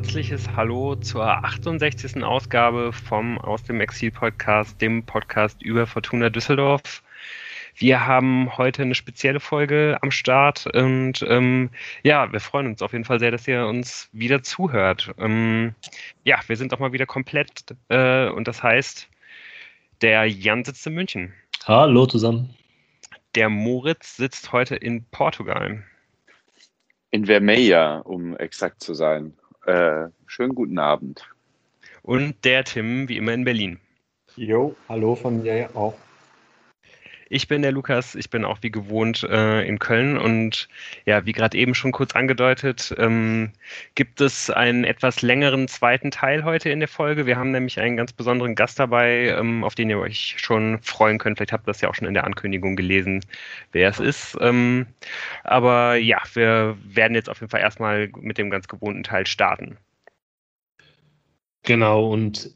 herzliches Hallo zur 68. Ausgabe vom Aus dem Exil Podcast, dem Podcast über Fortuna Düsseldorf. Wir haben heute eine spezielle Folge am Start und ähm, ja, wir freuen uns auf jeden Fall sehr, dass ihr uns wieder zuhört. Ähm, ja, wir sind auch mal wieder komplett äh, und das heißt, der Jan sitzt in München. Hallo zusammen. Der Moritz sitzt heute in Portugal. In Vermeja, um exakt zu sein. Äh, schönen guten Abend. Und der Tim, wie immer in Berlin. Jo, hallo von mir auch. Ich bin der Lukas, ich bin auch wie gewohnt äh, in Köln und ja, wie gerade eben schon kurz angedeutet, ähm, gibt es einen etwas längeren zweiten Teil heute in der Folge. Wir haben nämlich einen ganz besonderen Gast dabei, ähm, auf den ihr euch schon freuen könnt. Vielleicht habt ihr das ja auch schon in der Ankündigung gelesen, wer es ist. Ähm, aber ja, wir werden jetzt auf jeden Fall erstmal mit dem ganz gewohnten Teil starten. Genau, und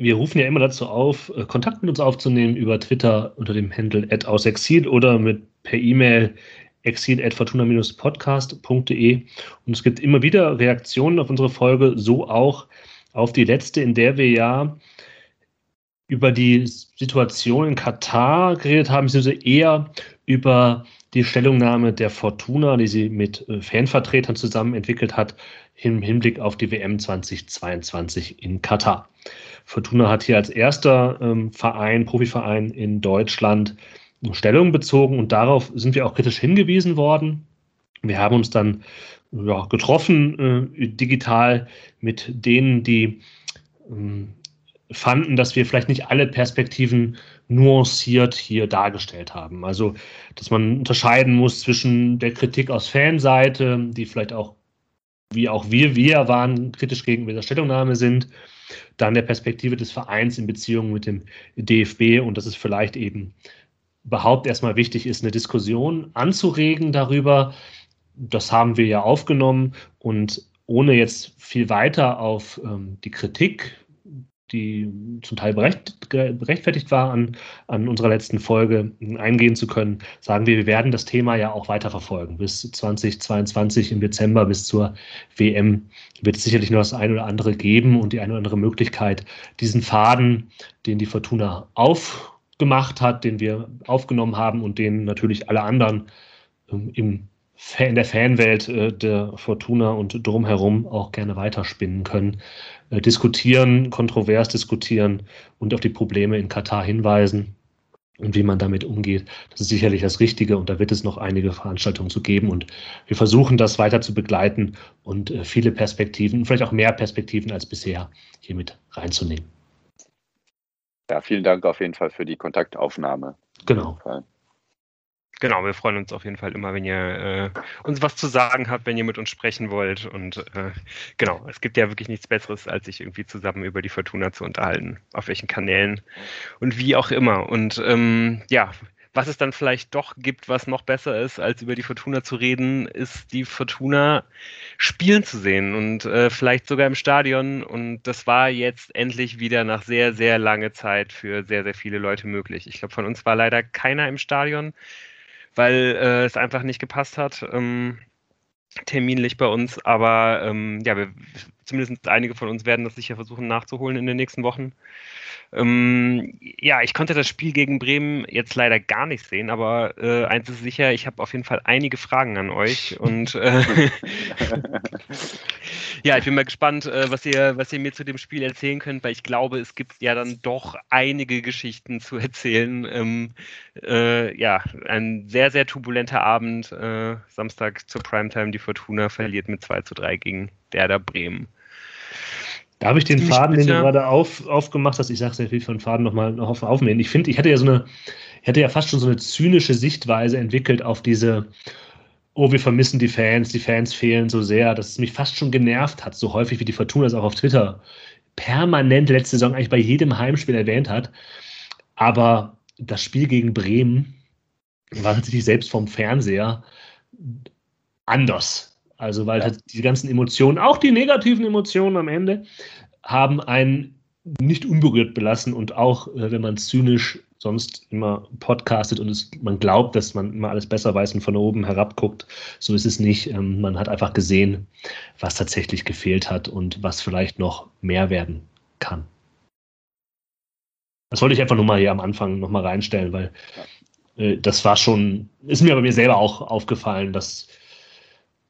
wir rufen ja immer dazu auf, äh, Kontakt mit uns aufzunehmen über Twitter unter dem Handle @ausexil oder mit per E-Mail exil@fortuna-podcast.de und es gibt immer wieder Reaktionen auf unsere Folge, so auch auf die letzte, in der wir ja über die Situation in Katar geredet haben, beziehungsweise eher über die Stellungnahme der Fortuna, die sie mit äh, Fanvertretern zusammen entwickelt hat, im Hinblick auf die WM 2022 in Katar. Fortuna hat hier als erster ähm, Verein, Profiverein in Deutschland Stellung bezogen und darauf sind wir auch kritisch hingewiesen worden. Wir haben uns dann ja, getroffen äh, digital mit denen, die ähm, fanden, dass wir vielleicht nicht alle Perspektiven nuanciert hier dargestellt haben. Also, dass man unterscheiden muss zwischen der Kritik aus Fanseite, die vielleicht auch, wie auch wir, wir waren, kritisch gegenüber der Stellungnahme sind, dann der Perspektive des Vereins in Beziehung mit dem DFB und dass es vielleicht eben überhaupt erstmal wichtig ist, eine Diskussion anzuregen darüber. Das haben wir ja aufgenommen und ohne jetzt viel weiter auf ähm, die Kritik die zum Teil berechtfertigt war, an, an unserer letzten Folge eingehen zu können, sagen wir, wir werden das Thema ja auch weiter verfolgen. Bis 2022 im Dezember, bis zur WM, wird es sicherlich noch das eine oder andere geben und die eine oder andere Möglichkeit, diesen Faden, den die Fortuna aufgemacht hat, den wir aufgenommen haben und den natürlich alle anderen ähm, im in der Fanwelt äh, der Fortuna und drumherum auch gerne weiterspinnen können, äh, diskutieren, kontrovers diskutieren und auf die Probleme in Katar hinweisen und wie man damit umgeht. Das ist sicherlich das Richtige und da wird es noch einige Veranstaltungen zu geben und wir versuchen das weiter zu begleiten und äh, viele Perspektiven, vielleicht auch mehr Perspektiven als bisher hier mit reinzunehmen. Ja, vielen Dank auf jeden Fall für die Kontaktaufnahme. Genau. Genau, wir freuen uns auf jeden Fall immer, wenn ihr äh, uns was zu sagen habt, wenn ihr mit uns sprechen wollt. Und äh, genau, es gibt ja wirklich nichts Besseres, als sich irgendwie zusammen über die Fortuna zu unterhalten, auf welchen Kanälen und wie auch immer. Und ähm, ja, was es dann vielleicht doch gibt, was noch besser ist, als über die Fortuna zu reden, ist die Fortuna spielen zu sehen und äh, vielleicht sogar im Stadion. Und das war jetzt endlich wieder nach sehr, sehr langer Zeit für sehr, sehr viele Leute möglich. Ich glaube, von uns war leider keiner im Stadion weil äh, es einfach nicht gepasst hat. Ähm, terminlich bei uns, aber ähm, ja, wir, zumindest einige von uns werden das sicher versuchen nachzuholen in den nächsten Wochen. Ähm, ja, ich konnte das Spiel gegen Bremen jetzt leider gar nicht sehen, aber äh, eins ist sicher, ich habe auf jeden Fall einige Fragen an euch und äh, ja, ich bin mal gespannt, äh, was, ihr, was ihr mir zu dem Spiel erzählen könnt, weil ich glaube, es gibt ja dann doch einige Geschichten zu erzählen. Ähm, äh, ja, ein sehr, sehr turbulenter Abend, äh, Samstag zur Primetime, die Fortuna verliert mit 2 zu 3 gegen Werder Bremen. Darf ich den Faden, den du gerade auf, aufgemacht hast, ich sage sehr viel von Faden nochmal noch auf, aufnehmen. Ich finde, ich hatte ja so eine, ich hatte ja fast schon so eine zynische Sichtweise entwickelt auf diese, oh, wir vermissen die Fans, die Fans fehlen so sehr, dass es mich fast schon genervt hat, so häufig wie die Fortuna es auch auf Twitter permanent letzte Saison eigentlich bei jedem Heimspiel erwähnt hat. Aber das Spiel gegen Bremen war tatsächlich selbst vom Fernseher anders. Also, weil ja. halt die ganzen Emotionen, auch die negativen Emotionen am Ende, haben einen nicht unberührt belassen und auch, äh, wenn man zynisch sonst immer podcastet und es, man glaubt, dass man immer alles besser weiß und von oben herab guckt, so ist es nicht. Ähm, man hat einfach gesehen, was tatsächlich gefehlt hat und was vielleicht noch mehr werden kann. Das wollte ich einfach nur mal hier am Anfang nochmal reinstellen, weil äh, das war schon, ist mir bei mir selber auch aufgefallen, dass,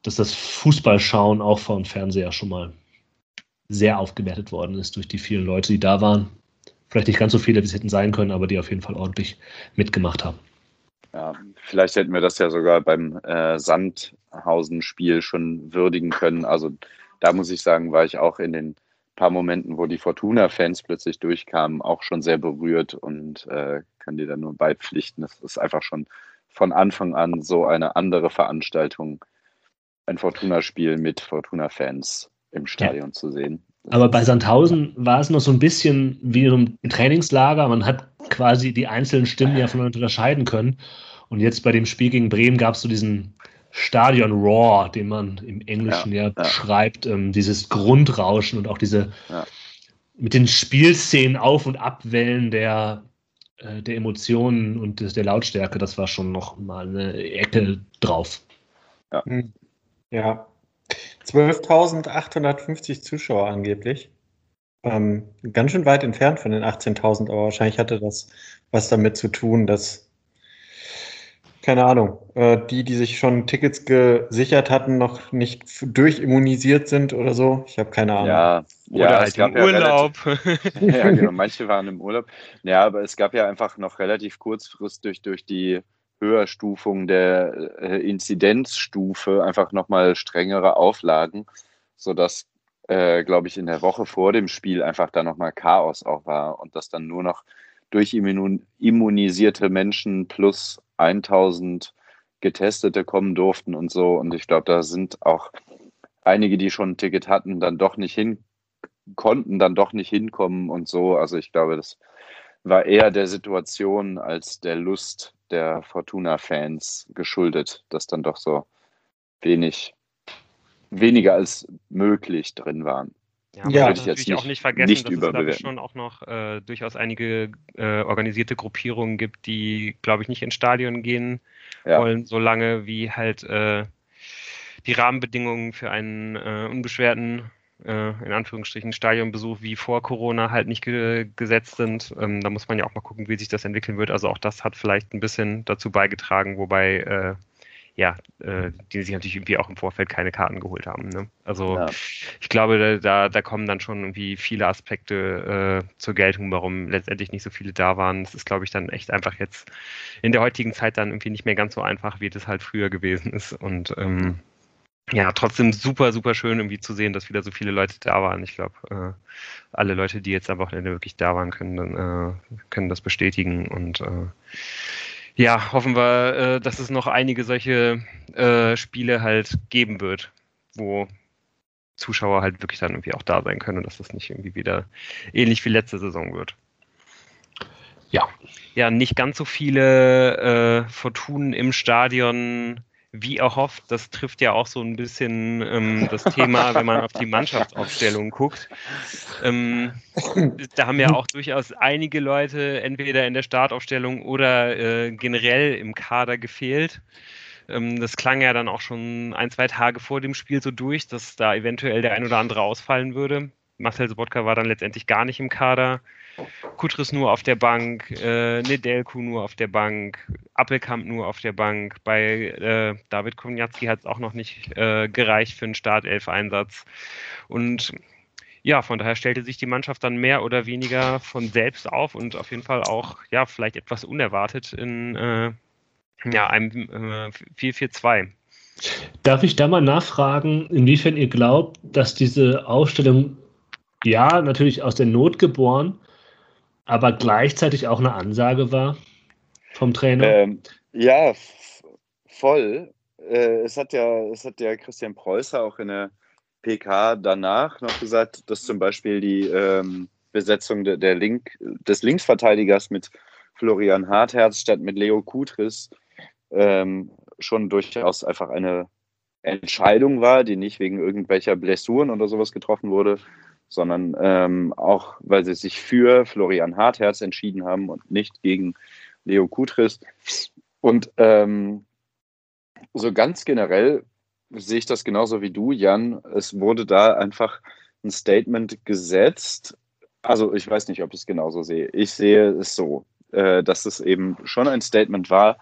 dass das Fußballschauen auch vor dem Fernseher schon mal sehr aufgewertet worden ist durch die vielen Leute, die da waren. Vielleicht nicht ganz so viele, wie es hätten sein können, aber die auf jeden Fall ordentlich mitgemacht haben. Ja, vielleicht hätten wir das ja sogar beim äh, Sandhausen-Spiel schon würdigen können. Also da muss ich sagen, war ich auch in den paar Momenten, wo die Fortuna-Fans plötzlich durchkamen, auch schon sehr berührt und äh, kann dir da nur beipflichten. Das ist einfach schon von Anfang an so eine andere Veranstaltung, ein Fortuna-Spiel mit Fortuna-Fans im Stadion ja. zu sehen. Aber bei Sandhausen war es noch so ein bisschen wie im Trainingslager. Man hat quasi die einzelnen Stimmen ja voneinander unterscheiden können. Und jetzt bei dem Spiel gegen Bremen gab es so diesen Stadion Roar, den man im Englischen ja, ja beschreibt, ähm, dieses Grundrauschen und auch diese ja. mit den Spielszenen auf und abwellen der, äh, der Emotionen und des, der Lautstärke, das war schon noch mal eine Ecke drauf. Ja. Hm. Ja. 12.850 Zuschauer angeblich. Ähm, ganz schön weit entfernt von den 18.000, aber wahrscheinlich hatte das was damit zu tun, dass keine Ahnung, äh, die, die sich schon Tickets gesichert hatten, noch nicht durchimmunisiert sind oder so. Ich habe keine Ahnung. Ja, oder ja, halt im Urlaub. Ja, relativ, ja, genau, manche waren im Urlaub. Ja, aber es gab ja einfach noch relativ kurzfristig durch die Höherstufung der äh, Inzidenzstufe einfach nochmal strengere Auflagen, sodass, äh, glaube ich, in der Woche vor dem Spiel einfach da nochmal Chaos auch war und dass dann nur noch durchimmunisierte Menschen plus 1000 Getestete kommen durften und so. Und ich glaube, da sind auch einige, die schon ein Ticket hatten, dann doch nicht hin konnten, dann doch nicht hinkommen und so. Also ich glaube, das war eher der Situation als der Lust der Fortuna-Fans geschuldet, dass dann doch so wenig, weniger als möglich drin waren. Ja, man ja, sollte natürlich nicht, auch nicht vergessen, nicht dass es schon auch noch äh, durchaus einige äh, organisierte Gruppierungen gibt, die, glaube ich, nicht ins Stadion gehen ja. wollen, solange wie halt äh, die Rahmenbedingungen für einen äh, unbeschwerten, äh, in Anführungsstrichen, Stadionbesuch wie vor Corona halt nicht ge gesetzt sind. Ähm, da muss man ja auch mal gucken, wie sich das entwickeln wird. Also auch das hat vielleicht ein bisschen dazu beigetragen, wobei äh, ja, äh, die sich natürlich irgendwie auch im Vorfeld keine Karten geholt haben. Ne? Also ja. ich glaube, da, da kommen dann schon irgendwie viele Aspekte äh, zur Geltung, warum letztendlich nicht so viele da waren. Es ist, glaube ich, dann echt einfach jetzt in der heutigen Zeit dann irgendwie nicht mehr ganz so einfach, wie das halt früher gewesen ist. Und ähm, ja, trotzdem super, super schön irgendwie zu sehen, dass wieder so viele Leute da waren. Ich glaube, äh, alle Leute, die jetzt am Wochenende wirklich da waren, können, äh, können das bestätigen und äh, ja, hoffen wir, äh, dass es noch einige solche äh, Spiele halt geben wird, wo Zuschauer halt wirklich dann irgendwie auch da sein können und dass das nicht irgendwie wieder ähnlich wie letzte Saison wird. Ja. Ja, nicht ganz so viele äh, Fortunen im Stadion wie erhofft, das trifft ja auch so ein bisschen ähm, das Thema, wenn man auf die Mannschaftsaufstellung guckt. Ähm, da haben ja auch durchaus einige Leute entweder in der Startaufstellung oder äh, generell im Kader gefehlt. Ähm, das klang ja dann auch schon ein, zwei Tage vor dem Spiel so durch, dass da eventuell der ein oder andere ausfallen würde. Marcel Sobotka war dann letztendlich gar nicht im Kader. Kutris nur auf der Bank, äh, Nedelku nur auf der Bank, Appelkamp nur auf der Bank. Bei äh, David Koniatski hat es auch noch nicht äh, gereicht für einen Startelf-Einsatz. Und ja, von daher stellte sich die Mannschaft dann mehr oder weniger von selbst auf und auf jeden Fall auch, ja, vielleicht etwas unerwartet in äh, ja, einem äh, 4-4-2. Darf ich da mal nachfragen, inwiefern ihr glaubt, dass diese Aufstellung, ja, natürlich aus der Not geboren, aber gleichzeitig auch eine Ansage war vom Trainer? Ähm, ja, voll. Äh, es, hat ja, es hat ja Christian Preußer auch in der PK danach noch gesagt, dass zum Beispiel die ähm, Besetzung de, der Link, des Linksverteidigers mit Florian Hartherz statt mit Leo Kutris ähm, schon durchaus einfach eine Entscheidung war, die nicht wegen irgendwelcher Blessuren oder sowas getroffen wurde, sondern ähm, auch, weil sie sich für Florian Hartherz entschieden haben und nicht gegen Leo Kutris. Und ähm, so ganz generell sehe ich das genauso wie du, Jan. Es wurde da einfach ein Statement gesetzt. Also ich weiß nicht, ob ich es genauso sehe. Ich sehe es so, äh, dass es eben schon ein Statement war,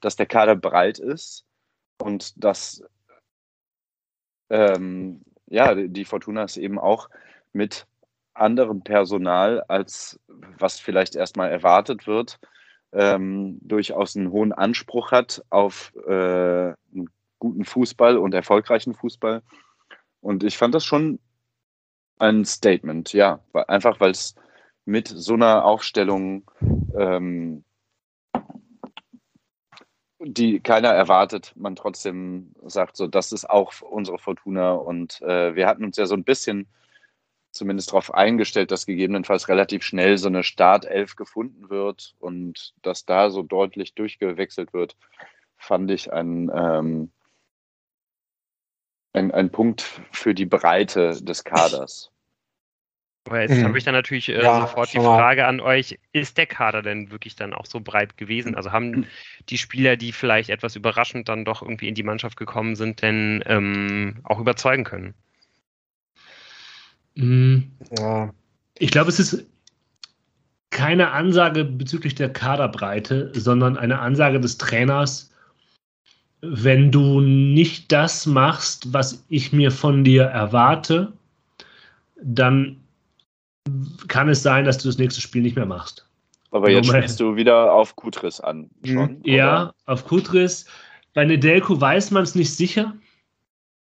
dass der Kader breit ist und dass ähm, ja, die Fortunas eben auch mit anderem Personal, als was vielleicht erstmal erwartet wird, ähm, durchaus einen hohen Anspruch hat auf äh, einen guten Fußball und erfolgreichen Fußball. Und ich fand das schon ein Statement, ja, einfach weil es mit so einer Aufstellung, ähm, die keiner erwartet, man trotzdem sagt, so, das ist auch unsere Fortuna. Und äh, wir hatten uns ja so ein bisschen zumindest darauf eingestellt, dass gegebenenfalls relativ schnell so eine Startelf gefunden wird und dass da so deutlich durchgewechselt wird, fand ich ein, ähm, ein, ein Punkt für die Breite des Kaders. Aber jetzt mhm. habe ich dann natürlich äh, ja, sofort die Frage an euch, ist der Kader denn wirklich dann auch so breit gewesen? Also haben die Spieler, die vielleicht etwas überraschend dann doch irgendwie in die Mannschaft gekommen sind, denn ähm, auch überzeugen können? Mhm. Ja. Ich glaube, es ist keine Ansage bezüglich der Kaderbreite, sondern eine Ansage des Trainers, wenn du nicht das machst, was ich mir von dir erwarte, dann kann es sein, dass du das nächste Spiel nicht mehr machst. Aber jetzt spielst du wieder auf Kutris an. Schon, ja, oder? auf Kutris. Bei Nedelko weiß man es nicht sicher.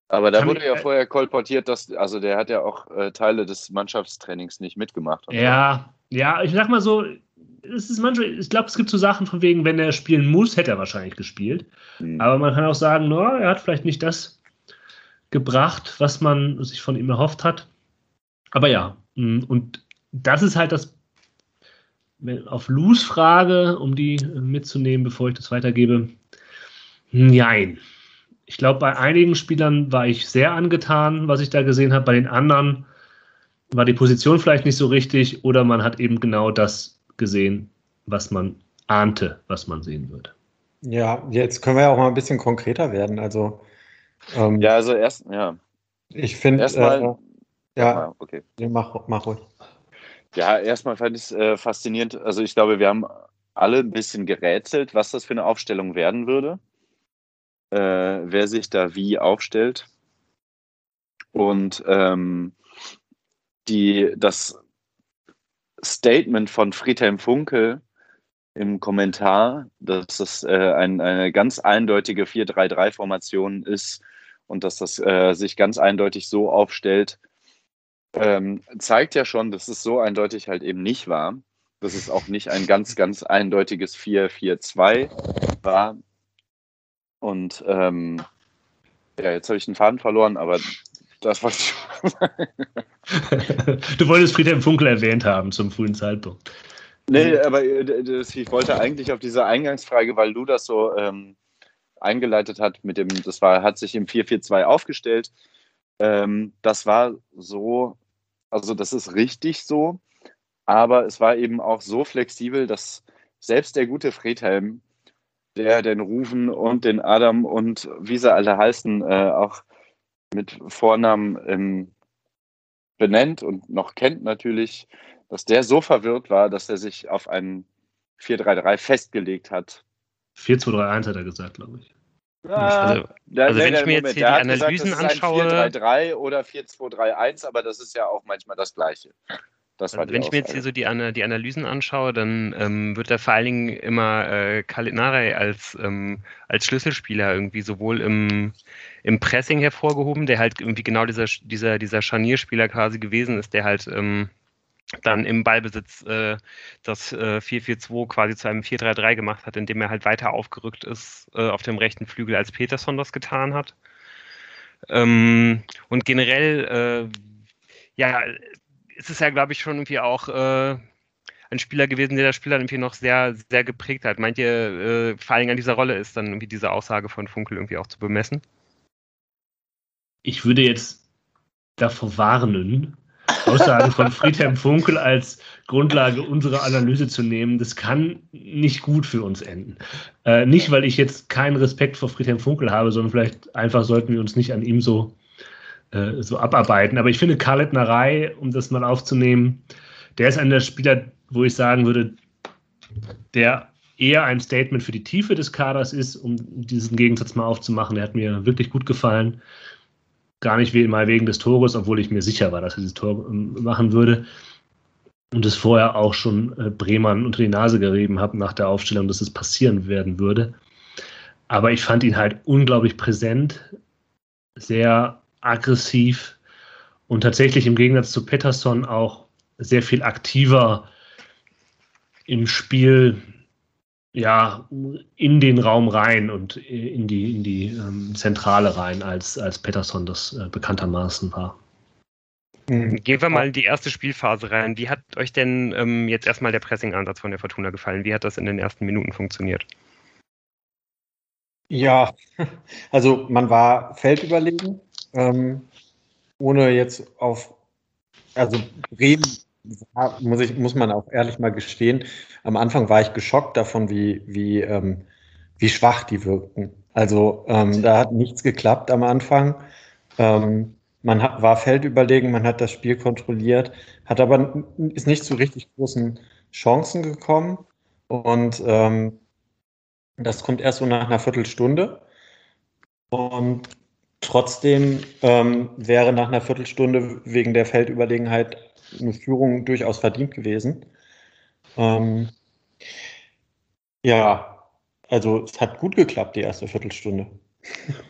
Aber da wurde ja vorher kolportiert, dass, also der hat ja auch äh, Teile des Mannschaftstrainings nicht mitgemacht. Ja, so. ja, ich sag mal so, es ist manchmal, ich glaube, es gibt so Sachen von wegen, wenn er spielen muss, hätte er wahrscheinlich gespielt. Mhm. Aber man kann auch sagen, no, er hat vielleicht nicht das gebracht, was man sich von ihm erhofft hat. Aber ja, mm, und das ist halt das, auf Lus Frage, um die mitzunehmen, bevor ich das weitergebe. Nein ich glaube, bei einigen Spielern war ich sehr angetan, was ich da gesehen habe. Bei den anderen war die Position vielleicht nicht so richtig oder man hat eben genau das gesehen, was man ahnte, was man sehen würde. Ja, jetzt können wir ja auch mal ein bisschen konkreter werden. Also ähm, ja, also erst ja. Ich finde erstmal äh, ja, okay. Mach, mach ruhig. Ja, erstmal fand ich es äh, faszinierend. Also ich glaube, wir haben alle ein bisschen gerätselt, was das für eine Aufstellung werden würde äh, wer sich da wie aufstellt. Und ähm, die, das Statement von Friedhelm Funkel im Kommentar, dass das äh, ein, eine ganz eindeutige 4-3-3-Formation ist und dass das äh, sich ganz eindeutig so aufstellt, ähm, zeigt ja schon, dass es so eindeutig halt eben nicht war. Dass es auch nicht ein ganz, ganz eindeutiges 4-4-2 war, und ähm, ja, jetzt habe ich den Faden verloren, aber das wollte ich schon sagen. Du wolltest Friedhelm Funkel erwähnt haben zum frühen Zeitpunkt. Nee, aber äh, ich wollte eigentlich auf diese Eingangsfrage, weil du das so ähm, eingeleitet hat mit dem, das war, hat sich im 442 aufgestellt. Ähm, das war so, also das ist richtig so, aber es war eben auch so flexibel, dass selbst der gute Friedhelm der den Rufen und den Adam und wie sie alle heißen, äh, auch mit Vornamen ähm, benennt und noch kennt natürlich, dass der so verwirrt war, dass er sich auf einen 4-3-3 festgelegt hat. 4-2-3-1 hat er gesagt, glaube ich. Ja, also, der, also wenn ich mir Moment, jetzt hier die Analysen gesagt, anschaue. 4-3-3 oder 4-2-3-1, aber das ist ja auch manchmal das Gleiche. Also wenn ich mir jetzt hier so die, die Analysen anschaue, dann ähm, wird da vor allen Dingen immer äh, Kalinare als, ähm, als Schlüsselspieler irgendwie sowohl im, im Pressing hervorgehoben, der halt irgendwie genau dieser, dieser, dieser Scharnierspieler quasi gewesen ist, der halt ähm, dann im Ballbesitz äh, das äh, 4-4-2 quasi zu einem 4-3-3 gemacht hat, indem er halt weiter aufgerückt ist äh, auf dem rechten Flügel, als Peterson das getan hat. Ähm, und generell, äh, ja, ist es ja, glaube ich, schon irgendwie auch äh, ein Spieler gewesen, der das Spiel dann irgendwie noch sehr, sehr geprägt hat. Meint ihr, äh, vor allem an dieser Rolle ist dann irgendwie diese Aussage von Funkel irgendwie auch zu bemessen? Ich würde jetzt davor warnen, Aussagen von Friedhelm Funkel als Grundlage unserer Analyse zu nehmen, das kann nicht gut für uns enden. Äh, nicht, weil ich jetzt keinen Respekt vor Friedhelm Funkel habe, sondern vielleicht einfach sollten wir uns nicht an ihm so, äh, so abarbeiten. Aber ich finde Karl Narei, um das mal aufzunehmen, der ist einer der Spieler, wo ich sagen würde, der eher ein Statement für die Tiefe des Kaders ist, um diesen Gegensatz mal aufzumachen. Der hat mir wirklich gut gefallen. Gar nicht mal wegen des Tores, obwohl ich mir sicher war, dass er dieses Tor ähm, machen würde. Und es vorher auch schon äh, Bremen unter die Nase gerieben habe nach der Aufstellung, dass es passieren werden würde. Aber ich fand ihn halt unglaublich präsent, sehr aggressiv und tatsächlich im Gegensatz zu Peterson auch sehr viel aktiver im Spiel ja, in den Raum rein und in die, in die ähm, Zentrale rein, als, als Peterson das äh, bekanntermaßen war. Mhm. Gehen wir mal in die erste Spielphase rein. Wie hat euch denn ähm, jetzt erstmal der Pressing-Ansatz von der Fortuna gefallen? Wie hat das in den ersten Minuten funktioniert? Ja, also man war feldüberlegen, ähm, ohne jetzt auf, also Bremen muss, ich, muss man auch ehrlich mal gestehen, am Anfang war ich geschockt davon, wie, wie, ähm, wie schwach die wirkten. Also ähm, da hat nichts geklappt am Anfang. Ähm, man hat, war feldüberlegen, man hat das Spiel kontrolliert, hat aber ist nicht zu richtig großen Chancen gekommen. Und ähm, das kommt erst so nach einer Viertelstunde. Und trotzdem ähm, wäre nach einer Viertelstunde wegen der Feldüberlegenheit eine Führung durchaus verdient gewesen. Ähm, ja, also es hat gut geklappt, die erste Viertelstunde.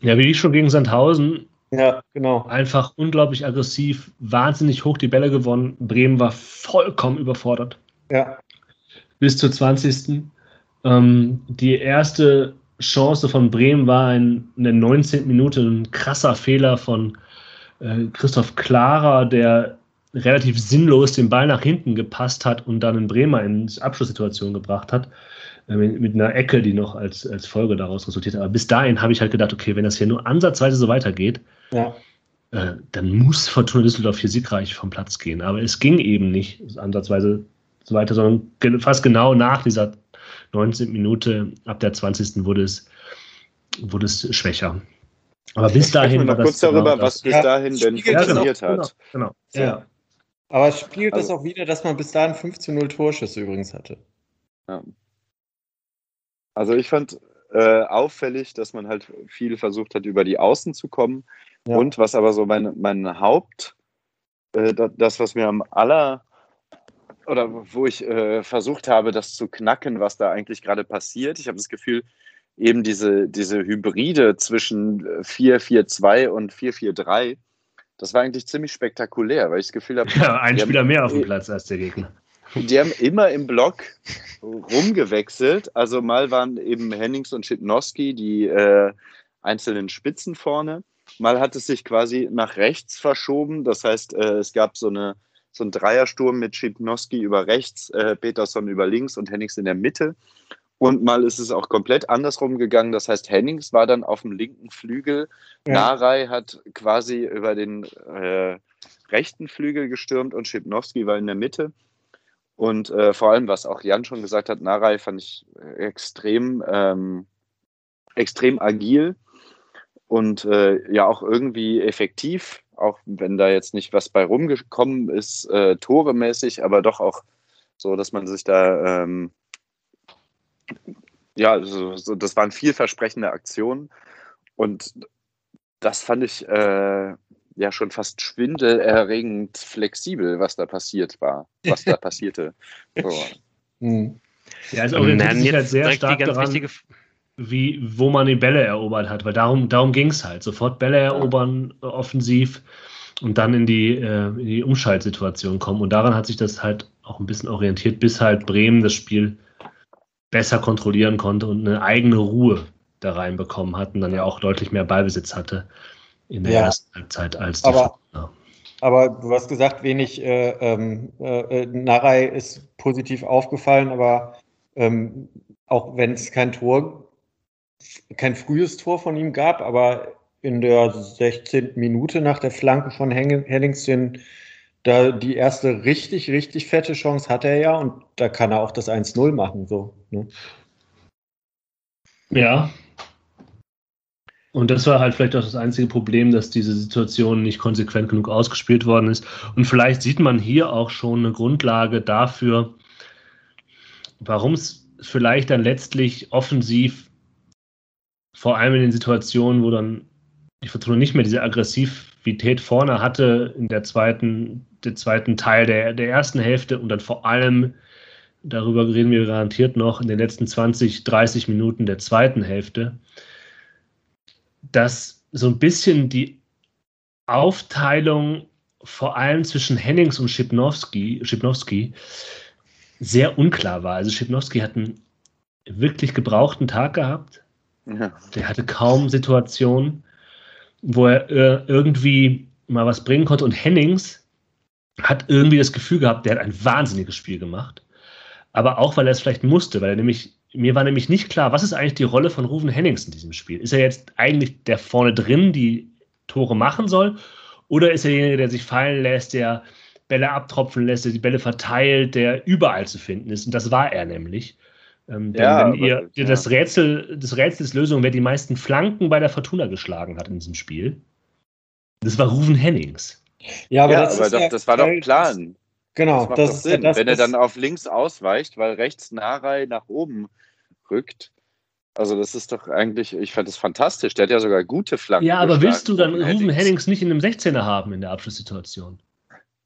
Ja, wie ich schon gegen Sandhausen. Ja, genau. Einfach unglaublich aggressiv, wahnsinnig hoch die Bälle gewonnen. Bremen war vollkommen überfordert. Ja. Bis zur 20. Ähm, die erste Chance von Bremen war in, in der 19. Minute ein krasser Fehler von äh, Christoph Klarer, der relativ sinnlos den Ball nach hinten gepasst hat und dann einen Bremer in Abschlusssituation gebracht hat. Äh, mit, mit, einer Ecke, die noch als, als Folge daraus resultiert hat. Aber bis dahin habe ich halt gedacht, okay, wenn das hier nur ansatzweise so weitergeht, ja. äh, dann muss Fortuna Düsseldorf hier siegreich vom Platz gehen. Aber es ging eben nicht ansatzweise so weiter, sondern fast genau nach dieser 19. Minute, ab der 20. wurde es, wurde es schwächer. Aber bis dahin. War das kurz darüber, genau was bis dahin ja, denn funktioniert genau, hat. Genau, genau. Ja. Aber es spiegelt also, das auch wieder, dass man bis dahin 5 zu 0 Torschüsse übrigens hatte. Ja. Also ich fand äh, auffällig, dass man halt viel versucht hat, über die Außen zu kommen. Ja. Und was aber so mein, mein Haupt, äh, das, was mir am aller oder wo ich äh, versucht habe, das zu knacken, was da eigentlich gerade passiert. Ich habe das Gefühl, eben diese, diese Hybride zwischen 4-4-2 und 4-4-3, das war eigentlich ziemlich spektakulär, weil ich das Gefühl habe. Ja, ein Spieler haben, mehr auf dem Platz als der Gegner. Die haben immer im Block rumgewechselt. Also mal waren eben Hennings und Schipnowski die äh, einzelnen Spitzen vorne. Mal hat es sich quasi nach rechts verschoben. Das heißt, äh, es gab so, eine, so einen Dreiersturm mit Schipnowski über rechts, äh, Peterson über links und Hennings in der Mitte. Und mal ist es auch komplett andersrum gegangen. Das heißt, Hennings war dann auf dem linken Flügel. Ja. Narei hat quasi über den äh, rechten Flügel gestürmt und Schipnowski war in der Mitte. Und äh, vor allem, was auch Jan schon gesagt hat, Narei fand ich extrem, ähm, extrem agil und äh, ja auch irgendwie effektiv, auch wenn da jetzt nicht was bei rumgekommen ist, äh, toremäßig, aber doch auch so, dass man sich da ähm, ja, so, so, das waren vielversprechende Aktionen und das fand ich äh, ja schon fast schwindelerregend flexibel, was da passiert war, was da passierte. So. Hm. Ja, es orientiert sich halt sehr stark daran, wie, wo man die Bälle erobert hat, weil darum, darum ging es halt. Sofort Bälle erobern, ja. offensiv und dann in die, äh, in die Umschaltsituation kommen. Und daran hat sich das halt auch ein bisschen orientiert, bis halt Bremen das Spiel besser kontrollieren konnte und eine eigene Ruhe da reinbekommen hat und dann ja auch deutlich mehr Ballbesitz hatte in der ja. ersten Halbzeit als die aber, aber du hast gesagt, wenig äh, ähm, äh, Narei ist positiv aufgefallen, aber ähm, auch wenn es kein Tor, kein frühes Tor von ihm gab, aber in der 16. Minute nach der Flanke von Hennings den da die erste richtig, richtig fette Chance hat er ja und da kann er auch das 1-0 machen. So, ne? Ja. Und das war halt vielleicht auch das einzige Problem, dass diese Situation nicht konsequent genug ausgespielt worden ist. Und vielleicht sieht man hier auch schon eine Grundlage dafür, warum es vielleicht dann letztlich offensiv, vor allem in den Situationen, wo dann die Fortuna nicht mehr diese Aggressivität vorne hatte in der zweiten, der zweiten Teil der, der ersten Hälfte und dann vor allem, darüber reden wir garantiert noch, in den letzten 20, 30 Minuten der zweiten Hälfte, dass so ein bisschen die Aufteilung vor allem zwischen Hennings und Schipnowski, Schipnowski sehr unklar war. Also Schipnowski hat einen wirklich gebrauchten Tag gehabt. Der hatte kaum Situationen wo er irgendwie mal was bringen konnte. Und Hennings hat irgendwie das Gefühl gehabt, der hat ein wahnsinniges Spiel gemacht. Aber auch, weil er es vielleicht musste, weil er nämlich, mir war nämlich nicht klar, was ist eigentlich die Rolle von Ruven Hennings in diesem Spiel? Ist er jetzt eigentlich der vorne drin, die Tore machen soll? Oder ist er derjenige, der sich fallen lässt, der Bälle abtropfen lässt, der die Bälle verteilt, der überall zu finden ist? Und das war er nämlich. Ähm, denn ja, wenn ihr, aber, ja. das Rätsel, das Rätsels Lösung, wer die meisten Flanken bei der Fortuna geschlagen hat in diesem Spiel, das war Ruven Hennings. Ja, aber, ja, das, aber doch, das, war doch Plan. Genau, das, das, Sinn, das, wenn er dann auf links ausweicht, weil rechts Narei nach oben rückt. Also das ist doch eigentlich, ich fand das fantastisch. Der hat ja sogar gute Flanken. Ja, aber willst du dann Ruven Hennings. Hennings nicht in einem 16er haben in der Abschlusssituation?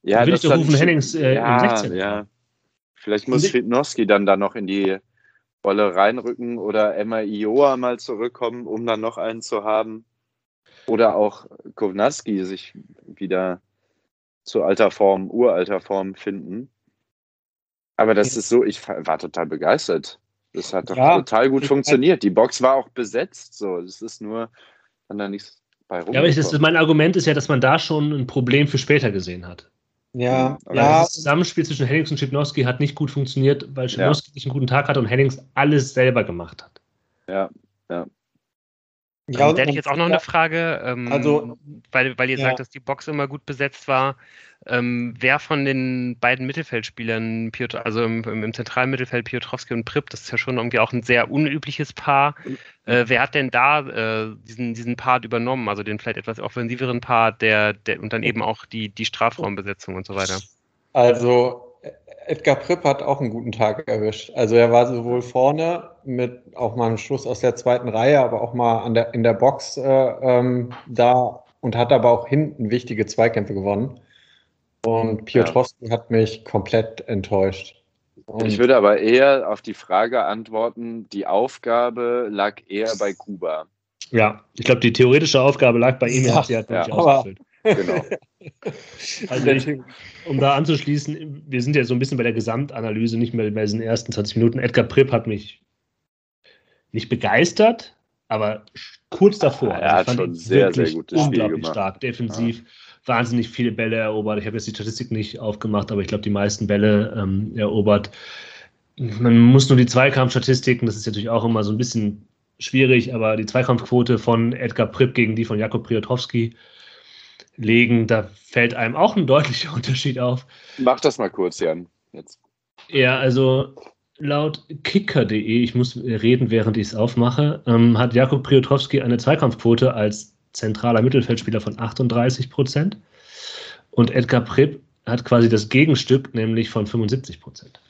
Ja, dann will ich doch Ruven Hennings äh, ja, im 16er ja. Vielleicht muss Schwednowski dann da noch in die Rolle reinrücken oder Emma Ioa mal zurückkommen, um dann noch einen zu haben. Oder auch Kovnatski sich wieder zu alter Form, uralter Form finden. Aber das ist so, ich war total begeistert. Das hat doch ja, total gut funktioniert. Die Box war auch besetzt. So, das ist nur dann da nichts bei rum. Ja, aber ich, das, mein Argument ist ja, dass man da schon ein Problem für später gesehen hat. Ja, aber ja. Das Zusammenspiel zwischen Hennings und Schipnowski hat nicht gut funktioniert, weil Schipnowski ja. nicht einen guten Tag hatte und Hennings alles selber gemacht hat. Ja, ja. Ja, ähm, da hätte ich jetzt auch noch eine Frage, ähm, also, weil, weil ihr ja. sagt, dass die Box immer gut besetzt war. Ähm, wer von den beiden Mittelfeldspielern, Piotr, also im, im, zentralen Mittelfeld Piotrowski und Pripp, das ist ja schon irgendwie auch ein sehr unübliches Paar. Äh, wer hat denn da äh, diesen, diesen Part übernommen, also den vielleicht etwas offensiveren Part, der, der und dann eben auch die, die Strafraumbesetzung und so weiter? Also Edgar Pripp hat auch einen guten Tag erwischt. Also er war sowohl vorne mit auch mal einem Schuss aus der zweiten Reihe, aber auch mal an der, in der Box äh, ähm, da und hat aber auch hinten wichtige Zweikämpfe gewonnen. Und Piotrowski ja. hat mich komplett enttäuscht. Und ich würde aber eher auf die Frage antworten, die Aufgabe lag eher bei Kuba. Ja, ich glaube, die theoretische Aufgabe lag bei ihm, er hat sie halt ja, nicht ausgefüllt. Genau. also ich, um da anzuschließen, wir sind ja so ein bisschen bei der Gesamtanalyse, nicht mehr bei diesen ersten 20 Minuten. Edgar Pripp hat mich nicht begeistert, aber kurz davor. er also hat schon sehr, sehr gutes unglaublich Spiel stark defensiv. Ja wahnsinnig viele Bälle erobert. Ich habe jetzt die Statistik nicht aufgemacht, aber ich glaube, die meisten Bälle ähm, erobert. Man muss nur die Zweikampfstatistiken, das ist natürlich auch immer so ein bisschen schwierig, aber die Zweikampfquote von Edgar Pripp gegen die von Jakob Priotrowski legen, da fällt einem auch ein deutlicher Unterschied auf. Mach das mal kurz, Jan. Jetzt. Ja, also laut kicker.de, ich muss reden, während ich es aufmache, ähm, hat Jakob Priotrowski eine Zweikampfquote als zentraler Mittelfeldspieler von 38 Prozent. Und Edgar Pripp hat quasi das Gegenstück, nämlich von 75 Prozent.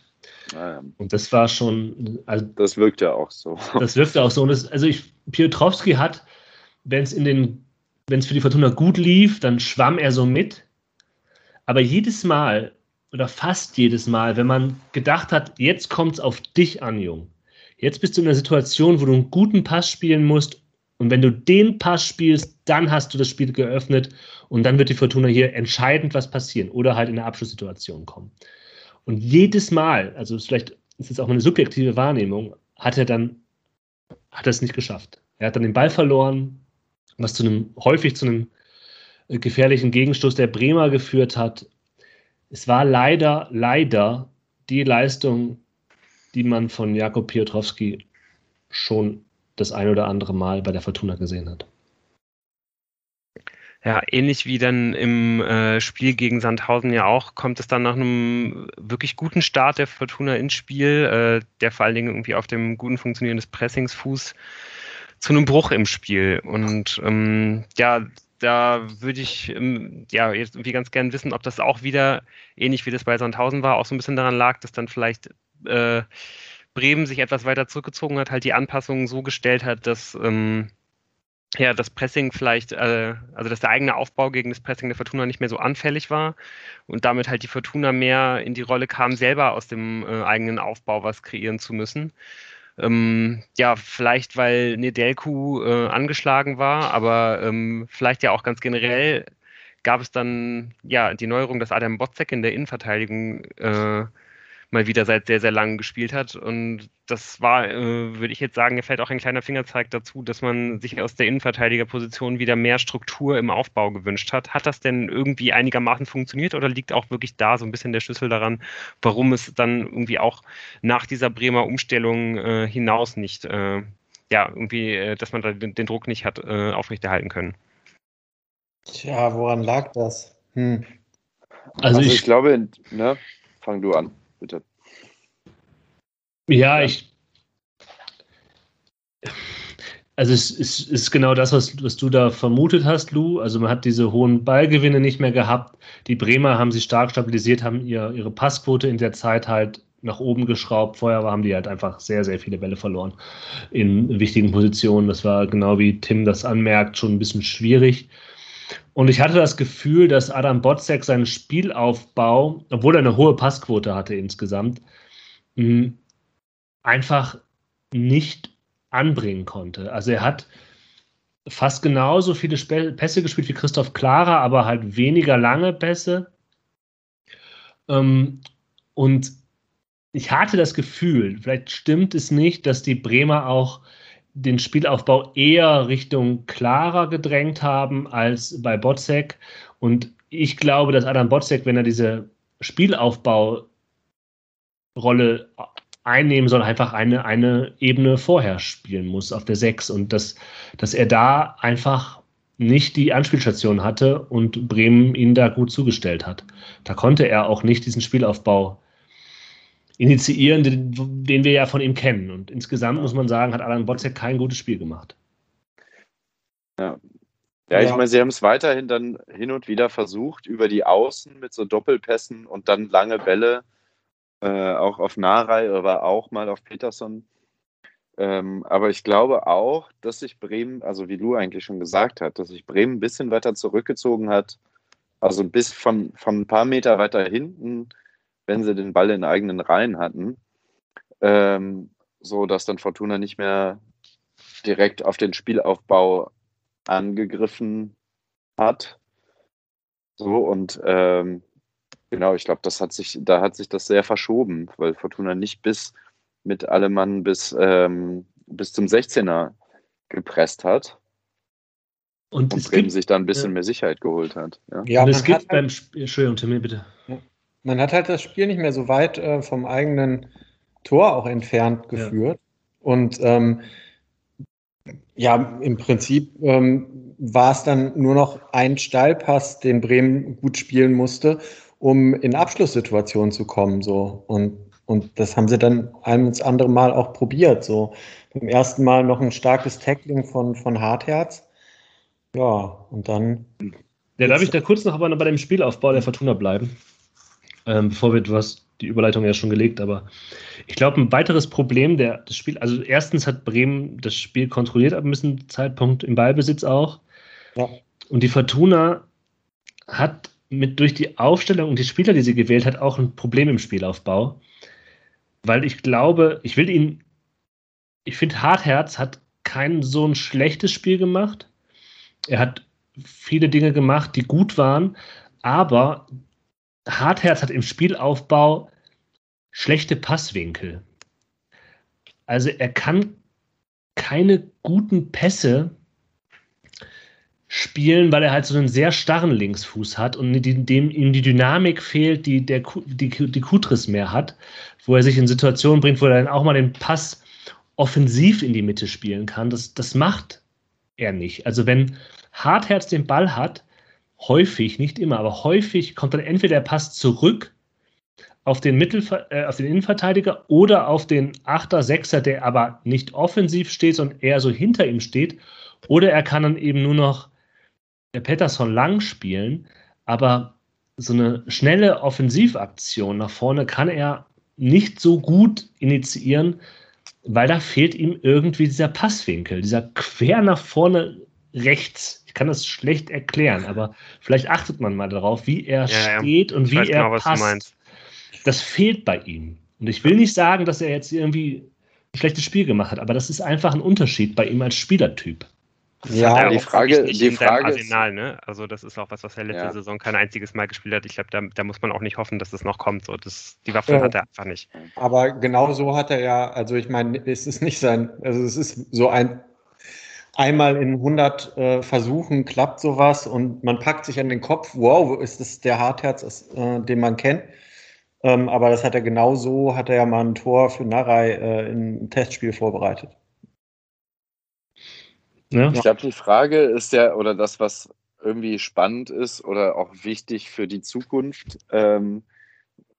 Ah, und das war schon. Also, das wirkt ja auch so. Das wirkt auch so. Und das, also ich, Piotrowski hat, wenn es in den, wenn es für die Fortuna gut lief, dann schwamm er so mit. Aber jedes Mal oder fast jedes Mal, wenn man gedacht hat, jetzt kommt es auf dich an, Jung. Jetzt bist du in einer Situation, wo du einen guten Pass spielen musst und wenn du den Pass spielst, dann hast du das Spiel geöffnet und dann wird die Fortuna hier entscheidend was passieren oder halt in eine Abschlusssituation kommen. Und jedes Mal, also vielleicht ist es auch eine subjektive Wahrnehmung, hat er dann hat er es nicht geschafft. Er hat dann den Ball verloren, was zu einem häufig zu einem äh, gefährlichen Gegenstoß der Bremer geführt hat. Es war leider, leider die Leistung, die man von Jakob Piotrowski schon das ein oder andere Mal bei der Fortuna gesehen hat. Ja, ähnlich wie dann im äh, Spiel gegen Sandhausen ja auch, kommt es dann nach einem wirklich guten Start der Fortuna ins Spiel, äh, der vor allen Dingen irgendwie auf dem guten Funktionieren des Pressingsfuß zu einem Bruch im Spiel. Und ähm, ja, da würde ich ähm, ja jetzt irgendwie ganz gern wissen, ob das auch wieder, ähnlich wie das bei Sandhausen war, auch so ein bisschen daran lag, dass dann vielleicht äh, Bremen sich etwas weiter zurückgezogen hat, halt die Anpassungen so gestellt hat, dass ähm, ja, das Pressing vielleicht, äh, also dass der eigene Aufbau gegen das Pressing der Fortuna nicht mehr so anfällig war und damit halt die Fortuna mehr in die Rolle kam, selber aus dem äh, eigenen Aufbau was kreieren zu müssen. Ähm, ja, vielleicht weil Nedelku äh, angeschlagen war, aber ähm, vielleicht ja auch ganz generell gab es dann ja die Neuerung, dass Adam Botzek in der Innenverteidigung äh, mal wieder seit sehr, sehr langem gespielt hat. Und das war, äh, würde ich jetzt sagen, fällt auch ein kleiner Fingerzeig dazu, dass man sich aus der Innenverteidigerposition wieder mehr Struktur im Aufbau gewünscht hat. Hat das denn irgendwie einigermaßen funktioniert oder liegt auch wirklich da so ein bisschen der Schlüssel daran, warum es dann irgendwie auch nach dieser Bremer Umstellung äh, hinaus nicht, äh, ja, irgendwie, äh, dass man da den, den Druck nicht hat äh, aufrechterhalten können? Tja, woran lag das? Hm. Also, also ich, ich, glaube, ne, fang du an bitte. Ja, ich. Also es ist, ist genau das, was, was, du da vermutet hast, Lou. Also man hat diese hohen Ballgewinne nicht mehr gehabt. Die Bremer haben sich stark stabilisiert, haben ihr, ihre Passquote in der Zeit halt nach oben geschraubt. Vorher haben die halt einfach sehr, sehr viele Bälle verloren in wichtigen Positionen. Das war genau wie Tim das anmerkt, schon ein bisschen schwierig. Und ich hatte das Gefühl, dass Adam Botzek seinen Spielaufbau, obwohl er eine hohe Passquote hatte insgesamt, einfach nicht anbringen konnte. Also er hat fast genauso viele Pässe gespielt wie Christoph Klara, aber halt weniger lange Pässe. Ähm, und ich hatte das Gefühl, vielleicht stimmt es nicht, dass die Bremer auch den Spielaufbau eher Richtung klarer gedrängt haben als bei Botzek. Und ich glaube, dass Adam Botzek, wenn er diese Spielaufbaurolle einnehmen soll, einfach eine, eine Ebene vorher spielen muss auf der 6 und dass, dass er da einfach nicht die Anspielstation hatte und Bremen ihn da gut zugestellt hat. Da konnte er auch nicht diesen Spielaufbau initiieren, den, den wir ja von ihm kennen. Und insgesamt muss man sagen, hat Alan Botzek kein gutes Spiel gemacht. Ja. Ja, ich meine, sie haben es weiterhin dann hin und wieder versucht, über die Außen mit so Doppelpässen und dann lange Bälle, äh, auch auf Narei, aber auch mal auf Peterson. Ähm, aber ich glaube auch, dass sich Bremen, also wie Lu eigentlich schon gesagt hat, dass sich Bremen ein bisschen weiter zurückgezogen hat, also bis von, von ein paar Meter weiter hinten wenn sie den Ball in eigenen Reihen hatten, ähm, so dass dann Fortuna nicht mehr direkt auf den Spielaufbau angegriffen hat. So und ähm, genau, ich glaube, das hat sich, da hat sich das sehr verschoben, weil Fortuna nicht bis mit allem Mann bis, ähm, bis zum 16er gepresst hat. Und, und Bremen gibt, sich da ein bisschen ja. mehr Sicherheit geholt hat. Ja, ja und es gibt halt beim Spiel, Entschuldigung, Timmy, bitte. Ja man hat halt das Spiel nicht mehr so weit äh, vom eigenen Tor auch entfernt geführt. Ja. Und ähm, ja, im Prinzip ähm, war es dann nur noch ein Steilpass, den Bremen gut spielen musste, um in Abschlusssituationen zu kommen. So. Und, und das haben sie dann ein ins andere Mal auch probiert. So. Beim ersten Mal noch ein starkes Tackling von, von Hartherz. Ja, und dann. Ja, darf ich da kurz noch aber bei dem Spielaufbau der Fortuna bleiben? Ähm, bevor wir, du hast die Überleitung ja schon gelegt, aber ich glaube, ein weiteres Problem der, des Spiels, also erstens hat Bremen das Spiel kontrolliert ab einem gewissen Zeitpunkt im Ballbesitz auch. Ja. Und die Fortuna hat mit durch die Aufstellung und die Spieler, die sie gewählt hat, auch ein Problem im Spielaufbau. Weil ich glaube, ich will ihn, ich finde, Hartherz hat kein so ein schlechtes Spiel gemacht. Er hat viele Dinge gemacht, die gut waren, aber Hartherz hat im Spielaufbau schlechte Passwinkel. Also er kann keine guten Pässe spielen, weil er halt so einen sehr starren Linksfuß hat und dem ihm die Dynamik fehlt, die der die, die Kutris mehr hat, wo er sich in Situationen bringt, wo er dann auch mal den Pass offensiv in die Mitte spielen kann. Das, das macht er nicht. Also wenn Hartherz den Ball hat, häufig, nicht immer, aber häufig kommt dann entweder der Pass zurück auf den, Mittelver äh, auf den Innenverteidiger oder auf den Achter, Sechser, der aber nicht offensiv steht, sondern eher so hinter ihm steht. Oder er kann dann eben nur noch der Pettersson lang spielen, aber so eine schnelle Offensivaktion nach vorne kann er nicht so gut initiieren, weil da fehlt ihm irgendwie dieser Passwinkel, dieser quer nach vorne rechts. Ich kann das schlecht erklären, aber vielleicht achtet man mal darauf, wie er ja, steht ja. und wie er genau, passt. Das fehlt bei ihm. Und ich will nicht sagen, dass er jetzt irgendwie ein schlechtes Spiel gemacht hat, aber das ist einfach ein Unterschied bei ihm als Spielertyp. Das ja, die Frage, die Frage Arsenal, ne? Also das ist auch was, was er letzte ja. Saison kein einziges Mal gespielt hat. Ich glaube, da, da, muss man auch nicht hoffen, dass das noch kommt. So, das, die Waffen ja. hat er einfach nicht. Aber genau so hat er ja, also ich meine, es ist nicht sein, also es ist so ein einmal in 100 äh, Versuchen klappt sowas und man packt sich an den Kopf, wow, ist das der Hartherz, äh, den man kennt. Ähm, aber das hat er genau so, hat er ja mal ein Tor für Narei äh, im Testspiel vorbereitet. Ja. Ich glaube, die Frage ist ja, oder das, was irgendwie spannend ist oder auch wichtig für die Zukunft, ähm,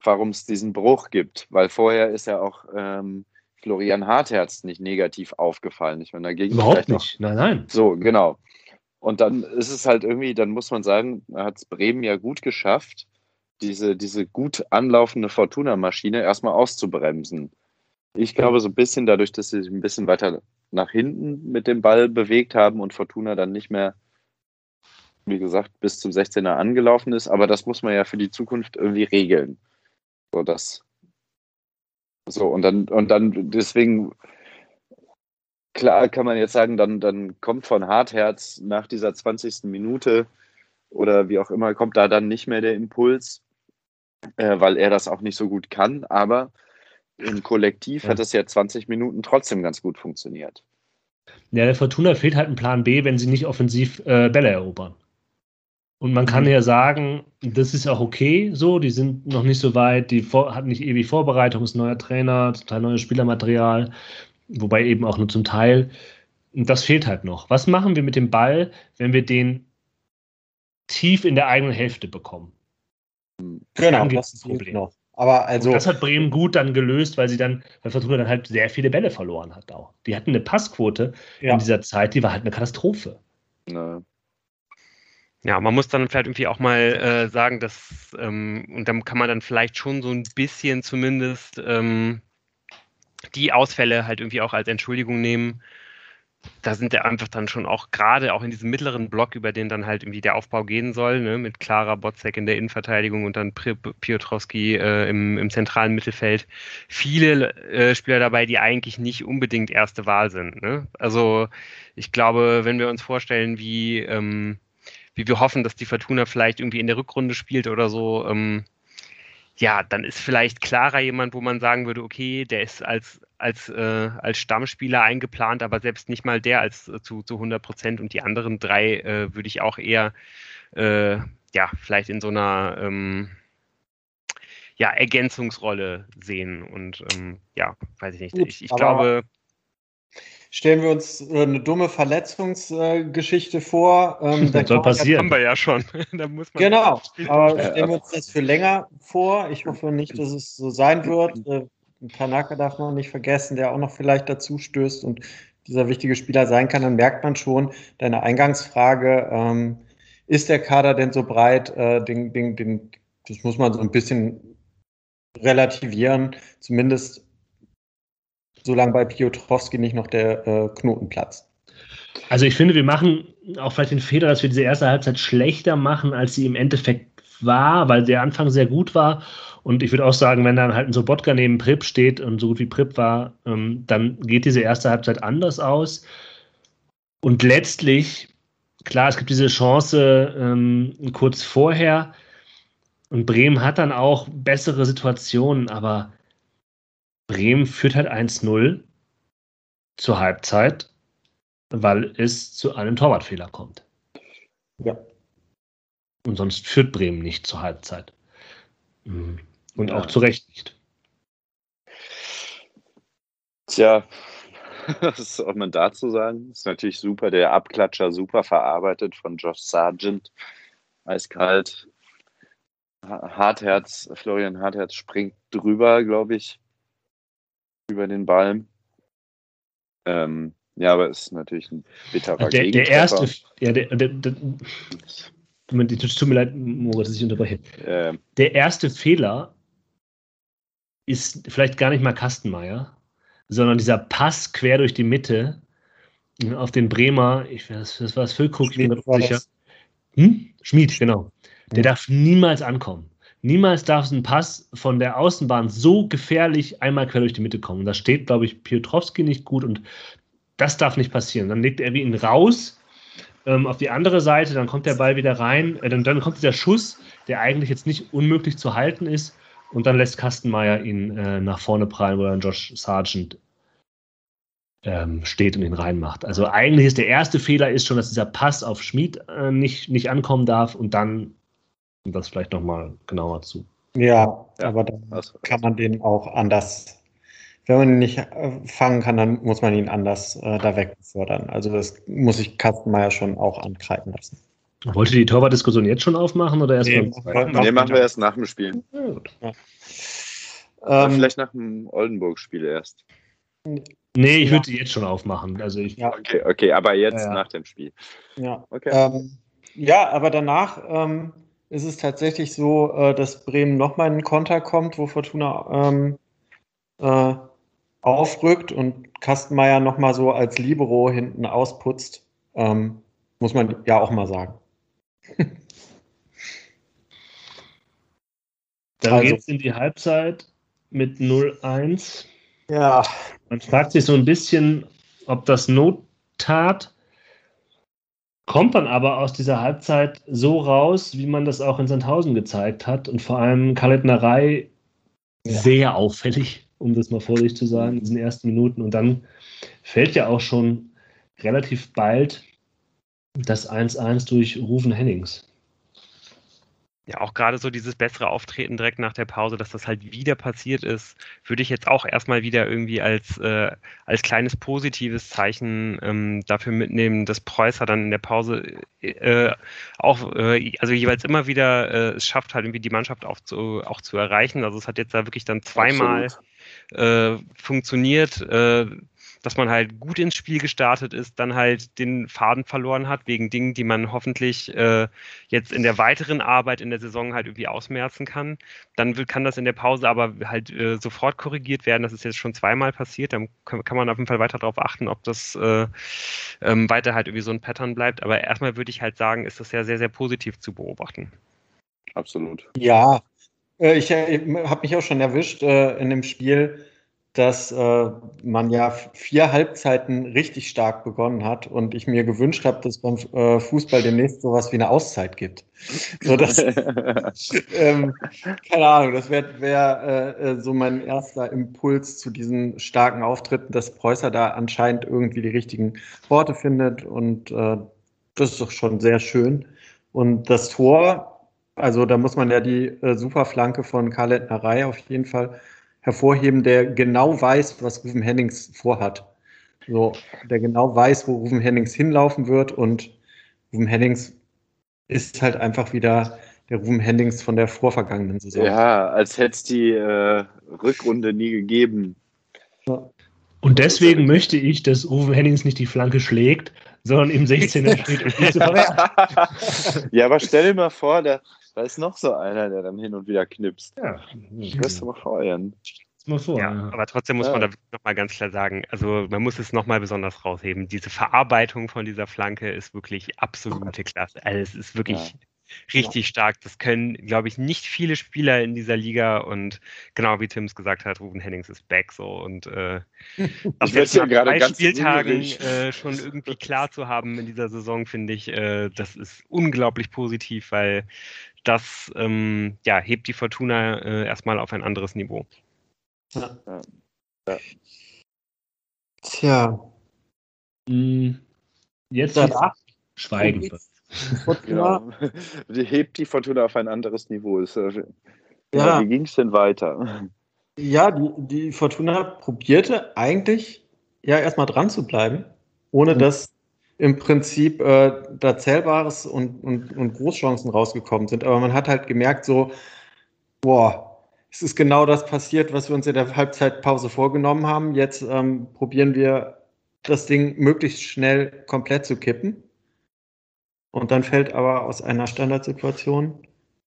warum es diesen Bruch gibt. Weil vorher ist ja auch ähm, Florian Hartherz nicht negativ aufgefallen. Ich meine, dagegen Überhaupt nicht. Nein, nein. So, genau. Und dann ist es halt irgendwie, dann muss man sagen, hat es Bremen ja gut geschafft, diese, diese gut anlaufende Fortuna-Maschine erstmal auszubremsen. Ich glaube, so ein bisschen dadurch, dass sie sich ein bisschen weiter nach hinten mit dem Ball bewegt haben und Fortuna dann nicht mehr, wie gesagt, bis zum 16er angelaufen ist. Aber das muss man ja für die Zukunft irgendwie regeln. So, das. So, und dann, und dann deswegen, klar kann man jetzt sagen, dann, dann kommt von Hartherz nach dieser 20. Minute oder wie auch immer, kommt da dann nicht mehr der Impuls, äh, weil er das auch nicht so gut kann. Aber im Kollektiv ja. hat es ja 20 Minuten trotzdem ganz gut funktioniert. Ja, der Fortuna fehlt halt ein Plan B, wenn sie nicht offensiv äh, Bälle erobern. Und man kann mhm. ja sagen, das ist auch okay so, die sind noch nicht so weit, die vor, hatten nicht ewig Vorbereitung, ist neuer Trainer, zum Teil neues Spielermaterial, wobei eben auch nur zum Teil. Und das fehlt halt noch. Was machen wir mit dem Ball, wenn wir den tief in der eigenen Hälfte bekommen? Genau, das ist ein Problem. Noch. Aber also. Und das hat Bremen gut dann gelöst, weil sie dann, weil Fortuna dann halt sehr viele Bälle verloren hat auch. Die hatten eine Passquote ja. in dieser Zeit, die war halt eine Katastrophe. Ja. Ja, man muss dann vielleicht irgendwie auch mal äh, sagen, dass, ähm, und dann kann man dann vielleicht schon so ein bisschen zumindest ähm, die Ausfälle halt irgendwie auch als Entschuldigung nehmen, da sind ja einfach dann schon auch gerade auch in diesem mittleren Block, über den dann halt irgendwie der Aufbau gehen soll, ne, mit Clara Botzek in der Innenverteidigung und dann Piotrowski äh, im, im zentralen Mittelfeld, viele äh, Spieler dabei, die eigentlich nicht unbedingt erste Wahl sind. Ne? Also ich glaube, wenn wir uns vorstellen, wie, ähm, wie wir hoffen, dass die Fortuna vielleicht irgendwie in der Rückrunde spielt oder so, ähm, ja, dann ist vielleicht Clara jemand, wo man sagen würde, okay, der ist als als, äh, als Stammspieler eingeplant, aber selbst nicht mal der als äh, zu, zu 100 Prozent und die anderen drei äh, würde ich auch eher, äh, ja, vielleicht in so einer ähm, ja, Ergänzungsrolle sehen und ähm, ja, weiß ich nicht. Ich, ich glaube. Stellen wir uns äh, eine dumme Verletzungsgeschichte vor. Ähm, das soll passieren. Haben wir ja schon. genau. Aber stellen wir uns das für länger vor. Ich hoffe nicht, dass es so sein wird. Äh, Tanaka darf man nicht vergessen, der auch noch vielleicht dazu stößt und dieser wichtige Spieler sein kann, dann merkt man schon, deine Eingangsfrage, ähm, ist der Kader denn so breit, äh, den, den, den, das muss man so ein bisschen relativieren, zumindest solange bei Piotrowski nicht noch der äh, Knoten platzt. Also ich finde, wir machen auch vielleicht den Fehler, dass wir diese erste Halbzeit schlechter machen, als sie im Endeffekt war, weil der Anfang sehr gut war und ich würde auch sagen, wenn dann halt ein Sobotka neben Prip steht und so gut wie Prip war, ähm, dann geht diese erste Halbzeit anders aus. Und letztlich, klar, es gibt diese Chance ähm, kurz vorher und Bremen hat dann auch bessere Situationen, aber Bremen führt halt 1-0 zur Halbzeit, weil es zu einem Torwartfehler kommt. Ja. Und sonst führt Bremen nicht zur Halbzeit. Mhm. Und ja. auch zu Recht nicht. Tja, was soll man dazu sagen? Ist natürlich super, der Abklatscher super verarbeitet von Josh Sargent. eiskalt. Hartherz, Florian Hartherz springt drüber, glaube ich, über den Ball. Ähm, ja, aber es ist natürlich ein bitterer der, der erste, ja, der, der, der, tut mir leid, Moritz, dass ich unterbreche. Ähm, der erste Fehler ist vielleicht gar nicht mal Kastenmeier, sondern dieser Pass quer durch die Mitte auf den Bremer, ich, das, das war das Füllkrug, ich bin mir sicher. Hm? Schmied, genau. Der darf niemals ankommen. Niemals darf ein Pass von der Außenbahn so gefährlich einmal quer durch die Mitte kommen. Da steht, glaube ich, Piotrowski nicht gut und das darf nicht passieren. Dann legt er ihn raus ähm, auf die andere Seite, dann kommt der Ball wieder rein, äh, dann, dann, kommt dieser Schuss, der eigentlich jetzt nicht unmöglich zu halten ist und dann lässt Kastenmeier ihn äh, nach vorne prallen, wo dann Josh Sargent ähm, steht und ihn reinmacht. Also eigentlich ist der erste Fehler ist schon, dass dieser Pass auf Schmid äh, nicht, nicht ankommen darf und dann das vielleicht nochmal genauer zu. Ja, ja, aber dann kann man den auch anders, wenn man ihn nicht äh, fangen kann, dann muss man ihn anders äh, da wegfördern. Also das muss ich Kastenmeier schon auch ankreiden lassen. Wollte die Torwartdiskussion jetzt schon aufmachen oder erst nee, mal? Nee, machen wir erst nach dem Spiel. Ja, ähm, vielleicht nach dem Oldenburg-Spiel erst. Nee, ich ja. würde die jetzt schon aufmachen. Also ich, ja. Okay, okay, aber jetzt nach dem Spiel. Ja, okay. Ähm, ja aber danach ähm, ist es tatsächlich so, äh, dass Bremen nochmal in einen Konter kommt, wo Fortuna ähm, äh, aufrückt und Kastenmeier nochmal so als Libero hinten ausputzt. Ähm, muss man ja auch mal sagen. Dann also, geht es in die Halbzeit mit 0-1. Ja. Man fragt sich so ein bisschen, ob das Not tat kommt dann aber aus dieser Halbzeit so raus, wie man das auch in Sandhausen gezeigt hat. Und vor allem Kalettnerei ja. sehr auffällig, um das mal vorsichtig zu sagen, in diesen ersten Minuten. Und dann fällt ja auch schon relativ bald das 1-1 durch Rufen Hennings. Ja, auch gerade so dieses bessere Auftreten direkt nach der Pause, dass das halt wieder passiert ist, würde ich jetzt auch erstmal wieder irgendwie als, äh, als kleines positives Zeichen ähm, dafür mitnehmen, dass Preußer dann in der Pause äh, auch, äh, also jeweils immer wieder äh, es schafft, halt irgendwie die Mannschaft auch zu, auch zu erreichen. Also es hat jetzt da wirklich dann zweimal äh, funktioniert. Dass man halt gut ins Spiel gestartet ist, dann halt den Faden verloren hat, wegen Dingen, die man hoffentlich äh, jetzt in der weiteren Arbeit in der Saison halt irgendwie ausmerzen kann. Dann kann das in der Pause aber halt äh, sofort korrigiert werden. Das ist jetzt schon zweimal passiert. Dann kann, man auf jeden Fall weiter darauf achten, ob das äh, ähm, weiter halt irgendwie so ein Pattern bleibt. Aber erstmal würde ich halt sagen, ist das ja sehr, sehr positiv zu beobachten. Absolut. Ja, äh, ich äh, habe mich auch schon erwischt äh, in dem Spiel dass äh, man ja vier Halbzeiten richtig stark begonnen hat und ich mir gewünscht habe, dass beim äh, Fußball demnächst sowas wie eine Auszeit gibt. So dass, ähm, keine Ahnung, das wäre wär, äh, so mein erster Impuls zu diesen starken Auftritten, dass Preußer da anscheinend irgendwie die richtigen Worte findet und äh, das ist doch schon sehr schön. Und das Tor, also da muss man ja die äh, Superflanke von Karl Lettnerei auf jeden Fall hervorheben, der genau weiß, was Rufen Hennings vorhat. So, der genau weiß, wo Rufen Hennings hinlaufen wird und Rufen Hennings ist halt einfach wieder der Rufen Hennings von der vorvergangenen Saison. Ja, als hätte es die äh, Rückrunde nie gegeben. Und deswegen möchte ich, dass Rufen Hennings nicht die Flanke schlägt, sondern im 16er steht. Ja, aber stell dir mal vor, der, da ist noch so einer, der dann hin und wieder knipst. Ja. Das du mal feuern. Mal vor, ja, ja, aber trotzdem muss ja. man da nochmal ganz klar sagen, also man muss es nochmal besonders rausheben. Diese Verarbeitung von dieser Flanke ist wirklich absolute Klasse. Also es ist wirklich ja. richtig stark. Das können, glaube ich, nicht viele Spieler in dieser Liga und genau wie Tim es gesagt hat, Ruben Hennings ist back so und äh, das jetzt nach drei Spieltagen äh, schon irgendwie klar zu haben in dieser Saison, finde ich, äh, das ist unglaublich positiv, weil das ähm, ja, hebt die Fortuna äh, erstmal auf ein anderes Niveau. Ja. ja. Tja. Hm, jetzt danach schweigen. Genau. Die hebt die Fortuna auf ein anderes Niveau. Ist, äh, ja. Wie ging es denn weiter? Ja, die, die Fortuna probierte eigentlich ja erstmal dran zu bleiben, ohne mhm. dass im Prinzip äh, da Zählbares und, und, und Großchancen rausgekommen sind. Aber man hat halt gemerkt, so, boah, es ist genau das passiert, was wir uns in der Halbzeitpause vorgenommen haben. Jetzt ähm, probieren wir das Ding möglichst schnell komplett zu kippen. Und dann fällt aber aus einer Standardsituation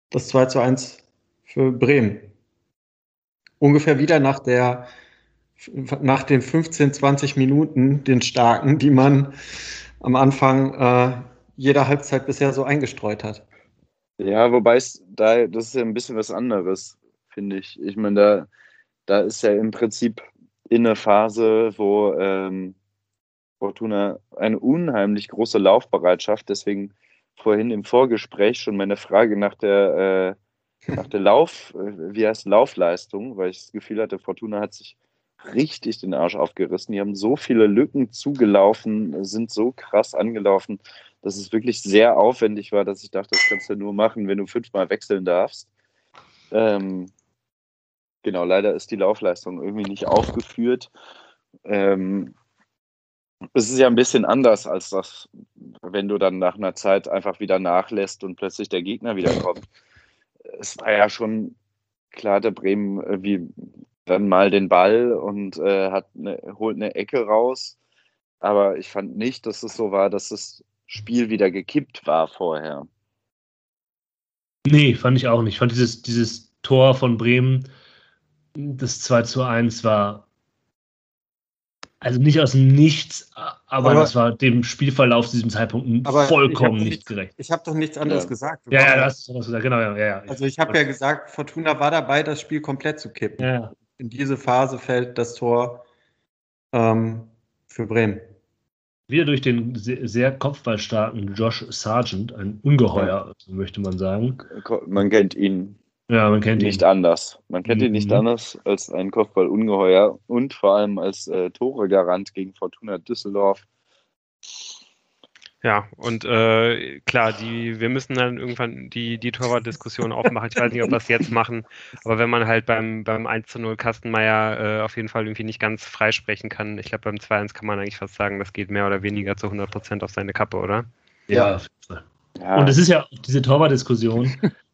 das 2 zu 1 für Bremen. Ungefähr wieder nach der nach den 15, 20 Minuten, den starken, die man am Anfang äh, jeder Halbzeit bisher so eingestreut hat. Ja, wobei es da, das ist ja ein bisschen was anderes, finde ich. Ich meine, da, da ist ja im Prinzip in der Phase, wo ähm, Fortuna eine unheimlich große Laufbereitschaft, deswegen vorhin im Vorgespräch schon meine Frage nach der, äh, nach der Lauf, wie heißt Laufleistung, weil ich das Gefühl hatte, Fortuna hat sich richtig den Arsch aufgerissen. Die haben so viele Lücken zugelaufen, sind so krass angelaufen, dass es wirklich sehr aufwendig war, dass ich dachte, das kannst du nur machen, wenn du fünfmal wechseln darfst. Ähm, genau, leider ist die Laufleistung irgendwie nicht aufgeführt. Ähm, es ist ja ein bisschen anders als das, wenn du dann nach einer Zeit einfach wieder nachlässt und plötzlich der Gegner wieder kommt. Es war ja schon klar, der Bremen, äh, wie dann mal den Ball und äh, hat eine, holt eine Ecke raus. Aber ich fand nicht, dass es so war, dass das Spiel wieder gekippt war vorher. Nee, fand ich auch nicht. Ich fand dieses, dieses Tor von Bremen, das 2 zu 1 war also nicht aus dem Nichts, aber, aber das war dem Spielverlauf zu diesem Zeitpunkt vollkommen nicht gerecht. Ich habe doch nichts anderes ja. gesagt. Ja, ja, das hast du gesagt, genau. Ja, ja, also ich habe ja gesagt, Fortuna war dabei, das Spiel komplett zu kippen. Ja in diese Phase fällt das Tor ähm, für Bremen. Wieder durch den sehr, sehr kopfballstarken Josh Sargent, ein Ungeheuer, ja. möchte man sagen. Man kennt ihn. Ja, man kennt nicht ihn. anders. Man kennt mhm. ihn nicht mhm. anders als ein Kopfball-Ungeheuer und vor allem als äh, Tore-Garant gegen Fortuna Düsseldorf. Ja, und äh, klar, die, wir müssen dann irgendwann die, die Torwart-Diskussion aufmachen. Ich weiß nicht, ob wir es jetzt machen, aber wenn man halt beim, beim 1 zu 0 Kastenmeier äh, auf jeden Fall irgendwie nicht ganz freisprechen kann, ich glaube, beim 2-1 kann man eigentlich fast sagen, das geht mehr oder weniger zu 100 Prozent auf seine Kappe, oder? Ja, ja. Und es ist ja diese Torwart-Diskussion.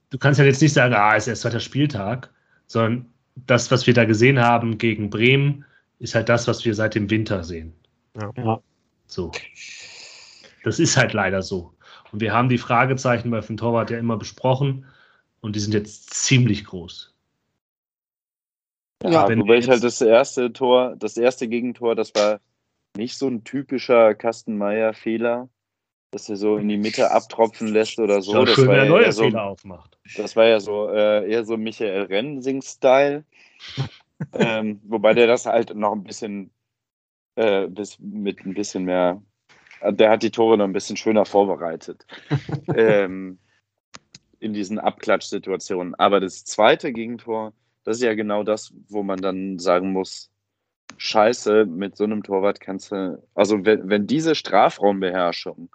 Du kannst ja jetzt nicht sagen, ah, es ist erst zweiter Spieltag, sondern das, was wir da gesehen haben gegen Bremen, ist halt das, was wir seit dem Winter sehen. Ja. ja. So. Das ist halt leider so. Und wir haben die Fragezeichen bei Torwart ja immer besprochen und die sind jetzt ziemlich groß. Ja, wobei ich halt das erste Tor, das erste Gegentor, das war nicht so ein typischer Kastenmeier-Fehler, dass er so in die Mitte abtropfen lässt oder so. Das schön, war ja neue so, Fehler aufmacht. Das war ja so äh, eher so Michael Rensing-Style. ähm, wobei der das halt noch ein bisschen äh, bis, mit ein bisschen mehr der hat die Tore noch ein bisschen schöner vorbereitet. ähm, in diesen Abklatschsituationen. Aber das zweite Gegentor, das ist ja genau das, wo man dann sagen muss, scheiße, mit so einem Torwart kannst du, also wenn, wenn diese Strafraumbeherrschung,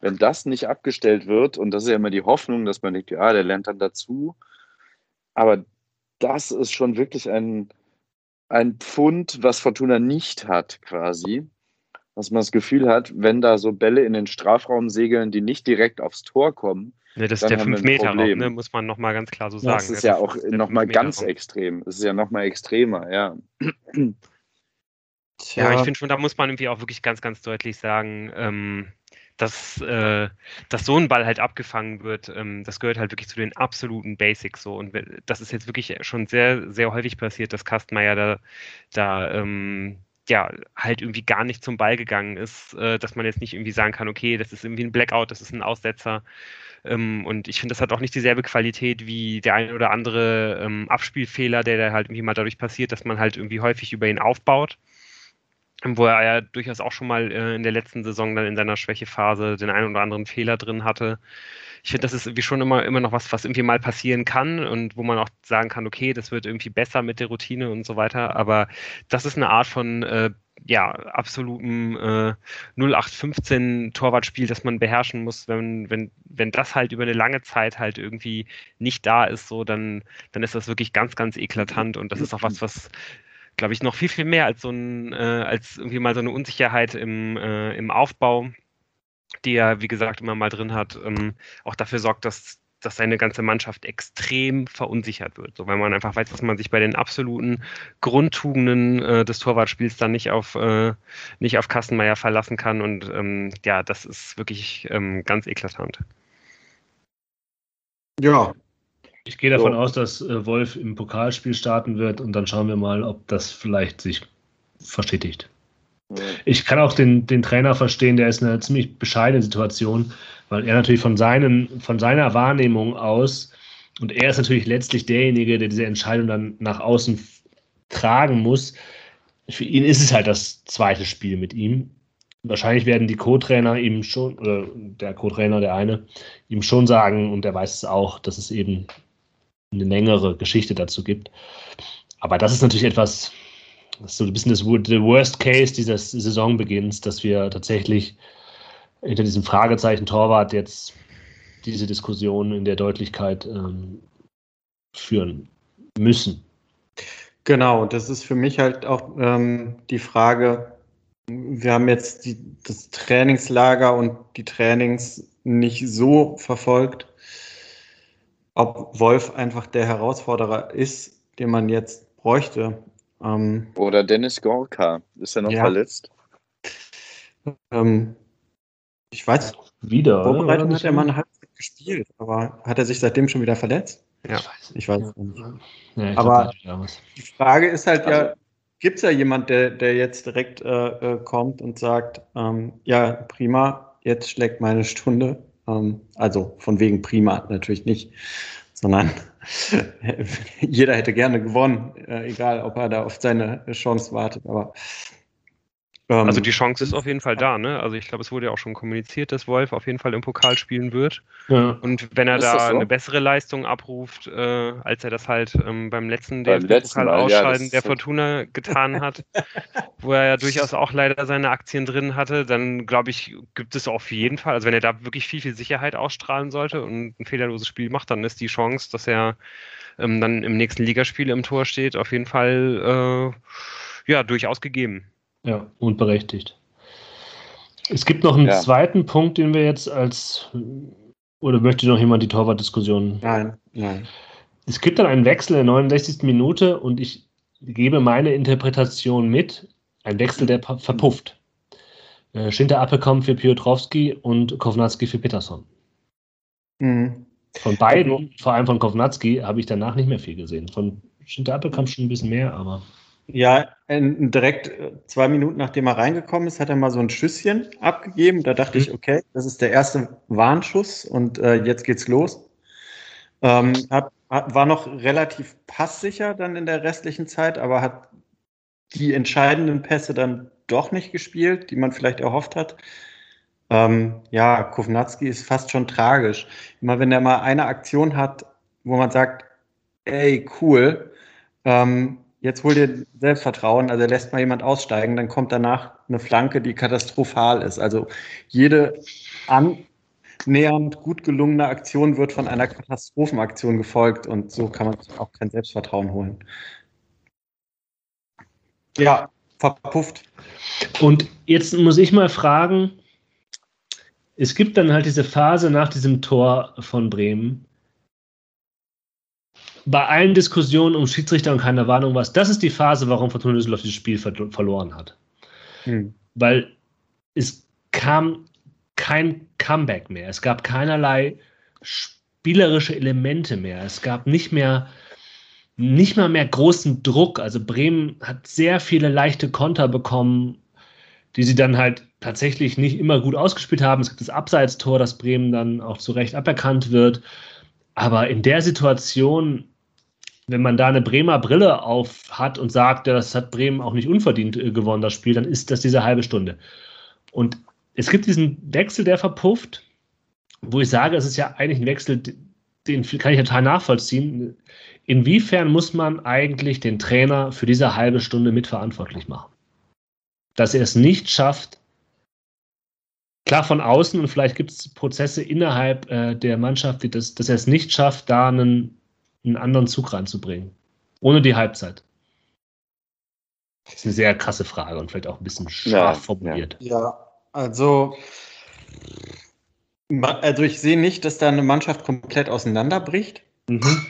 wenn das nicht abgestellt wird, und das ist ja immer die Hoffnung, dass man denkt, ja, der lernt dann dazu, aber das ist schon wirklich ein, ein Pfund, was Fortuna nicht hat, quasi dass man das Gefühl hat, wenn da so Bälle in den Strafraum segeln, die nicht direkt aufs Tor kommen. Ja, das ist der 5-Meter-Raum, ne? muss man nochmal ganz klar so sagen. Das ist ja, ja auch nochmal ganz extrem. Das ist ja nochmal extremer, ja. Ja, ich finde schon, da muss man irgendwie auch wirklich ganz, ganz deutlich sagen, ähm, dass, äh, dass so ein Ball halt abgefangen wird, ähm, das gehört halt wirklich zu den absoluten Basics so. Und das ist jetzt wirklich schon sehr, sehr häufig passiert, dass Kastmeier da, da ähm, ja, halt irgendwie gar nicht zum Ball gegangen ist, äh, dass man jetzt nicht irgendwie sagen kann, okay, das ist irgendwie ein Blackout, das ist ein Aussetzer. Ähm, und ich finde, das hat auch nicht dieselbe Qualität wie der ein oder andere ähm, Abspielfehler, der da halt irgendwie mal dadurch passiert, dass man halt irgendwie häufig über ihn aufbaut. Wo er ja durchaus auch schon mal äh, in der letzten Saison dann in seiner Schwächephase den einen oder anderen Fehler drin hatte ich finde, das ist irgendwie schon immer, immer noch was, was irgendwie mal passieren kann und wo man auch sagen kann, okay, das wird irgendwie besser mit der Routine und so weiter. Aber das ist eine Art von äh, ja, absolutem äh, 0815 Torwartspiel, das man beherrschen muss, wenn, wenn, wenn das halt über eine lange Zeit halt irgendwie nicht da ist, so, dann, dann ist das wirklich ganz, ganz eklatant und das ist auch was, was glaube ich, noch viel, viel mehr als so ein, äh, als irgendwie mal so eine Unsicherheit im, äh, im Aufbau die er, wie gesagt, immer mal drin hat, ähm, auch dafür sorgt, dass, dass seine ganze Mannschaft extrem verunsichert wird. So, weil man einfach weiß, dass man sich bei den absoluten Grundtugenden äh, des Torwartspiels dann nicht auf, äh, nicht auf Kastenmeier verlassen kann. Und ähm, ja, das ist wirklich ähm, ganz eklatant. Ja. Ich gehe davon so. aus, dass äh, Wolf im Pokalspiel starten wird und dann schauen wir mal, ob das vielleicht sich verstetigt. Ich kann auch den, den Trainer verstehen, der ist in einer ziemlich bescheidenen Situation, weil er natürlich von, seinen, von seiner Wahrnehmung aus, und er ist natürlich letztlich derjenige, der diese Entscheidung dann nach außen tragen muss. Für ihn ist es halt das zweite Spiel mit ihm. Wahrscheinlich werden die Co-Trainer ihm schon, oder der Co-Trainer, der eine, ihm schon sagen, und er weiß es auch, dass es eben eine längere Geschichte dazu gibt. Aber das ist natürlich etwas, das ist so ein bisschen das Worst Case dieses Saisonbeginns, dass wir tatsächlich hinter diesem Fragezeichen Torwart jetzt diese Diskussion in der Deutlichkeit ähm, führen müssen. Genau, das ist für mich halt auch ähm, die Frage, wir haben jetzt die, das Trainingslager und die Trainings nicht so verfolgt, ob Wolf einfach der Herausforderer ist, den man jetzt bräuchte. Ähm, Oder Dennis Gorka. Ist er noch ja. verletzt? Ähm, ich weiß. Wieder. Vorbereitung hat der Mann Halbzeit gespielt, aber hat er sich seitdem schon wieder verletzt? Ja. Ich weiß es nicht. Ja, aber die Frage ist halt also, ja, gibt es ja jemand, der, der jetzt direkt äh, äh, kommt und sagt, ähm, ja, prima, jetzt schlägt meine Stunde. Ähm, also von wegen prima natürlich nicht sondern jeder hätte gerne gewonnen, äh, egal ob er da auf seine Chance wartet. Aber also die Chance ist auf jeden Fall da, ne? Also ich glaube, es wurde ja auch schon kommuniziert, dass Wolf auf jeden Fall im Pokal spielen wird. Ja. Und wenn er ist da so? eine bessere Leistung abruft, äh, als er das halt ähm, beim letzten, beim letzten Pokal ausscheiden ja, der Fortuna getan hat, wo er ja durchaus auch leider seine Aktien drin hatte, dann glaube ich, gibt es auf jeden Fall, also wenn er da wirklich viel, viel Sicherheit ausstrahlen sollte und ein fehlerloses Spiel macht, dann ist die Chance, dass er ähm, dann im nächsten Ligaspiel im Tor steht, auf jeden Fall äh, ja durchaus gegeben. Ja, und berechtigt. Es gibt noch einen ja. zweiten Punkt, den wir jetzt als. Oder möchte noch jemand die Torwartdiskussion? Nein, nein. Es gibt dann einen Wechsel in der 69. Minute und ich gebe meine Interpretation mit. Ein Wechsel, der verpufft. Äh, Schinter Appelkamp für Piotrowski und Kovnatski für Peterson. Mhm. Von beiden, vor allem von Kovnatski, habe ich danach nicht mehr viel gesehen. Von Schinter Appelkamp schon ein bisschen mehr, aber. Ja, direkt äh, zwei Minuten nachdem er reingekommen ist, hat er mal so ein Schüsschen abgegeben. Da dachte mhm. ich, okay, das ist der erste Warnschuss und äh, jetzt geht's los. Ähm, hat, hat, war noch relativ passsicher dann in der restlichen Zeit, aber hat die entscheidenden Pässe dann doch nicht gespielt, die man vielleicht erhofft hat. Ähm, ja, Kovnatski ist fast schon tragisch. Immer wenn er mal eine Aktion hat, wo man sagt, ey, cool, ähm, jetzt hol dir Selbstvertrauen, also lässt mal jemand aussteigen, dann kommt danach eine Flanke, die katastrophal ist. Also jede annähernd gut gelungene Aktion wird von einer Katastrophenaktion gefolgt und so kann man auch kein Selbstvertrauen holen. Ja, verpufft. Und jetzt muss ich mal fragen, es gibt dann halt diese Phase nach diesem Tor von Bremen, bei allen Diskussionen um Schiedsrichter und keine Warnung was, das ist die Phase, warum Fortuna Düsseldorf dieses Spiel ver verloren hat. Hm. Weil es kam kein Comeback mehr. Es gab keinerlei spielerische Elemente mehr. Es gab nicht mehr nicht mal mehr großen Druck. Also Bremen hat sehr viele leichte Konter bekommen, die sie dann halt tatsächlich nicht immer gut ausgespielt haben. Es gibt das Abseitstor, das Bremen dann auch zu Recht aberkannt wird. Aber in der Situation wenn man da eine Bremer Brille auf hat und sagt, das hat Bremen auch nicht unverdient äh, gewonnen, das Spiel, dann ist das diese halbe Stunde. Und es gibt diesen Wechsel, der verpufft, wo ich sage, es ist ja eigentlich ein Wechsel, den kann ich total nachvollziehen. Inwiefern muss man eigentlich den Trainer für diese halbe Stunde mitverantwortlich machen? Dass er es nicht schafft, klar von außen und vielleicht gibt es Prozesse innerhalb äh, der Mannschaft, die das, dass er es nicht schafft, da einen einen anderen Zug reinzubringen. Ohne die Halbzeit. Das ist eine sehr krasse Frage und vielleicht auch ein bisschen scharf ja, formuliert. Ja, also Also ich sehe nicht, dass da eine Mannschaft komplett auseinanderbricht, mhm.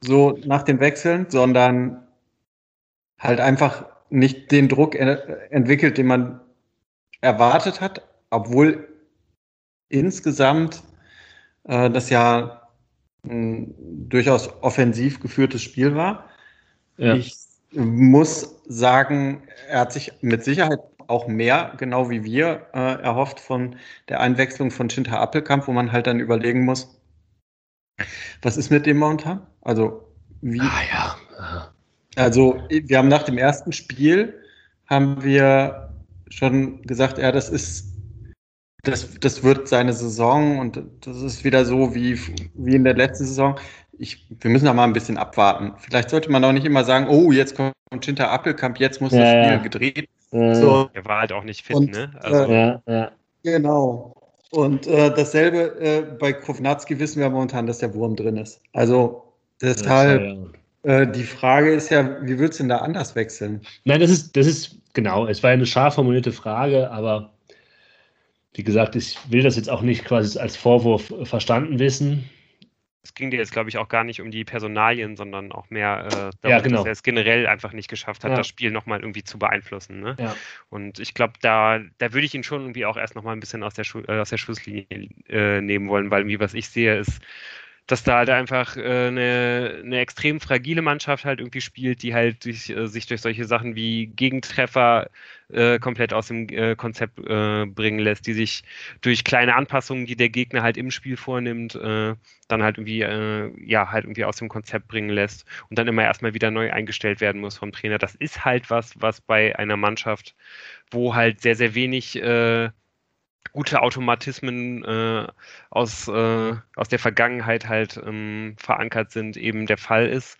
so nach den Wechseln, sondern halt einfach nicht den Druck entwickelt, den man erwartet hat, obwohl insgesamt äh, das ja ein durchaus offensiv geführtes Spiel war. Ja. Ich muss sagen, er hat sich mit Sicherheit auch mehr, genau wie wir, äh, erhofft von der Einwechslung von Schinter Appelkamp, wo man halt dann überlegen muss, was ist mit dem momentan? Also, wie. Ah, ja. Also, wir haben nach dem ersten Spiel haben wir schon gesagt, ja, das ist, das, das wird seine Saison und das ist wieder so wie, wie in der letzten Saison. Ich, wir müssen da mal ein bisschen abwarten. Vielleicht sollte man auch nicht immer sagen, oh, jetzt kommt Schinter Appelkamp, jetzt muss ja, das Spiel ja. gedreht. So. Er war halt auch nicht fit, und, ne? Also. Äh, ja, ja. Genau. Und äh, dasselbe äh, bei Kovnatski wissen wir momentan, dass der Wurm drin ist. Also deshalb, äh, die Frage ist ja, wie wird es denn da anders wechseln? Nein, das ist, das ist genau, es war eine scharf formulierte Frage, aber wie gesagt, ich will das jetzt auch nicht quasi als Vorwurf verstanden wissen es ging dir jetzt, glaube ich, auch gar nicht um die Personalien, sondern auch mehr äh, darum, ja, genau. dass er es generell einfach nicht geschafft hat, ja. das Spiel nochmal irgendwie zu beeinflussen. Ne? Ja. Und ich glaube, da, da würde ich ihn schon irgendwie auch erst nochmal ein bisschen aus der, Schu äh, aus der Schusslinie äh, nehmen wollen, weil wie was ich sehe, ist, dass da halt einfach äh, eine, eine extrem fragile Mannschaft halt irgendwie spielt, die halt durch, äh, sich durch solche Sachen wie Gegentreffer äh, komplett aus dem äh, Konzept bringen lässt, die sich durch kleine Anpassungen, die der Gegner halt im Spiel vornimmt, dann halt irgendwie, ja, halt irgendwie aus dem Konzept bringen lässt und dann immer erstmal wieder neu eingestellt werden muss vom Trainer. Das ist halt was, was bei einer Mannschaft, wo halt sehr, sehr wenig gute Automatismen äh, aus, äh, aus der Vergangenheit halt ähm, verankert sind, eben der Fall ist.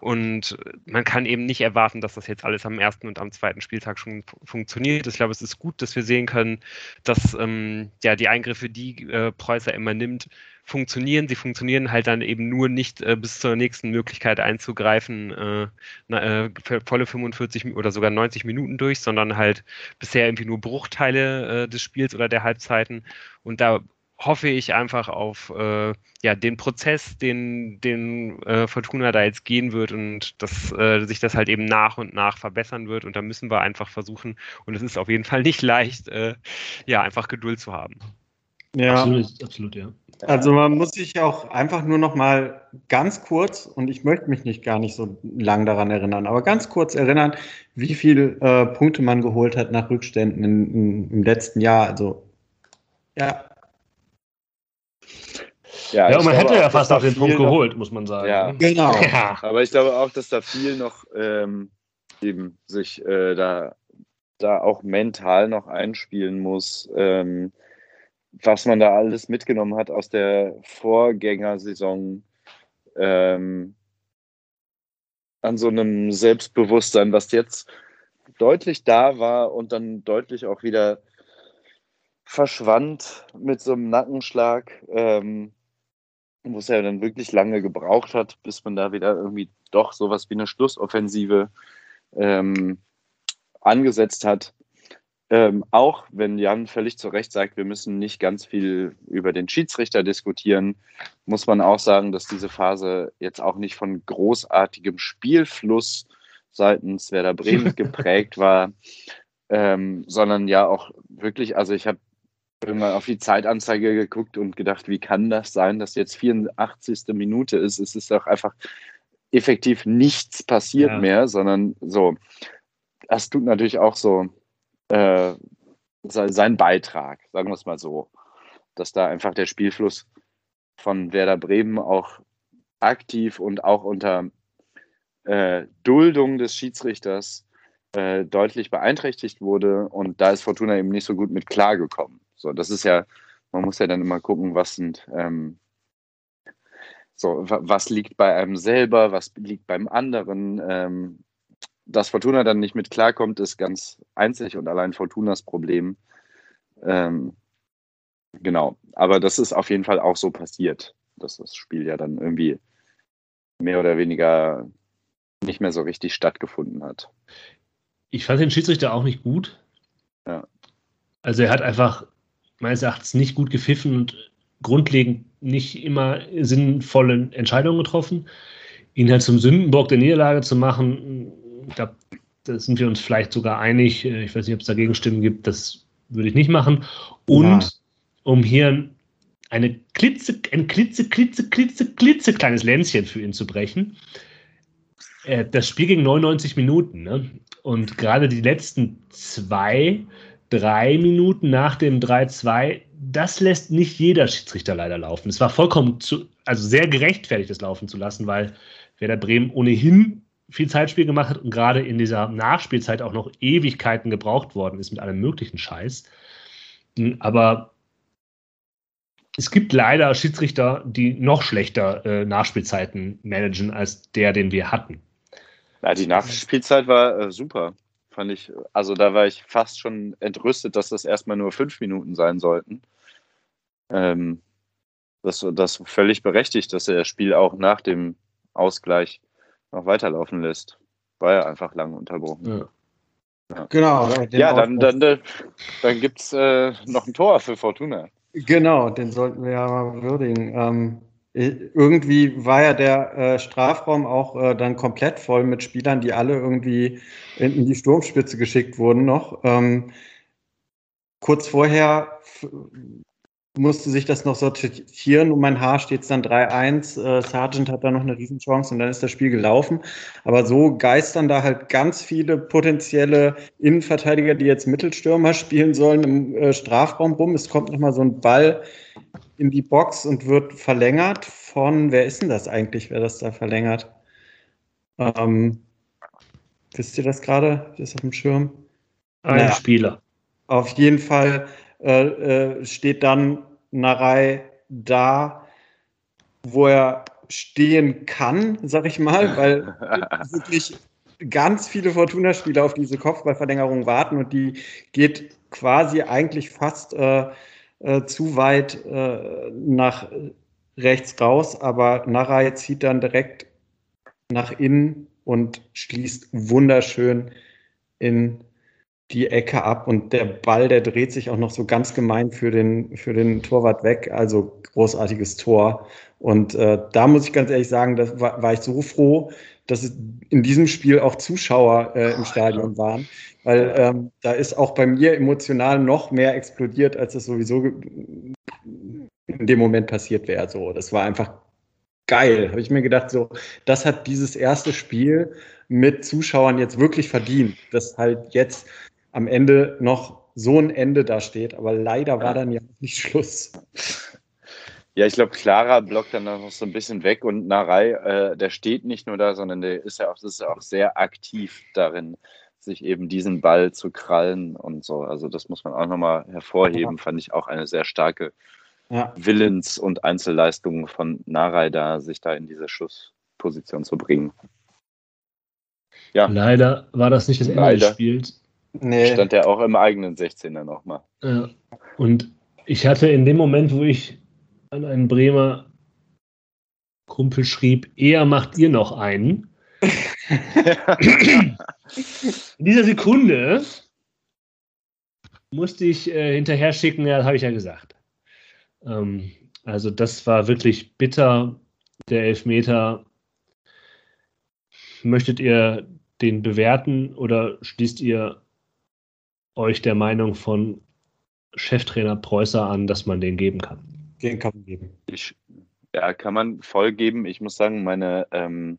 Und man kann eben nicht erwarten, dass das jetzt alles am ersten und am zweiten Spieltag schon funktioniert. Ich glaube, es ist gut, dass wir sehen können, dass ähm, ja, die Eingriffe, die äh, Preußer immer nimmt, funktionieren. Sie funktionieren halt dann eben nur nicht äh, bis zur nächsten Möglichkeit einzugreifen, äh, na, äh, volle 45 oder sogar 90 Minuten durch, sondern halt bisher irgendwie nur Bruchteile äh, des Spiels oder der Halbzeiten. Und da hoffe ich einfach auf äh, ja, den Prozess, den, den äh, Fortuna da jetzt gehen wird und dass sich das halt eben nach und nach verbessern wird. Und da müssen wir einfach versuchen, und es ist auf jeden Fall nicht leicht, ja, einfach Geduld zu haben. Ja, absolut, absolut, ja. Also man muss sich auch einfach nur noch mal ganz kurz, und ich möchte mich nicht gar nicht so lang daran erinnern, aber ganz kurz erinnern, wie viele äh, Punkte man geholt hat nach Rückständen in, in, im letzten Jahr. Also ja. Ja, ja und man hätte ja fast auch den Punkt noch, geholt, muss man sagen. Ja, genau. Ja. Aber ich glaube auch, dass da viel noch ähm, eben sich äh, da, da auch mental noch einspielen muss. Ähm, was man da alles mitgenommen hat aus der Vorgängersaison ähm, an so einem Selbstbewusstsein, was jetzt deutlich da war und dann deutlich auch wieder verschwand mit so einem Nackenschlag, ähm, wo es ja dann wirklich lange gebraucht hat, bis man da wieder irgendwie doch sowas wie eine Schlussoffensive ähm, angesetzt hat. Ähm, auch wenn Jan völlig zu Recht sagt, wir müssen nicht ganz viel über den Schiedsrichter diskutieren, muss man auch sagen, dass diese Phase jetzt auch nicht von großartigem Spielfluss seitens Werder Bremen geprägt war, ähm, sondern ja auch wirklich, also ich habe irgendwann auf die Zeitanzeige geguckt und gedacht, wie kann das sein, dass jetzt 84. Minute ist? Es ist doch einfach effektiv nichts passiert ja. mehr, sondern so, das tut natürlich auch so äh, sein Beitrag, sagen wir es mal so, dass da einfach der Spielfluss von Werder Bremen auch aktiv und auch unter äh, Duldung des Schiedsrichters äh, deutlich beeinträchtigt wurde und da ist Fortuna eben nicht so gut mit klargekommen. So, das ist ja, man muss ja dann immer gucken, was sind ähm, so, was liegt bei einem selber, was liegt beim anderen. Ähm, dass Fortuna dann nicht mit klarkommt, ist ganz einzig und allein Fortunas Problem. Ähm, genau, aber das ist auf jeden Fall auch so passiert, dass das Spiel ja dann irgendwie mehr oder weniger nicht mehr so richtig stattgefunden hat. Ich fand den Schiedsrichter auch nicht gut. Ja. Also er hat einfach meines Erachtens nicht gut gepfiffen und grundlegend nicht immer sinnvolle Entscheidungen getroffen. Ihn halt zum Sündenbock der Niederlage zu machen, da, da sind wir uns vielleicht sogar einig. Ich weiß nicht, ob es dagegen Stimmen gibt, das würde ich nicht machen. Und ja. um hier eine klitze, ein klitze, klitze, klitze, klitze kleines Länzchen für ihn zu brechen. Äh, das Spiel ging 99 Minuten. Ne? Und gerade die letzten zwei, drei Minuten nach dem 3-2, das lässt nicht jeder Schiedsrichter leider laufen. Es war vollkommen zu, also sehr gerechtfertigt, das laufen zu lassen, weil Werder Bremen ohnehin viel Zeitspiel gemacht hat und gerade in dieser Nachspielzeit auch noch Ewigkeiten gebraucht worden ist mit allem möglichen Scheiß. Hm, aber es gibt leider Schiedsrichter, die noch schlechter äh, Nachspielzeiten managen als der, den wir hatten. Ja, die Nachspielzeit war äh, super, fand ich. Also da war ich fast schon entrüstet, dass das erstmal nur fünf Minuten sein sollten. Ähm, das, das völlig berechtigt, dass das Spiel auch nach dem Ausgleich noch weiterlaufen lässt. War ja einfach lang unterbrochen. Ja. Ja. Genau. Ja, dann, dann, dann, dann gibt es äh, noch ein Tor für Fortuna. Genau, den sollten wir ja mal würdigen. Ähm, irgendwie war ja der äh, Strafraum auch äh, dann komplett voll mit Spielern, die alle irgendwie in, in die Sturmspitze geschickt wurden noch. Ähm, kurz vorher musste sich das noch sortieren und mein Haar steht es dann 3-1. Äh, Sargent hat da noch eine Riesenchance und dann ist das Spiel gelaufen. Aber so geistern da halt ganz viele potenzielle Innenverteidiger, die jetzt Mittelstürmer spielen sollen, im äh, Strafraum rum. Es kommt nochmal so ein Ball in die Box und wird verlängert von, wer ist denn das eigentlich, wer das da verlängert? Ähm, wisst ihr das gerade? Das ist auf dem Schirm? Ein naja. Spieler. Auf jeden Fall äh, äh, steht dann Narei da, wo er stehen kann, sag ich mal, weil wirklich ganz viele Fortuna-Spieler auf diese Kopfballverlängerung warten und die geht quasi eigentlich fast äh, äh, zu weit äh, nach rechts raus, aber Narei zieht dann direkt nach innen und schließt wunderschön in die Ecke ab und der Ball, der dreht sich auch noch so ganz gemein für den, für den Torwart weg. Also großartiges Tor. Und äh, da muss ich ganz ehrlich sagen, da war, war ich so froh, dass in diesem Spiel auch Zuschauer äh, im Stadion waren. Weil ähm, da ist auch bei mir emotional noch mehr explodiert, als es sowieso in dem Moment passiert wäre. So, das war einfach geil. Habe ich mir gedacht, so, das hat dieses erste Spiel mit Zuschauern jetzt wirklich verdient, dass halt jetzt am Ende noch so ein Ende da steht. Aber leider war dann ja nicht Schluss. Ja, ich glaube, Clara blockt dann noch so ein bisschen weg und Narei, äh, der steht nicht nur da, sondern der ist ja auch, ist ja auch sehr aktiv darin, sich eben diesen Ball zu krallen und so. Also das muss man auch nochmal hervorheben, ja. fand ich auch eine sehr starke ja. Willens- und Einzelleistung von Narei da, sich da in diese Schussposition zu bringen. Ja. Leider war das nicht das Ende des Spiels. Nee. Stand er auch im eigenen 16er nochmal. Ja. Und ich hatte in dem Moment, wo ich an einen Bremer Kumpel schrieb, eher macht ihr noch einen. in dieser Sekunde musste ich äh, hinterher schicken, ja, das habe ich ja gesagt. Ähm, also das war wirklich bitter, der Elfmeter. Möchtet ihr den bewerten oder schließt ihr euch der Meinung von Cheftrainer Preußer an, dass man den geben kann? Den kann man geben. Ich, ja, kann man voll geben. Ich muss sagen, meine ähm,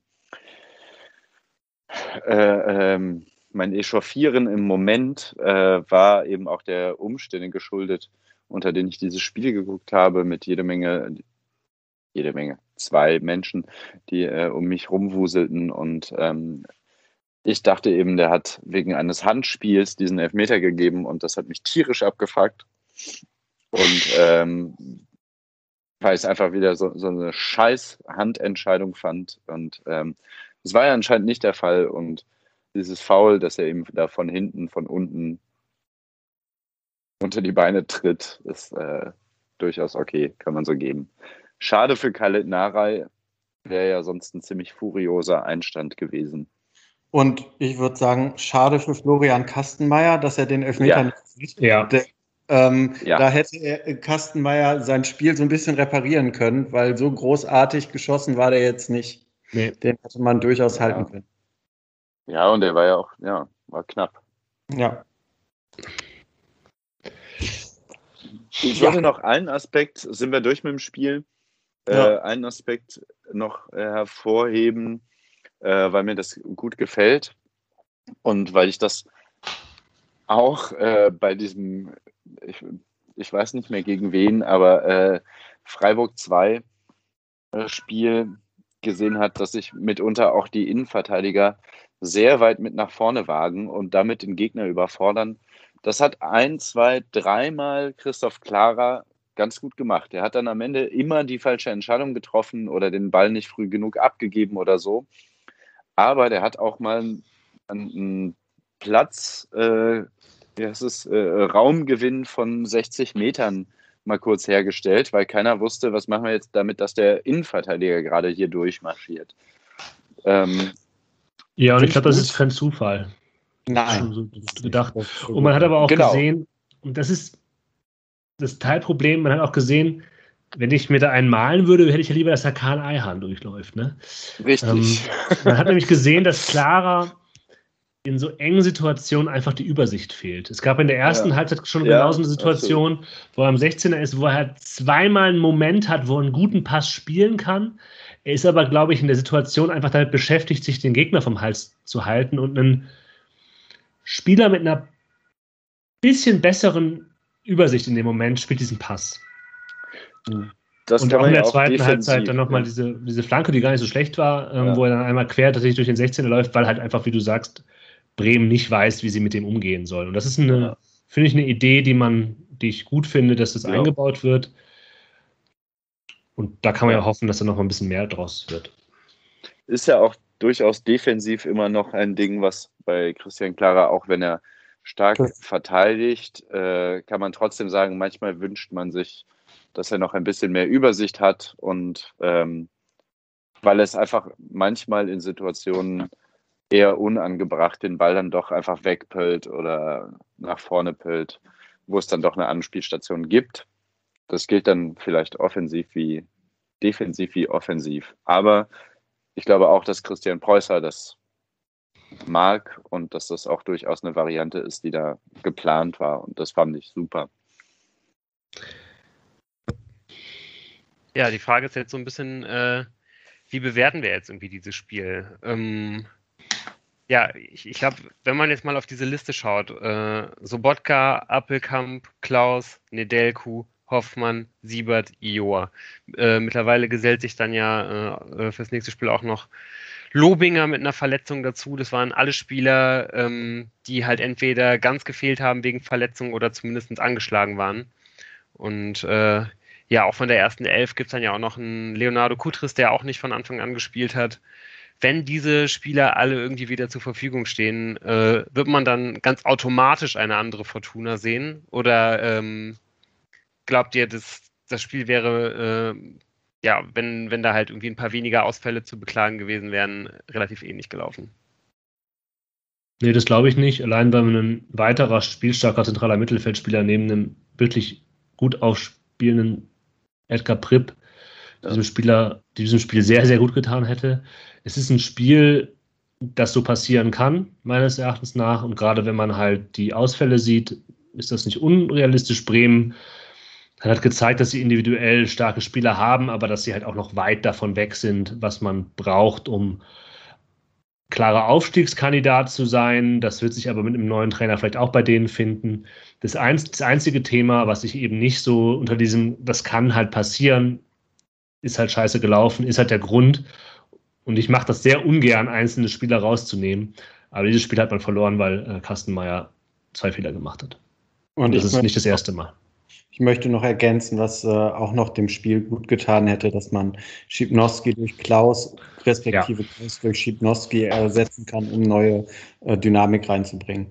äh, ähm, mein Echauffieren im Moment äh, war eben auch der Umstände geschuldet, unter denen ich dieses Spiel geguckt habe, mit jede Menge, jede Menge, zwei Menschen, die äh, um mich rumwuselten und ähm, ich dachte eben, der hat wegen eines Handspiels diesen Elfmeter gegeben und das hat mich tierisch abgefuckt. Und ähm, weil ich es einfach wieder so, so eine scheiß Handentscheidung fand. Und ähm, das war ja anscheinend nicht der Fall. Und dieses Foul, dass er eben da von hinten, von unten unter die Beine tritt, ist äh, durchaus okay, kann man so geben. Schade für Khaled Narei, wäre ja sonst ein ziemlich furioser Einstand gewesen. Und ich würde sagen, schade für Florian Kastenmeier, dass er den Elfmeter ja. nicht sieht. Ja. Der, Ähm, ja. Da hätte er, äh, Kastenmeier sein Spiel so ein bisschen reparieren können, weil so großartig geschossen war der jetzt nicht. Nee. Den hätte man durchaus ja. halten können. Ja, und der war ja auch, ja, war knapp. Ja. Ich wollte noch einen Aspekt, sind wir durch mit dem Spiel, ja. äh, einen Aspekt noch äh, hervorheben, äh, weil mir das gut gefällt und weil ich das auch äh, bei diesem, ich, ich, weiß nicht mehr gegen wen, aber äh, Freiburg 2 äh, Spiel gesehen hat, dass sich mitunter auch die Innenverteidiger sehr weit mit nach vorne wagen und damit den Gegner überfordern. Das hat ein, zwei, dreimal Christoph Klara ganz gut gemacht. Er hat dann am Ende immer die falsche Entscheidung getroffen oder den Ball nicht früh genug abgegeben oder so. Aber der hat auch mal einen, einen Platz, äh, wie heißt es, äh, Raumgewinn von 60 Metern mal kurz hergestellt, weil keiner wusste, was machen wir jetzt damit, dass der Innenverteidiger gerade hier durchmarschiert. Ähm, ja, und ich glaube, das ist kein Zufall. Nein. So gedacht. Und man hat aber auch genau. gesehen, und das ist das Teilproblem, man hat auch gesehen, wenn ich mir da einen malen würde, hätte ich ja lieber, dass der Karl Eihahn durchläuft. Ne? Richtig. Ähm, man hat nämlich gesehen, dass Clara in so engen Situationen einfach die Übersicht fehlt. Es gab in der ersten ja. Halbzeit schon ja, genauso eine Situation, absolut. wo er am 16er ist, wo er halt zweimal einen Moment hat, wo er einen guten Pass spielen kann. Er ist aber, glaube ich, in der Situation einfach damit beschäftigt, sich den Gegner vom Hals zu halten und einen Spieler mit einer bisschen besseren Übersicht in dem Moment spielt diesen Pass. Das und auch in der zweiten Halbzeit dann nochmal ja. diese, diese Flanke, die gar nicht so schlecht war, ähm, ja. wo er dann einmal quer tatsächlich durch den 16er läuft, weil halt einfach, wie du sagst, Bremen nicht weiß, wie sie mit dem umgehen soll. Und das ist eine, ja. finde ich, eine Idee, die man, die ich gut finde, dass das ja. eingebaut wird. Und da kann man ja, hoffen, dass da noch mal ein bisschen mehr draus wird. Ist ja auch durchaus defensiv immer noch ein Ding, was bei Christian Clara, auch wenn er stark verteidigt, äh, kann man trotzdem sagen, manchmal wünscht man sich, dass er noch ein bisschen mehr Übersicht hat und ähm, weil es einfach manchmal in Situationen eher unangebracht den Ball dann doch einfach wegpölt oder nach vorne pölt, wo es dann doch eine Anspielstation gibt. Das gilt dann vielleicht offensiv wie defensiv wie offensiv. Aber ich glaube auch, dass Christian Preußer das mag und dass das auch durchaus eine Variante ist, die da geplant war. Und das fand ich super. Ja, die Frage ist jetzt so ein bisschen, äh, wie bewerten wir jetzt irgendwie dieses Spiel? Ähm, ja, ich, ich glaube, wenn man jetzt mal auf diese Liste schaut, äh, Sobotka, Appelkamp, Klaus, Nedelku, Hoffmann, Siebert, Ioa. Äh, mittlerweile gesellt sich dann ja äh, fürs nächste Spiel auch noch Lobinger mit einer Verletzung dazu. Das waren alle Spieler, ähm, die halt entweder ganz gefehlt haben wegen Verletzung oder zumindest angeschlagen waren. Und äh, ja, auch von der ersten Elf gibt es dann ja auch noch einen Leonardo Kutris, der auch nicht von Anfang an gespielt hat wenn diese Spieler alle irgendwie wieder zur Verfügung stehen, äh, wird man dann ganz automatisch eine andere Fortuna sehen? Oder ähm, glaubt ihr, dass das Spiel wäre, äh, ja, wenn, wenn da halt irgendwie ein paar weniger Ausfälle zu beklagen gewesen wären, relativ ähnlich gelaufen? Nee, das glaube ich nicht. Allein weil ein weiterer spielstarker zentraler Mittelfeldspieler neben einem wirklich gut aufspielenden Edgar Pripp diesem Spieler, diesem Spiel sehr, sehr gut getan hätte. Es ist ein Spiel, das so passieren kann, meines Erachtens nach. Und gerade wenn man halt die Ausfälle sieht, ist das nicht unrealistisch. Bremen hat gezeigt, dass sie individuell starke Spieler haben, aber dass sie halt auch noch weit davon weg sind, was man braucht, um klarer Aufstiegskandidat zu sein. Das wird sich aber mit einem neuen Trainer vielleicht auch bei denen finden. Das, ein, das einzige Thema, was ich eben nicht so unter diesem, das kann halt passieren, ist halt scheiße gelaufen, ist halt der Grund. Und ich mache das sehr ungern, einzelne Spieler rauszunehmen. Aber dieses Spiel hat man verloren, weil äh, Kastenmeier zwei Fehler gemacht hat. Und das ist nicht das erste Mal. Ich möchte noch ergänzen, was äh, auch noch dem Spiel gut getan hätte, dass man Schipnowski durch Klaus, respektive ja. Klaus durch Schipnowski ersetzen kann, um neue äh, Dynamik reinzubringen.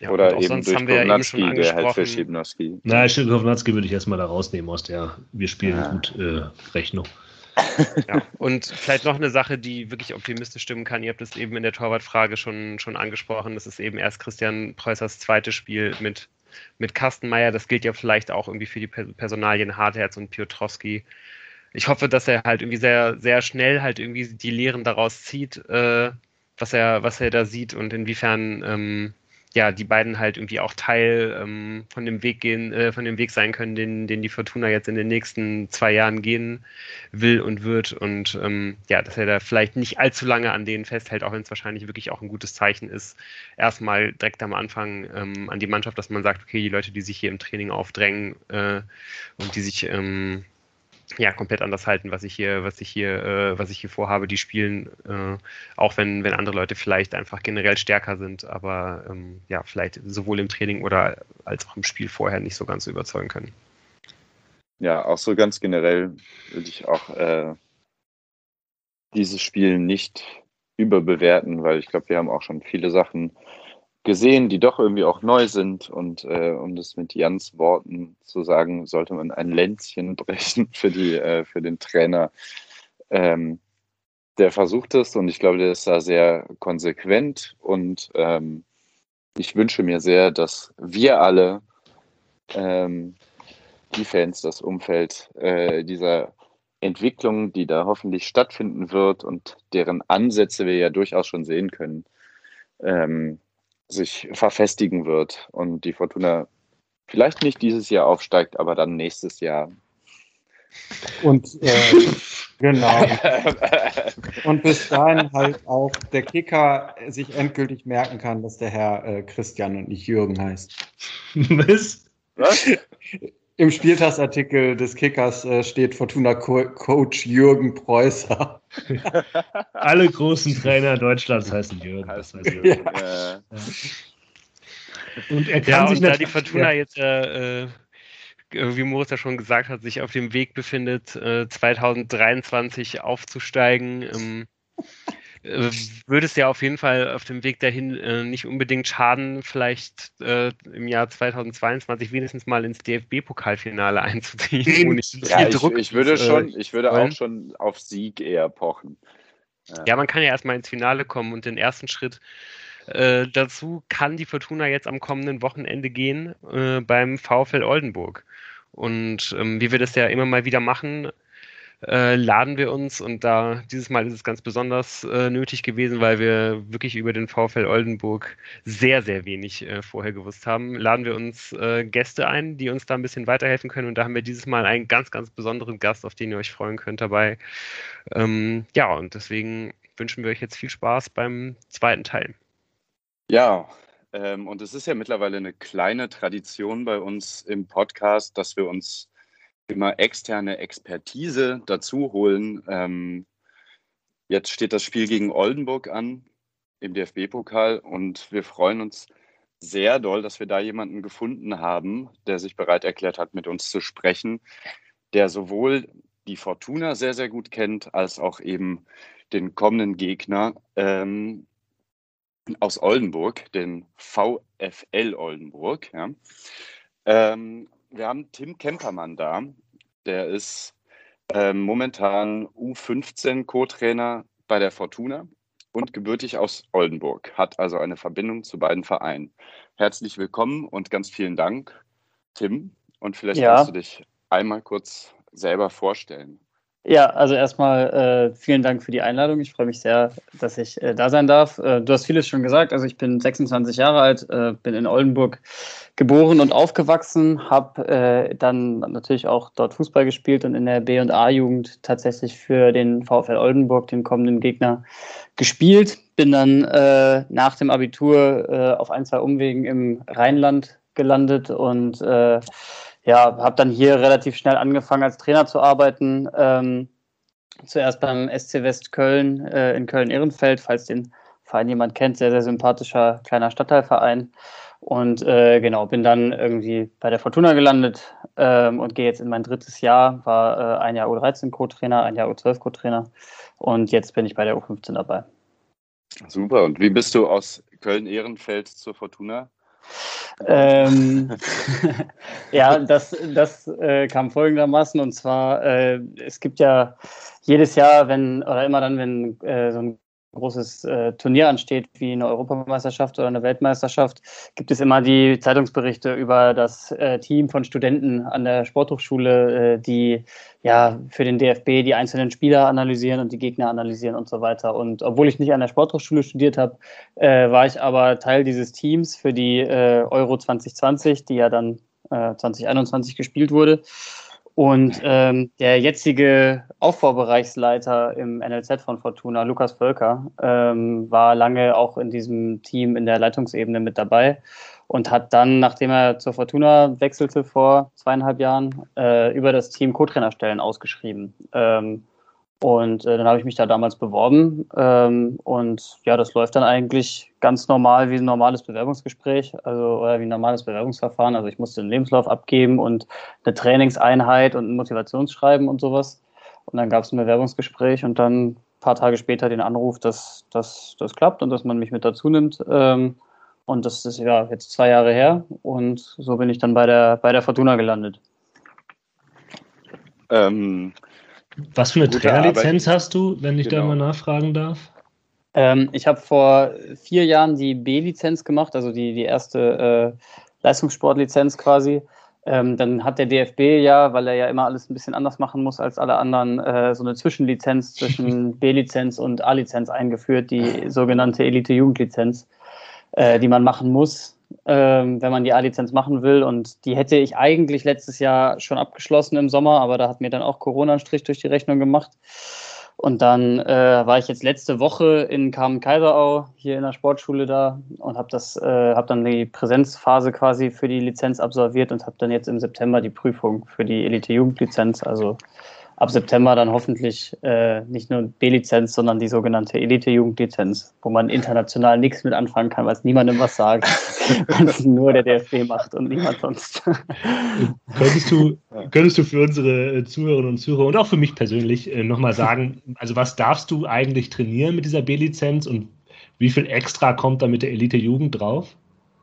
Ja, Oder eben durch Kovnatski, ja der halt für Schipnowski. Na, Kovnatski würde ich erstmal da rausnehmen aus der Wir spielen ja. gut äh, Rechnung. Ja, und vielleicht noch eine Sache, die wirklich optimistisch stimmen kann. Ihr habt es eben in der Torwartfrage schon, schon angesprochen. Das ist eben erst Christian Preußers zweites Spiel mit mit Kastenmeier. Das gilt ja vielleicht auch irgendwie für die Personalien Hartherz und Piotrowski. Ich hoffe, dass er halt irgendwie sehr, sehr schnell halt irgendwie die Lehren daraus zieht, äh, was er, was er da sieht und inwiefern ähm, ja, die beiden halt irgendwie auch Teil ähm, von dem Weg gehen, äh, von dem Weg sein können, den, den die Fortuna jetzt in den nächsten zwei Jahren gehen will und wird. Und ähm, ja, dass er da vielleicht nicht allzu lange an denen festhält, auch wenn es wahrscheinlich wirklich auch ein gutes Zeichen ist, erstmal direkt am Anfang ähm, an die Mannschaft, dass man sagt, okay, die Leute, die sich hier im Training aufdrängen äh, und die sich ähm, ja komplett anders halten, was ich hier, was ich hier, äh, was ich hier vorhabe. Die spielen, äh, auch wenn, wenn andere Leute vielleicht einfach generell stärker sind, aber ähm, ja, vielleicht sowohl im Training oder als auch im Spiel vorher nicht so ganz überzeugen können. Ja, auch so ganz generell würde ich auch äh, dieses Spiel nicht überbewerten, weil ich glaube, wir haben auch schon viele Sachen gesehen, die doch irgendwie auch neu sind. Und äh, um das mit Jans Worten zu sagen, sollte man ein Länzchen brechen für, die, äh, für den Trainer. Ähm, der versucht es und ich glaube, der ist da sehr konsequent und ähm, ich wünsche mir sehr, dass wir alle, ähm, die Fans, das Umfeld äh, dieser Entwicklung, die da hoffentlich stattfinden wird und deren Ansätze wir ja durchaus schon sehen können, ähm, sich verfestigen wird und die Fortuna vielleicht nicht dieses Jahr aufsteigt, aber dann nächstes Jahr. Und äh, genau. und bis dahin halt auch der Kicker sich endgültig merken kann, dass der Herr äh, Christian und nicht Jürgen heißt. Was? Was? Im Spieltagsartikel des Kickers äh, steht Fortuna Co Coach Jürgen Preußer. Alle großen Trainer Deutschlands heißen Jürgen. Heißt Das weiß Jürgen, Jürgen. äh, Und er kann Ja, sich und da die Fortuna ja. jetzt, äh, äh, wie Moritz ja schon gesagt hat, sich auf dem Weg befindet, äh, 2023 aufzusteigen, ähm, äh, würde es ja auf jeden Fall auf dem Weg dahin äh, nicht unbedingt schaden, vielleicht äh, im Jahr 2022 wenigstens mal ins DFB-Pokalfinale einzuziehen. Ja, ich, ich würde äh, schon, ich würde auch schon auf Sieg eher pochen. Ja, man kann ja erstmal ins Finale kommen und den ersten Schritt äh, dazu kann die Fortuna jetzt am kommenden Wochenende gehen äh, beim VfL Oldenburg. Und ähm, wie wir das ja immer mal wieder machen, äh, laden wir uns und da dieses Mal ist es ganz besonders äh, nötig gewesen, weil wir wirklich über den VfL Oldenburg sehr, sehr wenig äh, vorher gewusst haben, laden wir uns äh, Gäste ein, die uns da ein bisschen weiterhelfen können. Und da haben wir dieses Mal einen ganz, ganz besonderen Gast, auf den ihr euch freuen könnt dabei. Ähm, ja, und deswegen wünschen wir euch jetzt viel Spaß beim zweiten Teil. Ja, ähm, und es ist ja mittlerweile eine kleine Tradition bei uns im Podcast, dass wir uns immer externe Expertise dazu holen. Ähm, jetzt steht das Spiel gegen Oldenburg an im DFB-Pokal und wir freuen uns sehr doll, dass wir da jemanden gefunden haben, der sich bereit erklärt hat, mit uns zu sprechen, der sowohl die Fortuna sehr, sehr gut kennt, als auch eben den kommenden Gegner. Ähm, aus Oldenburg, den VfL Oldenburg. Ja. Ähm, wir haben Tim Kempermann da. Der ist ähm, momentan U15 Co-Trainer bei der Fortuna und gebürtig aus Oldenburg, hat also eine Verbindung zu beiden Vereinen. Herzlich willkommen und ganz vielen Dank, Tim. Und vielleicht Ja. kannst du dich einmal kurz selber vorstellen. Ja, also erstmal äh, vielen Dank für die Einladung. Ich freue mich sehr, dass ich äh, da sein darf. Äh, du hast vieles schon gesagt. Also ich bin 26 Jahre alt, äh, bin in Oldenburg geboren und aufgewachsen, habe äh, dann natürlich auch dort Fußball gespielt und in der B- und A-Jugend tatsächlich für den VfL Oldenburg, den kommenden Gegner, gespielt. Bin dann äh, nach dem Abitur auf ein, zwei Umwegen im Rheinland gelandet und ja, habe dann hier relativ schnell angefangen als Trainer zu arbeiten. Ähm, zuerst beim SC West Köln äh, in Köln-Ehrenfeld, falls den Verein jemand kennt, sehr, sehr sympathischer kleiner Stadtteilverein. Und äh, genau, bin dann irgendwie bei der Fortuna gelandet ähm, und gehe jetzt in mein drittes Jahr, war äh, ein Jahr U13-Co-Trainer, ein Jahr U12-Co-Trainer und jetzt bin ich bei der U15 dabei. Super. Und wie bist du aus Köln-Ehrenfeld zur Fortuna? Ähm, ja, das, das äh, kam folgendermaßen. Und zwar, äh, es gibt ja jedes Jahr, wenn, oder immer dann, wenn äh, so ein großes äh, Turnier ansteht, wie eine Europameisterschaft oder eine Weltmeisterschaft, gibt es immer die Zeitungsberichte über das äh, Team von Studenten an der Sporthochschule, äh, die ja für den DFB die einzelnen Spieler analysieren und die Gegner analysieren und so weiter. Und obwohl ich nicht an der Sporthochschule studiert habe, äh, war ich aber Teil dieses Teams für die äh, Euro 2020, die ja dann 2021 äh, gespielt wurde. Und ähm, der jetzige Aufbaubereichsleiter im NLZ von Fortuna, Lukas Völker, ähm, war lange auch in diesem Team in der Leitungsebene mit dabei und hat dann, nachdem er zur Fortuna wechselte vor zweieinhalb Jahren, äh, über das Team Co-Trainerstellen ausgeschrieben. Ähm, und äh, dann habe ich mich da damals beworben. Ähm, und ja, das läuft dann eigentlich ganz normal wie ein normales Bewerbungsgespräch, also oder wie ein normales Bewerbungsverfahren. Also ich musste einen Lebenslauf abgeben und eine Trainingseinheit und ein Motivationsschreiben und sowas. Und dann gab es ein Bewerbungsgespräch und dann ein paar Tage später den Anruf, dass, dass das klappt und dass man mich mit dazu nimmt. Ähm, und das ist ja jetzt zwei Jahre her. Und so bin ich dann bei der, bei der Fortuna gelandet. Ähm, was für eine Trainerlizenz hast du, wenn ich genau. da mal nachfragen darf? Ähm, ich habe vor vier Jahren die B-Lizenz gemacht, also die, die erste äh, Leistungssportlizenz quasi. Ähm, dann hat der DFB ja, weil er ja immer alles ein bisschen anders machen muss als alle anderen, äh, so eine Zwischenlizenz zwischen B-Lizenz und A-Lizenz eingeführt, die sogenannte Elite-Jugendlizenz, äh, die man machen muss, ähm, wenn man die A-Lizenz machen will. Und die hätte ich eigentlich letztes Jahr schon abgeschlossen im Sommer, aber da hat mir dann auch Corona einen Strich durch die Rechnung gemacht. Und dann äh, war ich jetzt letzte Woche in Kamen-Kaiserau hier in der Sportschule da und habe äh, habe dann die Präsenzphase quasi für die Lizenz absolviert und habe dann jetzt im September die Prüfung für die Elite-Jugendlizenz, also ab September dann hoffentlich äh, nicht nur B-Lizenz, sondern die sogenannte Elite-Jugendlizenz, wo man international nichts mit anfangen kann, weil es niemandem was sagt, es nur der DFB macht und niemand sonst. könntest, du, könntest du für unsere äh, Zuhörerinnen und Zuhörer und auch für mich persönlich äh, nochmal sagen, also was darfst du eigentlich trainieren mit dieser B-Lizenz und wie viel extra kommt da mit der Elite-Jugend drauf?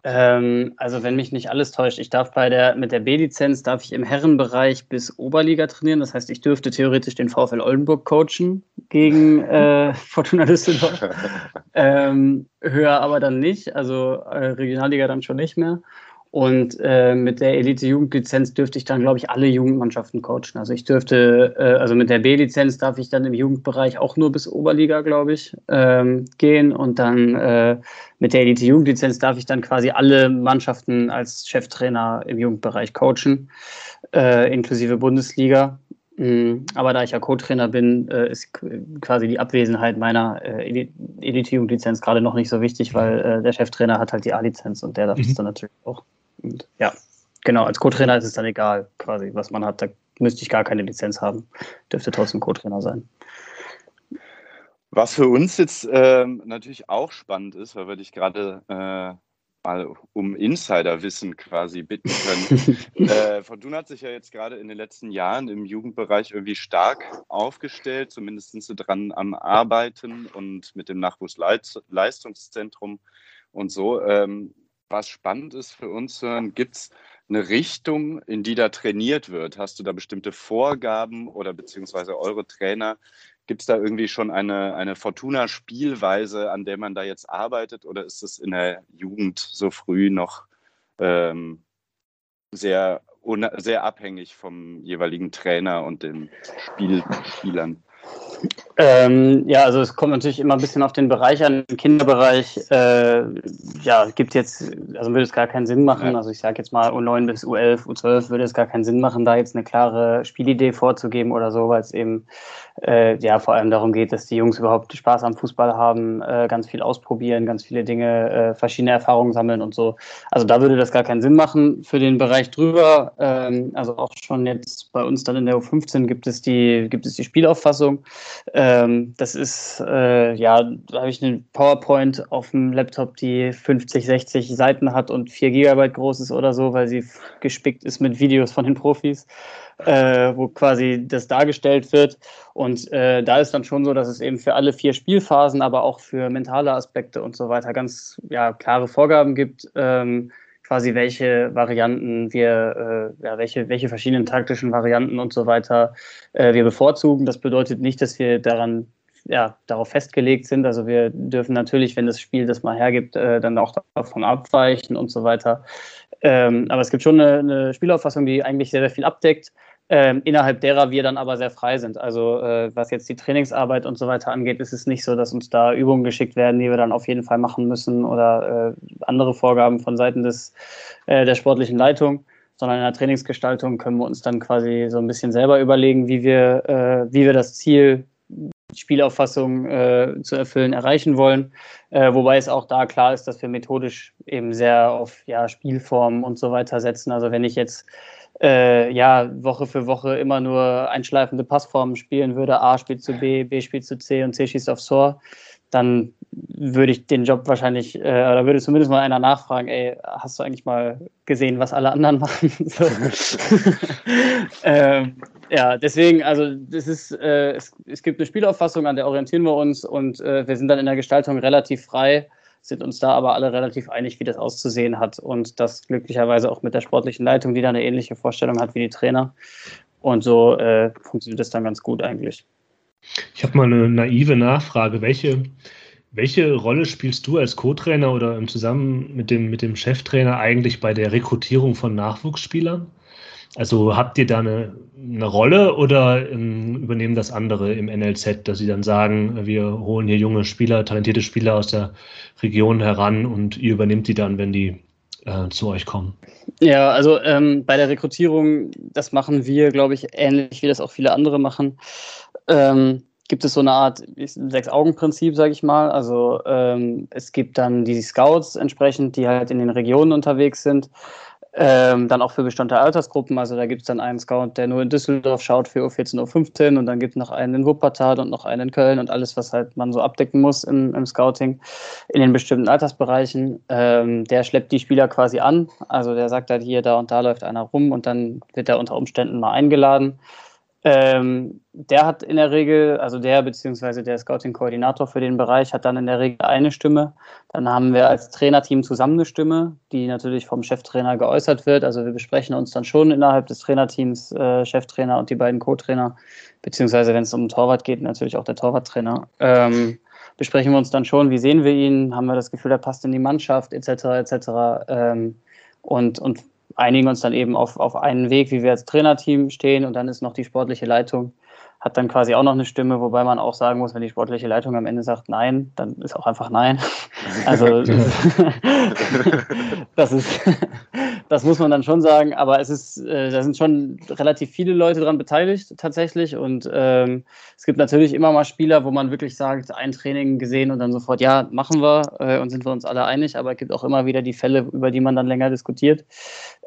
Ähm, also wenn mich nicht alles täuscht, ich darf bei der mit der B-Lizenz darf ich im Herrenbereich bis Oberliga trainieren. Das heißt, ich dürfte theoretisch den VfL Oldenburg coachen gegen äh, Fortuna Düsseldorf. ähm, höher aber dann nicht, also äh, Regionalliga dann schon nicht mehr. Und äh, mit der Elite-Jugendlizenz dürfte ich dann, glaube ich, alle Jugendmannschaften coachen. Also ich dürfte, äh, also mit der B-Lizenz darf ich dann im Jugendbereich auch nur bis Oberliga, glaube ich, ähm, gehen. Und dann äh, mit der Elite-Jugendlizenz darf ich dann quasi alle Mannschaften als Cheftrainer im Jugendbereich coachen, äh, inklusive Bundesliga. Mhm. Aber da ich ja Co-Trainer bin, äh, ist quasi die Abwesenheit meiner äh, Elite-Jugendlizenz gerade noch nicht so wichtig, weil der Cheftrainer hat halt die A-Lizenz und der darf es mhm. dann natürlich auch. Und ja, genau, als Co-Trainer ist es dann egal, quasi, was man hat. Da müsste ich gar keine Lizenz haben. Dürfte trotzdem Co-Trainer sein. Was für uns jetzt ähm, natürlich auch spannend ist, weil wir dich gerade äh, mal um Insiderwissen quasi bitten können. äh, Fortuna hat sich ja jetzt gerade in den letzten Jahren im Jugendbereich irgendwie stark aufgestellt, zumindest sind sie dran am Arbeiten und mit dem Nachwuchsleistungszentrum und so. Ähm, was spannend ist für uns, gibt es eine Richtung, in die da trainiert wird? Hast du da bestimmte Vorgaben oder beziehungsweise eure Trainer? Gibt es da irgendwie schon eine, eine Fortuna-Spielweise, an der man da jetzt arbeitet? Oder ist es in der Jugend so früh noch ähm, sehr, sehr abhängig vom jeweiligen Trainer und den Spiel Spielern? Ähm, ja, also es kommt natürlich immer ein bisschen auf den Bereich an. Im Kinderbereich, äh, ja, gibt jetzt, also würde es gar keinen Sinn machen. Also ich sage jetzt mal U9 bis U11, U12 würde es gar keinen Sinn machen, da jetzt eine klare Spielidee vorzugeben oder so, weil es eben äh, ja vor allem darum geht, dass die Jungs überhaupt Spaß am Fußball haben, äh, ganz viel ausprobieren, ganz viele Dinge, äh, verschiedene Erfahrungen sammeln und so. Also da würde das gar keinen Sinn machen. Für den Bereich drüber, ähm, also auch schon jetzt bei uns dann in der U15 gibt es die, gibt es die Spielauffassung. Ähm, das ist, äh, ja, da habe ich eine PowerPoint auf dem Laptop, die 50, 60 Seiten hat und 4 Gigabyte groß ist oder so, weil sie gespickt ist mit Videos von den Profis, äh, wo quasi das dargestellt wird. Und äh, da ist dann schon so, dass es eben für alle vier Spielphasen, aber auch für mentale Aspekte und so weiter ganz ja, klare Vorgaben gibt. Ähm, quasi welche Varianten wir, äh, ja, welche, welche verschiedenen taktischen Varianten und so weiter äh, wir bevorzugen. Das bedeutet nicht, dass wir daran ja, darauf festgelegt sind. Also wir dürfen natürlich, wenn das Spiel das mal hergibt, äh, dann auch davon abweichen und so weiter. Ähm, aber es gibt schon eine, eine Spielauffassung, die eigentlich sehr, sehr viel abdeckt ähm, innerhalb derer wir dann aber sehr frei sind. Also äh, was jetzt die Trainingsarbeit und so weiter angeht, ist es nicht so, dass uns da Übungen geschickt werden, die wir dann auf jeden Fall machen müssen oder äh, andere Vorgaben von Seiten des, äh, der sportlichen Leitung, sondern in der Trainingsgestaltung können wir uns dann quasi so ein bisschen selber überlegen, wie wir, äh, wie wir das Ziel Spielauffassung äh, zu erfüllen, erreichen wollen. Äh, wobei es auch da klar ist, dass wir methodisch eben sehr auf ja, Spielformen und so weiter setzen. Also wenn ich jetzt äh, ja, Woche für Woche immer nur einschleifende Passformen spielen würde, A spielt zu B, B spielt zu C und C schießt aufs Tor, dann würde ich den Job wahrscheinlich, äh, oder würde zumindest mal einer nachfragen, ey, hast du eigentlich mal gesehen, was alle anderen machen? ähm, ja, deswegen, also das ist, äh, es, es, gibt eine Spielauffassung, an der orientieren wir uns und äh, wir sind dann in der Gestaltung relativ frei sind uns da aber alle relativ einig, wie das auszusehen hat und das glücklicherweise auch mit der sportlichen Leitung, die da eine ähnliche Vorstellung hat wie die Trainer. Und so äh, funktioniert das dann ganz gut eigentlich. Ich habe mal eine naive Nachfrage. Welche, welche Rolle spielst du als Co-Trainer oder im Zusammen mit dem, mit dem Cheftrainer eigentlich bei der Rekrutierung von Nachwuchsspielern? Also habt ihr da eine, eine Rolle oder ähm, übernehmen das andere im NLZ, dass sie dann sagen, wir holen hier junge Spieler, talentierte Spieler aus der Region heran und ihr übernehmt die dann, wenn die äh, zu euch kommen? Ja, also ähm, bei der Rekrutierung, das machen wir, glaube ich, ähnlich wie das auch viele andere machen. Ähm, gibt es so eine Art Sechs-Augen-Prinzip, sage ich mal. Also ähm, es gibt dann die Scouts entsprechend, die halt in den Regionen unterwegs sind. Ähm, dann auch für bestimmte Altersgruppen. Also da gibt es dann einen Scout, der nur in Düsseldorf schaut für U14, U15 und dann gibt es noch einen in Wuppertal und noch einen in Köln und alles, was halt man so abdecken muss im, im Scouting in den bestimmten Altersbereichen. Ähm, der schleppt die Spieler quasi an. Also der sagt halt hier, da und da läuft einer rum und dann wird er unter Umständen mal eingeladen. Ähm, der hat in der Regel, also der beziehungsweise der Scouting-Koordinator für den Bereich hat dann in der Regel eine Stimme. Dann haben wir als Trainerteam zusammen eine Stimme, die natürlich vom Cheftrainer geäußert wird. Also wir besprechen uns dann schon innerhalb des Trainerteams, äh, Cheftrainer und die beiden Co-Trainer, beziehungsweise wenn es um den Torwart geht, natürlich auch der Torwarttrainer. Ähm, besprechen wir uns dann schon, wie sehen wir ihn, haben wir das Gefühl, er passt in die Mannschaft, etc., etc. Ähm, und, und einigen uns dann eben auf, auf einen Weg, wie wir als Trainerteam stehen und dann ist noch die sportliche Leitung, hat dann quasi auch noch eine Stimme, wobei man auch sagen muss, wenn die sportliche Leitung am Ende sagt Nein, dann ist auch einfach Nein. Also das ist, das muss man dann schon sagen, aber es ist, äh, da sind schon relativ viele Leute dran beteiligt tatsächlich und ähm, es gibt natürlich immer mal Spieler, wo man wirklich sagt, ein Training gesehen und dann sofort, ja, machen wir äh, und sind wir uns alle einig, aber es gibt auch immer wieder die Fälle, über die man dann länger diskutiert.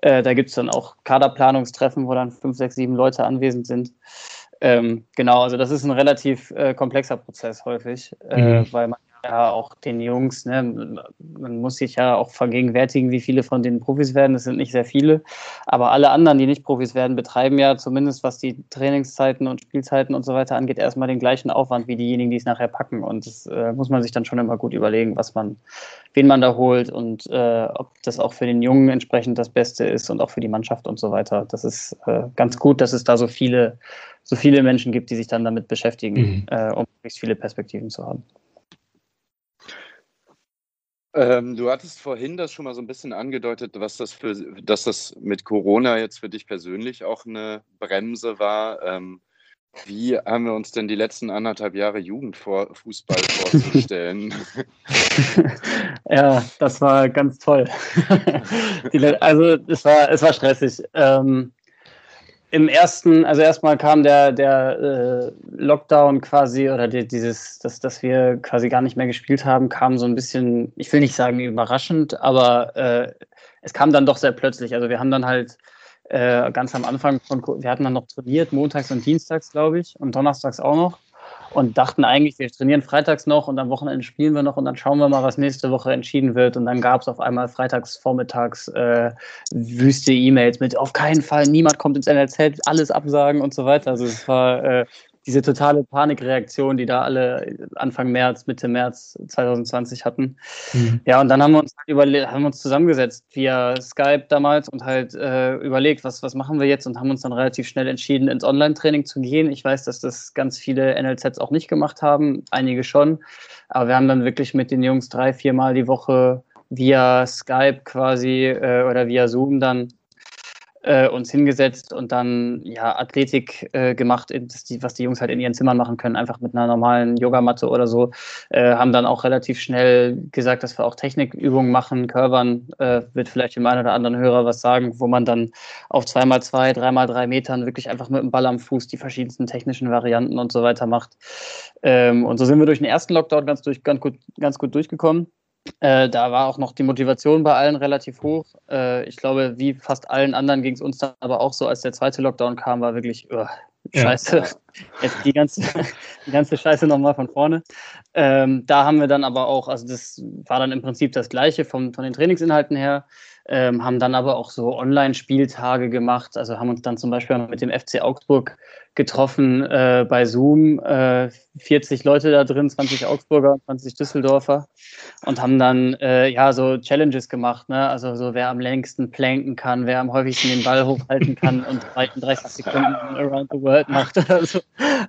Äh, da gibt es dann auch Kaderplanungstreffen, wo dann fünf, sechs, sieben Leute anwesend sind. Ähm, genau, also das ist ein relativ äh, komplexer Prozess häufig, äh, mhm. weil man ja auch den Jungs, ne, man muss sich ja auch vergegenwärtigen, wie viele von denen Profis werden. Das sind nicht sehr viele. Aber alle anderen, die nicht Profis werden, betreiben ja zumindest, was die Trainingszeiten und Spielzeiten und so weiter angeht, erstmal den gleichen Aufwand wie diejenigen, die es nachher packen. Und das äh, muss man sich dann schon immer gut überlegen, was man, wen man da holt und äh, ob das auch für den Jungen entsprechend das Beste ist und auch für die Mannschaft und so weiter. Das ist äh, ganz gut, dass es da so viele, so viele Menschen gibt, die sich dann damit beschäftigen, mhm. Äh, um möglichst viele Perspektiven zu haben. Ähm, du hattest vorhin das schon mal so ein bisschen angedeutet, was das für, dass das mit Corona jetzt für dich persönlich auch eine Bremse war. Ähm, wie haben wir uns denn die letzten anderthalb Jahre Jugendfußball vorzustellen? ja, das war ganz toll. also es war, es war stressig. Ähm, im ersten, also erstmal kam der, der äh, Lockdown quasi oder die, dieses, dass, dass wir quasi gar nicht mehr gespielt haben, kam so ein bisschen, ich will nicht sagen überraschend, aber äh, es kam dann doch sehr plötzlich. Also wir haben dann halt äh, ganz am Anfang von, wir hatten dann noch trainiert, montags und dienstags, glaube ich, und donnerstags auch noch und dachten eigentlich, wir trainieren freitags noch und am Wochenende spielen wir noch und dann schauen wir mal, was nächste Woche entschieden wird. Und dann gab es auf einmal freitags vormittags äh, wüste E-Mails mit auf keinen Fall, niemand kommt ins NLZ, alles absagen und so weiter. Also es war äh, diese totale Panikreaktion, die da alle Anfang März, Mitte März 2020 hatten. Mhm. Ja, und dann haben wir uns halt haben uns zusammengesetzt via Skype damals und halt äh, überlegt, was, was machen wir jetzt und haben uns dann relativ schnell entschieden, ins Online-Training zu gehen. Ich weiß, dass das ganz viele NLZs auch nicht gemacht haben, einige schon. Aber wir haben dann wirklich mit den Jungs drei, viermal die Woche via Skype quasi äh, oder via Zoom dann äh, uns hingesetzt und dann ja Athletik äh, gemacht, was die Jungs halt in ihren Zimmern machen können, einfach mit einer normalen Yogamatte oder so. Äh, haben dann auch relativ schnell gesagt, dass wir auch Technikübungen machen. Curvern äh, wird vielleicht dem einen oder anderen Hörer was sagen, wo man dann auf 2x2, 3x3 Metern wirklich einfach mit dem Ball am Fuß die verschiedensten technischen Varianten und so weiter macht. Ähm, und so sind wir durch den ersten Lockdown ganz, durch, ganz, gut, ganz gut durchgekommen. Äh, da war auch noch die Motivation bei allen relativ hoch. Äh, ich glaube, wie fast allen anderen ging es uns dann aber auch so, als der zweite Lockdown kam, war wirklich uh, Scheiße. Ja. Jetzt die ganze, die ganze Scheiße nochmal von vorne. Ähm, da haben wir dann aber auch, also das war dann im Prinzip das Gleiche vom, von den Trainingsinhalten her ähm, haben dann aber auch so Online-Spieltage gemacht. Also haben uns dann zum Beispiel mit dem FC Augsburg getroffen äh, bei Zoom. Äh, 40 Leute da drin, 20 Augsburger, 20 Düsseldorfer und haben dann äh, ja so Challenges gemacht. Ne? Also so wer am längsten planken kann, wer am häufigsten den Ball hochhalten kann und 30 Sekunden around the world macht. Also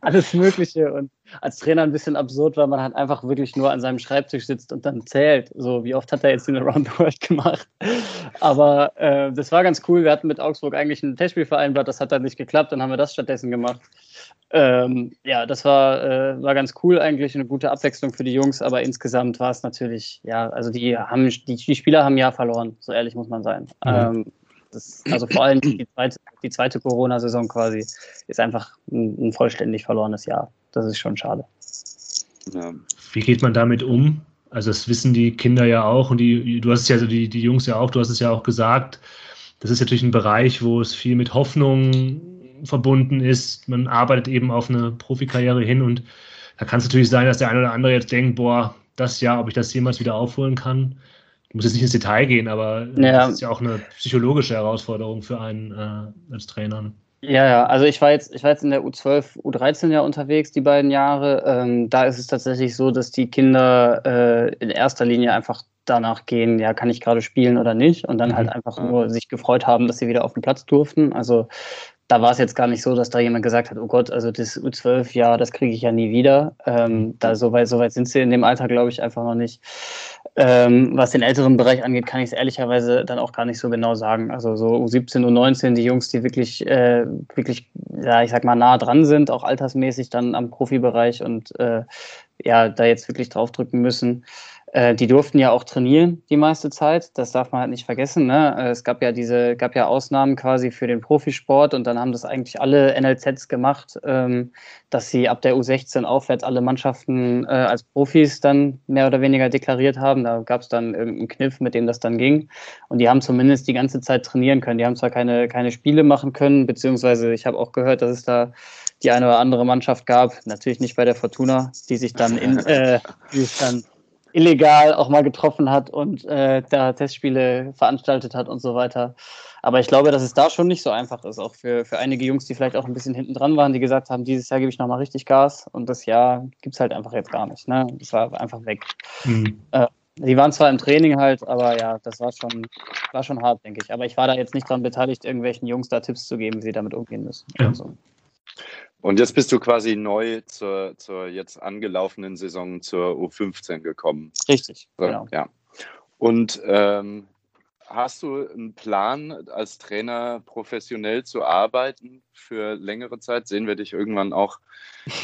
alles Mögliche und als Trainer ein bisschen absurd, weil man halt einfach wirklich nur an seinem Schreibtisch sitzt und dann zählt. So, wie oft hat er jetzt den Around the World gemacht? Aber äh, das war ganz cool. Wir hatten mit Augsburg eigentlich ein Testspiel vereinbart, das hat dann nicht geklappt, dann haben wir das stattdessen gemacht. Ähm, ja, das war, äh, war ganz cool eigentlich, eine gute Abwechslung für die Jungs, aber insgesamt war es natürlich, ja, also die haben, die, die Spieler haben ja verloren, so ehrlich muss man sein. Mhm. Ähm, das, also vor allem die zweite, die zweite Corona-Saison quasi ist einfach ein, ein, vollständig verlorenes Jahr. Das ist schon schade. Ja. Wie geht man damit um? Also das wissen die Kinder ja auch und die, du hast es ja, die, die Jungs ja auch, du hast es ja auch gesagt. Das ist natürlich ein Bereich, wo es viel mit Hoffnung verbunden ist. Man arbeitet eben auf eine Profikarriere hin und da kann es natürlich sein, dass der eine oder andere jetzt denkt, boah, das Jahr, ob ich das jemals wieder aufholen kann muss jetzt nicht ins Detail gehen, aber ja. das ist ja auch eine psychologische Herausforderung für einen äh, als Trainer. Ja, ja, also ich war jetzt, ich war jetzt in der U12, U13 ja unterwegs, die beiden Jahre. Ähm, da ist es tatsächlich so, dass die Kinder äh, in erster Linie einfach danach gehen, ja, kann ich gerade spielen oder nicht? Und dann mhm. halt einfach nur sich gefreut haben, dass sie wieder auf den Platz durften. Also da war es jetzt gar nicht so, dass da jemand gesagt hat, oh Gott, also das U12, ja, das kriege ich ja nie wieder. Ähm, da so weit, so weit sind sie in dem Alter, glaube ich, einfach noch nicht. Ähm, was den älteren Bereich angeht, kann ich es ehrlicherweise dann auch gar nicht so genau sagen. Also so U17, U19, die Jungs, die wirklich, äh, wirklich, ja, ich sag mal, nah dran sind, auch altersmäßig dann am Profibereich und äh, ja, da jetzt wirklich draufdrücken müssen. Äh, die durften ja auch trainieren die meiste Zeit. Das darf man halt nicht vergessen. Ne? Äh, es gab ja diese, gab ja Ausnahmen quasi für den Profisport und dann haben das eigentlich alle NLZs gemacht, ähm, dass sie ab der U16 aufwärts alle Mannschaften äh, als Profis dann mehr oder weniger deklariert haben. Da gab es dann irgendeinen Kniff, mit dem das dann ging. Und die haben zumindest die ganze Zeit trainieren können. Die haben zwar keine, keine Spiele machen können, beziehungsweise ich habe auch gehört, dass es da die eine oder andere Mannschaft gab, natürlich nicht bei der Fortuna, die sich dann in, äh, die sich dann illegal auch mal getroffen hat und äh, da Testspiele veranstaltet hat und so weiter. Aber ich glaube, dass es da schon nicht so einfach ist, auch für, für einige Jungs, die vielleicht auch ein bisschen hinten dran waren, die gesagt haben, dieses Jahr gebe ich nochmal richtig Gas und das Jahr gibt es halt einfach jetzt gar nicht. Ne? Das war einfach weg. Mhm. Äh, die waren zwar im Training halt, aber ja, das war schon, war schon hart, denke ich. Aber ich war da jetzt nicht daran beteiligt, irgendwelchen Jungs da Tipps zu geben, wie sie damit umgehen müssen. Ja. Also. Und jetzt bist du quasi neu zur, zur jetzt angelaufenen Saison zur U15 gekommen. Richtig, so, genau. Ja. Und ähm, hast du einen Plan, als Trainer professionell zu arbeiten für längere Zeit? Sehen wir dich irgendwann auch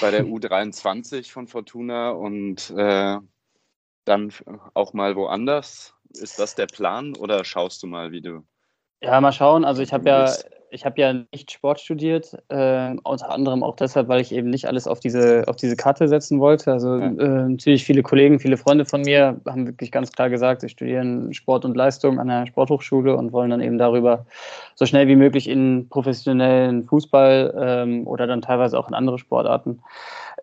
bei der U23 von Fortuna und äh, dann auch mal woanders? Ist das der Plan oder schaust du mal, wie du? Ja, mal schauen. Also ich habe ja ich habe ja nicht Sport studiert, äh, unter anderem auch deshalb, weil ich eben nicht alles auf diese, auf diese Karte setzen wollte. Also ja. äh, natürlich viele Kollegen, viele Freunde von mir haben wirklich ganz klar gesagt, sie studieren Sport und Leistung an der Sporthochschule und wollen dann eben darüber so schnell wie möglich in professionellen Fußball ähm, oder dann teilweise auch in andere Sportarten.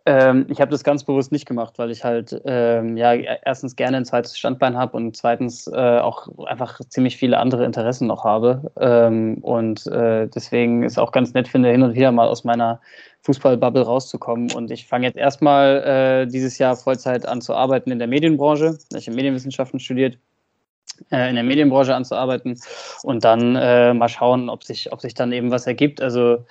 Ähm, ich habe das ganz bewusst nicht gemacht, weil ich halt ähm, ja erstens gerne ein zweites Standbein habe und zweitens äh, auch einfach ziemlich viele andere Interessen noch habe. Ähm, und äh, deswegen ist auch ganz nett finde, hin und wieder mal aus meiner Fußballbubble rauszukommen. Und ich fange jetzt erstmal äh, dieses Jahr Vollzeit an zu arbeiten in der Medienbranche. Ich habe Medienwissenschaften studiert äh, in der Medienbranche anzuarbeiten und dann äh, mal schauen, ob sich, ob sich dann eben was ergibt. Also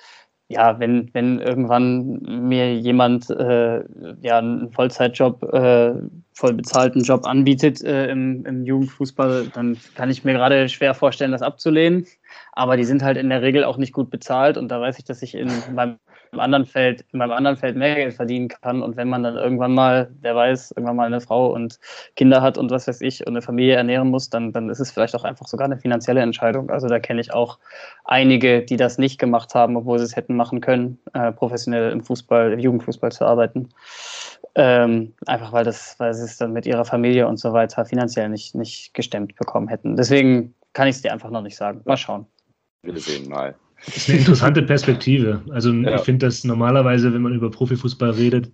ja, wenn, wenn irgendwann mir jemand äh, ja, einen Vollzeitjob, äh, voll bezahlten Job anbietet äh, im, im Jugendfußball, dann kann ich mir gerade schwer vorstellen, das abzulehnen. Aber die sind halt in der Regel auch nicht gut bezahlt und da weiß ich, dass ich in meinem anderen Feld, in meinem anderen Feld mehr Geld verdienen kann. Und wenn man dann irgendwann mal, wer weiß, irgendwann mal eine Frau und Kinder hat und was weiß ich und eine Familie ernähren muss, dann, dann ist es vielleicht auch einfach sogar eine finanzielle Entscheidung. Also da kenne ich auch einige, die das nicht gemacht haben, obwohl sie es hätten machen können, äh, professionell im Fußball, im Jugendfußball zu arbeiten. Ähm, einfach weil das, weil sie es dann mit ihrer Familie und so weiter finanziell nicht, nicht gestemmt bekommen hätten. Deswegen kann ich es dir einfach noch nicht sagen. Mal schauen. Wir sehen mal. Das ist eine interessante Perspektive. Also ja. ich finde, dass normalerweise, wenn man über Profifußball redet,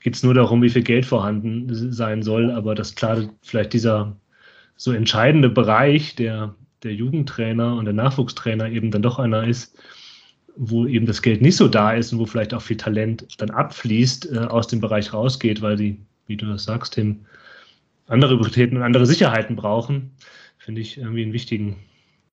geht es nur darum, wie viel Geld vorhanden sein soll. Aber dass klar vielleicht dieser so entscheidende Bereich der, der Jugendtrainer und der Nachwuchstrainer eben dann doch einer ist, wo eben das Geld nicht so da ist und wo vielleicht auch viel Talent dann abfließt, äh, aus dem Bereich rausgeht, weil die, wie du das sagst, Tim, andere Prioritäten und andere Sicherheiten brauchen, finde ich irgendwie einen wichtigen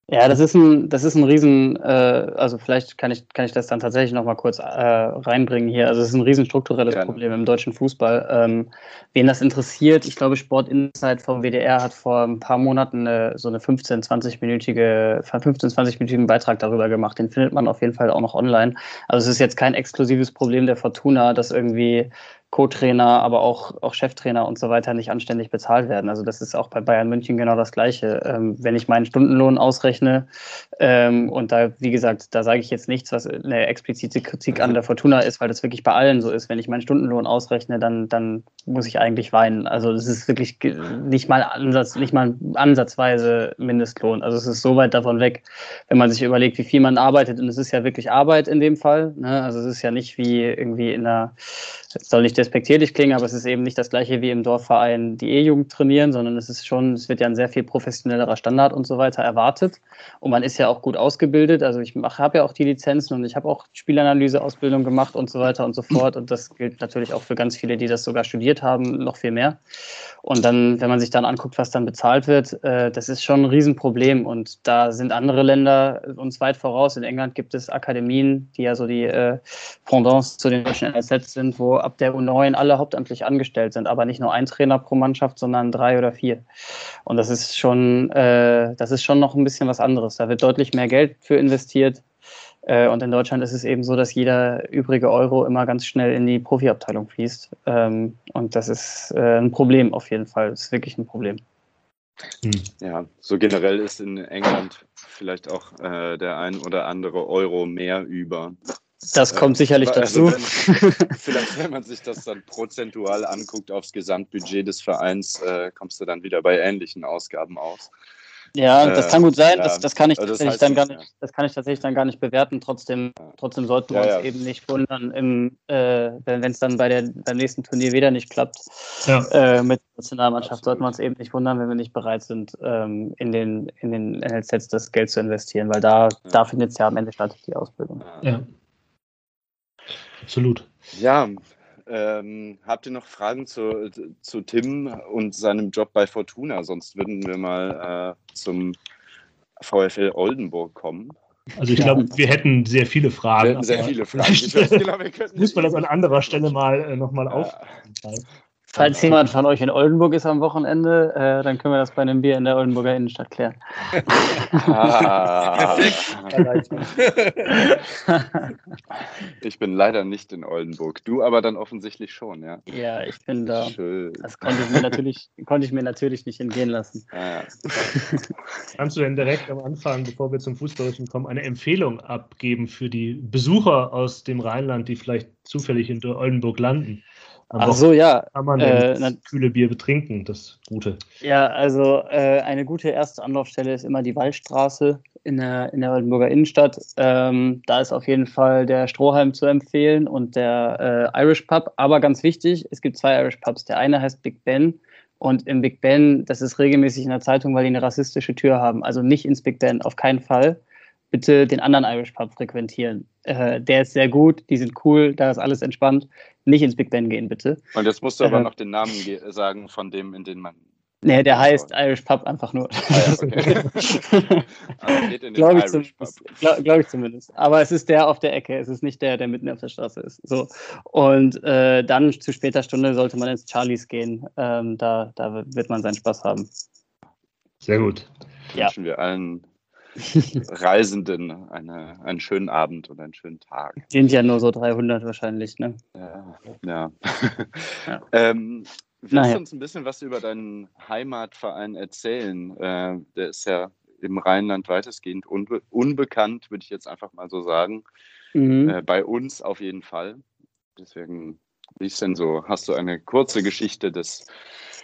ja, das ist ein, das ist ein Riesen, äh, also vielleicht kann ich, kann ich das dann tatsächlich nochmal kurz äh, reinbringen hier. Also es ist ein riesen strukturelles Gerne. Problem im deutschen Fußball. Ähm, wen das interessiert, ich glaube, Sport Insight vom WDR hat vor ein paar Monaten eine, so eine 15, 20-minütige, 15, 20-minütigen Beitrag darüber gemacht. Den findet man auf jeden Fall auch noch online. Also es ist jetzt kein exklusives Problem der Fortuna, dass irgendwie Co-Trainer, aber auch, auch Cheftrainer und so weiter nicht anständig bezahlt werden. Also das ist auch bei Bayern München genau das Gleiche. Ähm, wenn ich meinen Stundenlohn ausrechne, ähm, und da, wie gesagt, da sage ich jetzt nichts, was eine explizite Kritik an der Fortuna ist, weil das wirklich bei allen so ist. Wenn ich meinen Stundenlohn ausrechne, dann, dann muss ich eigentlich weinen. Also das ist wirklich nicht mal Ansatz, nicht mal ansatzweise Mindestlohn. Also es ist so weit davon weg, wenn man sich überlegt, wie viel man arbeitet. Und es ist ja wirklich Arbeit in dem Fall. Ne? Also es ist ja nicht wie irgendwie in einer soll nicht despektierlich klingen, aber es ist eben nicht das gleiche wie im Dorfverein die E-Jugend trainieren, sondern es ist schon, es wird ja ein sehr viel professionellerer Standard und so weiter erwartet. Und man ist ja auch gut ausgebildet. Also ich habe ja auch die Lizenzen und ich habe auch Spielanalyse-Ausbildung gemacht und so weiter und so fort. Und das gilt natürlich auch für ganz viele, die das sogar studiert haben, noch viel mehr. Und dann, wenn man sich dann anguckt, was dann bezahlt wird, äh, das ist schon ein Riesenproblem. Und da sind andere Länder uns weit voraus. In England gibt es Akademien, die ja so die äh, Pendants zu den deutschen NSZ sind, wo ab der U9 alle hauptamtlich angestellt sind, aber nicht nur ein Trainer pro Mannschaft, sondern drei oder vier. Und das ist schon, äh, das ist schon noch ein bisschen was anderes. Da wird deutlich mehr Geld für investiert. Äh, und in Deutschland ist es eben so, dass jeder übrige Euro immer ganz schnell in die Profiabteilung fließt. Ähm, und das ist äh, ein Problem auf jeden Fall. Das ist wirklich ein Problem. Hm. Ja, so generell ist in England vielleicht auch äh, der ein oder andere Euro mehr über. Das kommt sicherlich also dazu. Wenn, vielleicht, wenn man sich das dann prozentual anguckt aufs Gesamtbudget des Vereins, äh, kommst du dann wieder bei ähnlichen Ausgaben aus. Ja, das kann gut sein. Ja, das, das, kann ich also tatsächlich dann gar nicht, ja. das kann ich tatsächlich dann gar nicht bewerten. Trotzdem, trotzdem sollten wir ja, uns eben nicht wundern, im, äh, wenn es dann bei der, beim nächsten Turnier wieder nicht klappt äh, mit der Nationalmannschaft, sollten wir uns eben nicht wundern, wenn wir nicht bereit sind, ähm, in, den, in den NLZs das Geld zu investieren, weil da, da findet es ja am Ende statt, die Ausbildung. Ja. Absolut. Ja, ähm, habt ihr noch Fragen zu, zu Tim und seinem Job bei Fortuna? Sonst würden wir mal äh, zum VfL Oldenburg kommen. Also ich glaube, wir hätten sehr viele Fragen. Wir sehr viele Fragen. Ich weiß, genau, muss man das an anderer Stelle mal äh, nochmal auf. Falls jemand von euch in Oldenburg ist am Wochenende, äh, dann können wir das bei einem Bier in der Oldenburger Innenstadt klären. Ah, ich bin leider nicht in Oldenburg. Du aber dann offensichtlich schon, ja? Ja, ich bin da. Schön. Das konnte ich mir natürlich, konnte ich mir natürlich nicht entgehen lassen. Ja. Kannst du denn direkt am Anfang, bevor wir zum Fußballischen kommen, eine Empfehlung abgeben für die Besucher aus dem Rheinland, die vielleicht zufällig in Oldenburg landen? Ach so, ja. Kann man Äh, das kühle Bier betrinken, das Gute. Ja, also äh, eine gute erste Anlaufstelle ist immer die Waldstraße in der, in der Oldenburger Innenstadt. Ähm, da ist auf jeden Fall der Strohhalm zu empfehlen und der äh, Irish Pub. Aber ganz wichtig, es gibt zwei Irish Pubs. Der eine heißt Big Ben und im Big Ben, das ist regelmäßig in der Zeitung, weil die eine rassistische Tür haben. Also nicht ins Big Ben, auf keinen Fall. Bitte den anderen Irish Pub frequentieren. Äh, der ist sehr gut, die sind cool, da ist alles entspannt. Nicht ins Big Ben gehen, bitte. Und jetzt musst du aber Äh. noch den Namen ge- sagen von dem, in den man. Nee, der heißt Irish Pub einfach nur. Ah, ja, okay. Aber geht in den Glaube ich, Irish Pub. zumindest. Glaub, glaub ich zumindest. Aber es ist der auf der Ecke. Es ist nicht der, der mitten auf der Straße ist. So. Und äh, dann zu später Stunde sollte man ins Charlies gehen. Ähm, da, da wird man seinen Spaß haben. Sehr gut. Ja. Wünschen wir allen Reisenden eine, einen schönen Abend und einen schönen Tag. Sind ja nur so 300 wahrscheinlich. Ne? Ja. ja. Ja. ähm, willst Naja. du uns ein bisschen was über deinen Heimatverein erzählen? Äh, der ist ja im Rheinland weitestgehend unbe unbekannt, würde ich jetzt einfach mal so sagen. Mhm. Äh, bei uns auf jeden Fall. Deswegen, wie ist denn so? Hast du eine kurze Geschichte des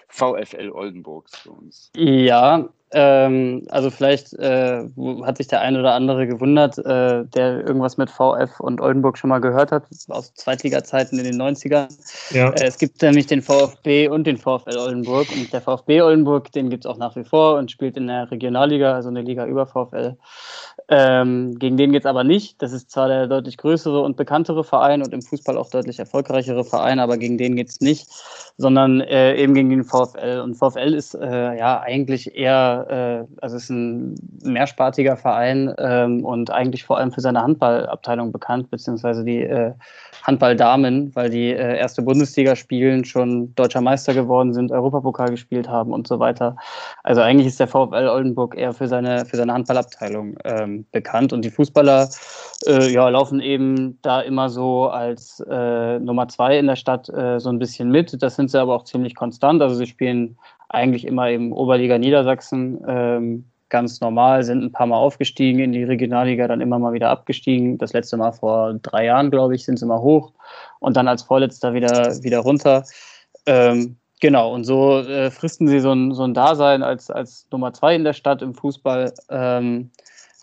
VfL Oldenburgs für uns? Ja, ähm, also vielleicht äh, hat sich der ein oder andere gewundert, äh, der irgendwas mit VF und Oldenburg schon mal gehört hat, aus Zweitliga-Zeiten in den 90ern. Ja. Äh, Es gibt nämlich den VfB und den VfL Oldenburg. Und der VfB Oldenburg, den gibt es auch nach wie vor und spielt in der Regionalliga, also in der Liga über VfL. Ähm, gegen den geht es aber nicht. Das ist zwar der deutlich größere und bekanntere Verein und im Fußball auch deutlich erfolgreichere Verein, aber gegen den geht es nicht, sondern äh, eben gegen den VfL. Und VfL ist äh, ja eigentlich eher, äh, also ist ein mehrspartiger Verein ähm, und eigentlich vor allem für seine Handballabteilung bekannt, beziehungsweise die äh, Handballdamen, weil die äh, erste Bundesliga spielen, schon deutscher Meister geworden sind, Europapokal gespielt haben und so weiter. Also eigentlich ist der VfL Oldenburg eher für seine, für seine Handballabteilung ähm, bekannt und die Fußballer äh, ja, laufen eben da immer so als äh, Nummer zwei in der Stadt äh, so ein bisschen mit. Das sind sie aber auch ziemlich konstant. Also sie spielen eigentlich immer im Oberliga Niedersachsen ähm, ganz normal, sind ein paar Mal aufgestiegen in die Regionalliga, dann immer mal wieder abgestiegen. Das letzte Mal vor drei Jahren, glaube ich, sind sie mal hoch und dann als Vorletzter wieder, wieder runter. Ähm, genau, und so äh, fristen sie so ein, so ein Dasein als, als Nummer zwei in der Stadt im Fußball. Ähm,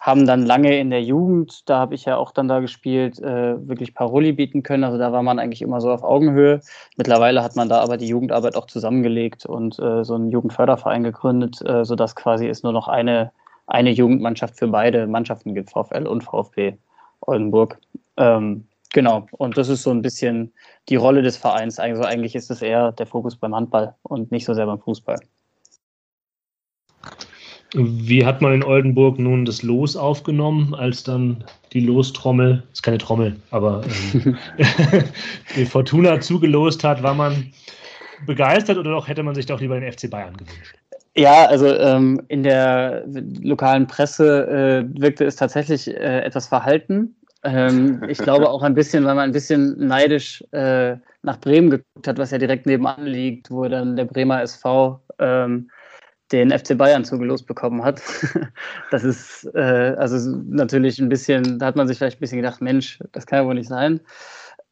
haben dann lange in der Jugend, da habe ich ja auch dann da gespielt, äh, wirklich Paroli bieten können. Also da war man eigentlich immer so auf Augenhöhe. Mittlerweile hat man da aber die Jugendarbeit auch zusammengelegt und äh, so einen Jugendförderverein gegründet, äh, sodass quasi es nur noch eine, eine Jugendmannschaft für beide Mannschaften gibt, VfL und VfB Oldenburg. Ähm, genau, und das ist so ein bisschen die Rolle des Vereins. Also eigentlich ist es eher der Fokus beim Handball und nicht so sehr beim Fußball. Wie hat man in Oldenburg nun das Los aufgenommen, als dann die Lostrommel, ist keine Trommel, aber ähm, die Fortuna zugelost hat, war man begeistert oder doch hätte man sich doch lieber den FC Bayern gewünscht? Ja, also ähm, in der lokalen Presse äh, wirkte es tatsächlich äh, etwas verhalten. Ähm, ich glaube auch ein bisschen, weil man ein bisschen neidisch äh, nach Bremen geguckt hat, was ja direkt nebenan liegt, wo dann der Bremer SV ähm, den FC Bayern zugelost bekommen hat. das ist äh, also natürlich ein bisschen, da hat man sich vielleicht ein bisschen gedacht, Mensch, das kann ja wohl nicht sein.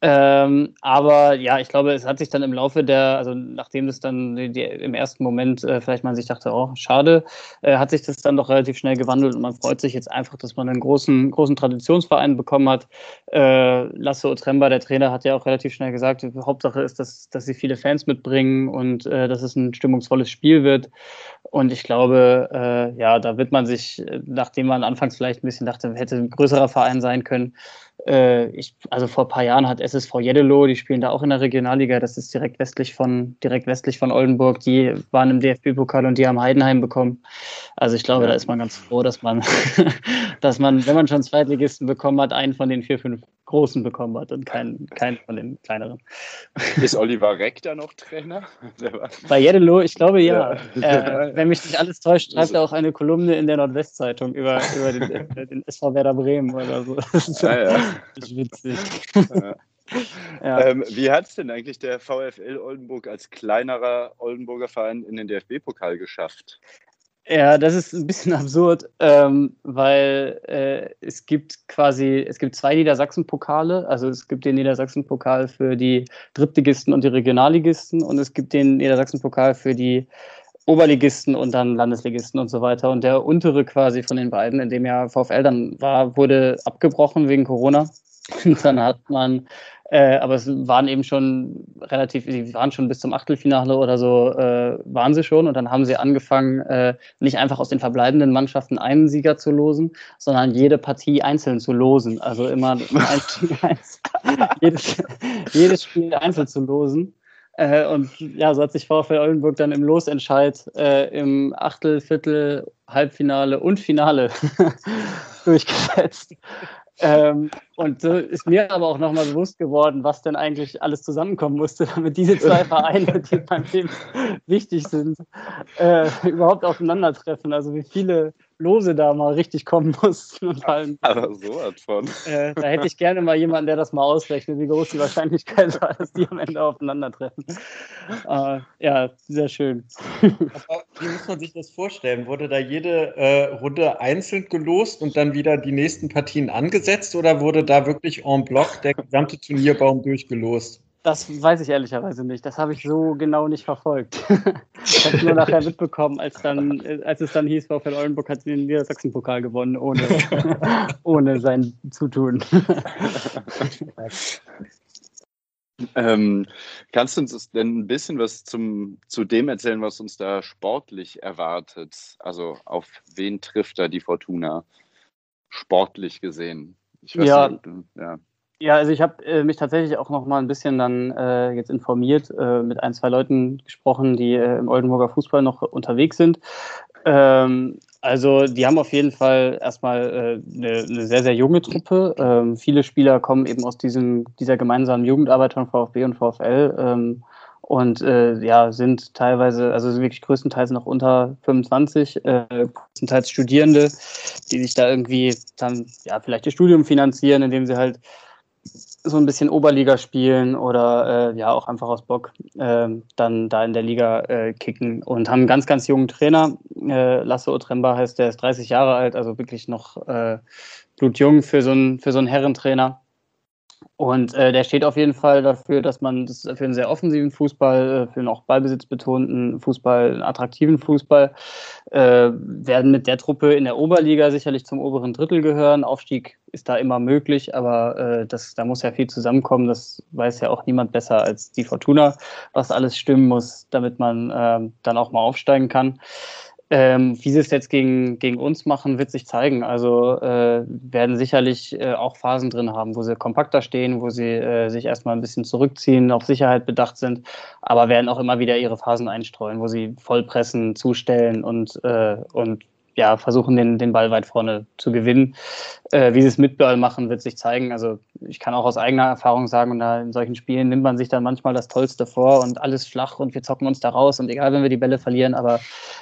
Ähm, aber ja, ich glaube, es hat sich dann im Laufe der, also nachdem das dann die, die, im ersten Moment äh, vielleicht man sich dachte, oh, schade, äh, hat sich das dann doch relativ schnell gewandelt und man freut sich jetzt einfach, dass man einen großen, großen Traditionsverein bekommen hat. Äh, Lasse Otremba, der Trainer, hat ja auch relativ schnell gesagt, Hauptsache ist, dass, dass sie viele Fans mitbringen und äh, dass es ein stimmungsvolles Spiel wird. Und ich glaube, äh, ja, da wird man sich, nachdem man anfangs vielleicht ein bisschen dachte, hätte ein größerer Verein sein können, äh, ich, also vor ein paar Jahren hat SSV Jeddelo, die spielen da auch in der Regionalliga, das ist direkt westlich von, direkt westlich von Oldenburg, die waren im DFB-Pokal und die haben Heidenheim bekommen. Also ich glaube, Ja. da ist man ganz froh, dass man, dass man, wenn man schon Zweitligisten bekommen hat, einen von den vier, fünf Großen bekommen hat und keinen, keinen von den kleineren. Ist Oliver Reck da noch Trainer? Bei Jeddelo, ich glaube ja. Ja. Äh, wenn mich nicht alles täuscht, schreibt er auch eine Kolumne in der Nordwestzeitung über, über den, den SV Werder Bremen oder so. Ah, ja. Richtig witzig. Ja. Ja. Ähm, wie hat es denn eigentlich der VfL Oldenburg als kleinerer Oldenburger Verein in den DFB-Pokal geschafft? Ja, das ist ein bisschen absurd, ähm, weil äh, es gibt quasi, es gibt zwei Niedersachsen-Pokale. Also es gibt den Niedersachsen-Pokal für die Drittligisten und die Regionalligisten und es gibt den Niedersachsen-Pokal für die Oberligisten und dann Landesligisten und so weiter. Und der untere quasi von den beiden, in dem ja VfL dann war, wurde abgebrochen wegen Corona. Und dann hat man äh, aber es waren eben schon relativ, sie waren schon bis zum Achtelfinale oder so, äh, waren sie schon. Und dann haben sie angefangen, äh, nicht einfach aus den verbleibenden Mannschaften einen Sieger zu losen, sondern jede Partie einzeln zu losen. Also immer eins, jedes, jedes Spiel einzeln zu losen. Äh, und ja, so hat sich VfL Oldenburg dann im Losentscheid äh, im Achtel, Viertel, Halbfinale und Finale durchgesetzt. Ähm, und so ist mir aber auch nochmal bewusst geworden, was denn eigentlich alles zusammenkommen musste, damit diese zwei Vereine, die beim Leben wichtig sind, äh, überhaupt aufeinandertreffen. Also wie viele Lose da mal richtig kommen mussten. Und allem, Aber sowas von. Äh, da hätte ich gerne mal jemanden, der das mal ausrechnet, wie groß die Wahrscheinlichkeit war, dass die am Ende aufeinandertreffen. Äh, ja, sehr schön. Aber wie muss man sich das vorstellen? Wurde da jede äh, Runde einzeln gelost und dann wieder die nächsten Partien angesetzt oder wurde da wirklich en bloc der gesamte Turnierbaum durchgelost? Das weiß ich ehrlicherweise nicht. Das habe ich so genau nicht verfolgt. ich habe nur nachher mitbekommen, als, dann, als es dann hieß, VfL Oldenburg hat den Niedersachsen-Pokal gewonnen, ohne, ohne sein Zutun. ähm, kannst du uns denn ein bisschen was zum, zu dem erzählen, was uns da sportlich erwartet? Also auf wen trifft da die Fortuna sportlich gesehen? ja, nicht, ja. Ja, also ich habe äh, mich tatsächlich auch noch mal ein bisschen dann äh, jetzt informiert, äh, mit ein, zwei Leuten gesprochen, die äh, im Oldenburger Fußball noch unterwegs sind. Ähm, also die haben auf jeden Fall erstmal äh, eine, eine sehr, sehr junge Truppe. Ähm, viele Spieler kommen eben aus diesem, dieser gemeinsamen Jugendarbeit von VfB und VfL. Ähm, und äh, ja, sind teilweise, also sind wirklich größtenteils noch unter 25, äh, größtenteils Studierende, die sich da irgendwie dann ja vielleicht ihr Studium finanzieren, indem sie halt so ein bisschen Oberliga spielen oder äh, ja auch einfach aus Bock äh, dann da in der Liga äh, kicken und haben einen ganz, ganz jungen Trainer. Äh, Lasse Otremba heißt, der ist 30 Jahre alt, also wirklich noch äh, blutjung für so einen, für so einen Herrentrainer. Und äh, der steht auf jeden Fall dafür, dass man das für einen sehr offensiven Fußball, für einen auch ballbesitzbetonten Fußball, einen attraktiven Fußball, werden mit der Truppe in der Oberliga sicherlich zum oberen Drittel gehören. Aufstieg ist da immer möglich, aber äh, das, da muss ja viel zusammenkommen. Das weiß ja auch niemand besser als die Fortuna, was alles stimmen muss, damit man äh, dann auch mal aufsteigen kann. Ähm, wie sie es jetzt gegen, gegen uns machen, wird sich zeigen. Also äh, werden sicherlich äh, auch Phasen drin haben, wo sie kompakter stehen, wo sie äh, sich erstmal ein bisschen zurückziehen, auf Sicherheit bedacht sind, aber werden auch immer wieder ihre Phasen einstreuen, wo sie vollpressen, zustellen und, äh, und ja, versuchen, den, den Ball weit vorne zu gewinnen. Äh, wie sie es mit Ball machen, wird sich zeigen. Also ich kann auch aus eigener Erfahrung sagen, und da in solchen Spielen nimmt man sich dann manchmal das Tollste vor und alles flach und wir zocken uns da raus und egal, wenn wir die Bälle verlieren, aber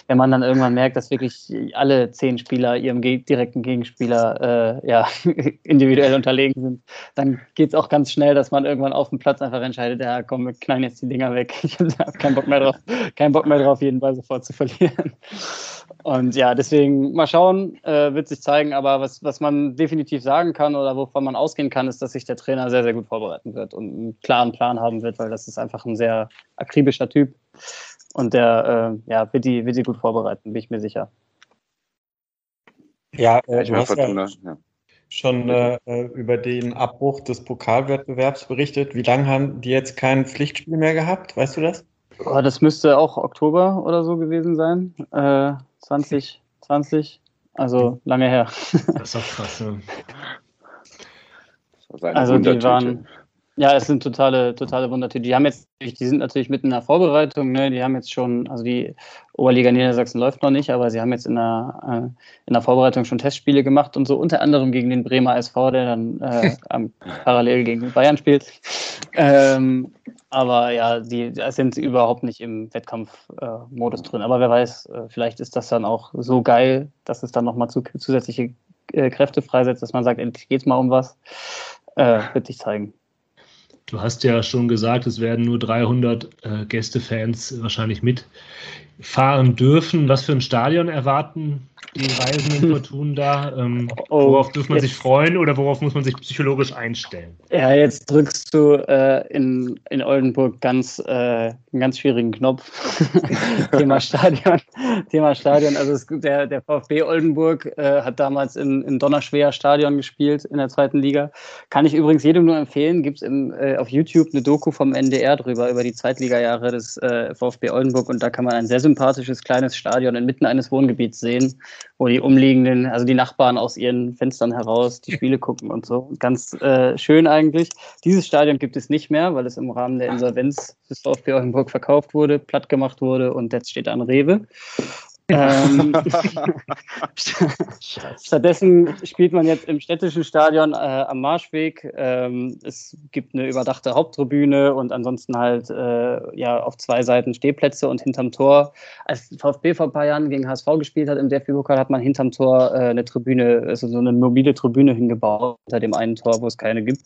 wenn man dann irgendwann merkt, dass wirklich alle zehn Spieler ihrem direkten Gegenspieler äh, ja, individuell unterlegen sind, dann geht es auch ganz schnell, dass man irgendwann auf dem Platz einfach entscheidet, ja komm, wir knallen jetzt die Dinger weg. Ich habe keinen Bock mehr drauf, keinen Bock mehr drauf, jeden Ball sofort zu verlieren. Und ja, deswegen mal schauen, äh, wird sich zeigen. Aber was, was man definitiv sagen kann oder wovon man ausgehen kann, ist, dass sich der Trainer sehr, sehr gut vorbereiten wird und einen klaren Plan haben wird, weil das ist einfach ein sehr akribischer Typ. Und der äh, ja, wird, die, wird die gut vorbereiten, bin ich mir sicher. Ja, äh, du hast ja, schon äh, über den Abbruch des Pokalwettbewerbs berichtet. Wie lange haben die jetzt kein Pflichtspiel mehr gehabt? Weißt du das? Oh, das müsste auch Oktober oder so gewesen sein. Äh, 2020. Also lange her. Das ist auch krass, ja. Also die waren, ja, es sind totale, totale Wundertüte. Die haben jetzt, die sind natürlich mitten in der Vorbereitung, ne? Die haben jetzt schon, also die Oberliga Niedersachsen läuft noch nicht, aber sie haben jetzt in der, äh, in der Vorbereitung schon Testspiele gemacht und so unter anderem gegen den Bremer SV, der dann äh, parallel gegen Bayern spielt. Ähm, aber ja, die sind überhaupt nicht im Wettkampfmodus äh, drin. Aber wer weiß, äh, vielleicht ist das dann auch so geil, dass es dann nochmal zu, zusätzliche äh, Kräfte freisetzt, dass man sagt, endlich geht es mal um was. Äh, wird sich zeigen. Du hast ja schon gesagt, es werden nur 300 äh, Gästefans wahrscheinlich mit fahren dürfen. Was für ein Stadion erwarten die Reisenden Fortun da? Ähm, Oh, worauf dürfen man jetzt- sich freuen oder worauf muss man sich psychologisch einstellen? Ja, jetzt drückst du äh, in, in Oldenburg ganz, äh, einen ganz schwierigen Knopf. Thema Stadion. Thema Stadion. Also es, der, der VfB Oldenburg äh, hat damals im, im Donnerschwer Stadion gespielt in der zweiten Liga. Kann ich übrigens jedem nur empfehlen. Gibt es äh, auf YouTube eine Doku vom NDR drüber, über die Zweitliga-Jahre des äh, VfB Oldenburg. Und da kann man ein sehr sympathisches kleines Stadion inmitten eines Wohngebiets sehen, wo die umliegenden, also die Nachbarn aus ihren Fenstern heraus die Spiele gucken und so. Ganz äh, schön eigentlich. Dieses Stadion gibt es nicht mehr, weil es im Rahmen der Insolvenz des VfB Oldenburg verkauft wurde, platt gemacht wurde und jetzt steht an Rewe. Ähm, stattdessen spielt man jetzt im städtischen Stadion äh, am Marschweg. Ähm, es gibt eine überdachte Haupttribüne und ansonsten halt äh, ja auf zwei Seiten Stehplätze und hinterm Tor. Als VfB vor ein paar Jahren gegen HSV gespielt hat im DFB-Pokal, hat man hinterm Tor äh, eine Tribüne, also so eine mobile Tribüne hingebaut, hinter dem einen Tor, wo es keine gibt.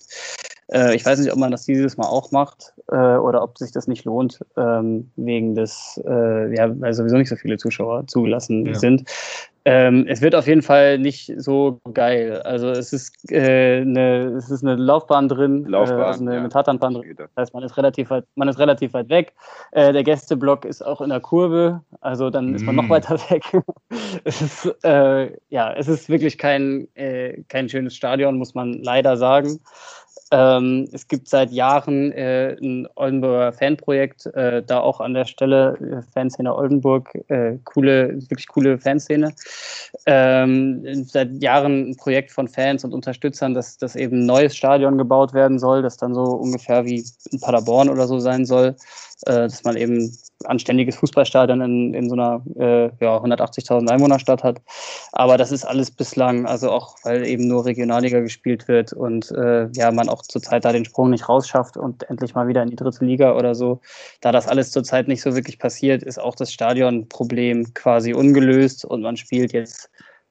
Äh, ich weiß nicht, ob man das dieses Mal auch macht äh, oder ob sich das nicht lohnt, ähm, wegen des, äh, ja, weil sowieso nicht so viele Zuschauer zugelassen Ja. sind. Ähm, es wird auf jeden Fall nicht so geil. Also es ist, äh, eine, es ist eine Laufbahn drin, Laufbahn, äh, also eine, ja. eine Tatanbahn drin. Das heißt, man ist relativ weit, man ist relativ weit weg. Äh, der Gästeblock ist auch in der Kurve, also dann ist man noch Mm. weiter weg. es ist, äh, ja, es ist wirklich kein, äh, kein schönes Stadion, muss man leider sagen. Ähm, es gibt seit Jahren äh, ein Oldenburger Fanprojekt, äh, da auch an der Stelle äh, Fanszene Oldenburg, äh, coole, wirklich coole Fanszene. Ähm, seit Jahren ein Projekt von Fans und Unterstützern, dass, dass eben ein neues Stadion gebaut werden soll, das dann so ungefähr wie in Paderborn oder so sein soll, äh, dass man eben anständiges Fußballstadion in, in so einer äh, ja, 180.000 Einwohnerstadt hat. Aber das ist alles bislang, also auch weil eben nur Regionalliga gespielt wird und äh, ja, man auch zurzeit da den Sprung nicht rausschafft und endlich mal wieder in die dritte Liga oder so. Da das alles zurzeit nicht so wirklich passiert, ist auch das Stadionproblem quasi ungelöst und man spielt jetzt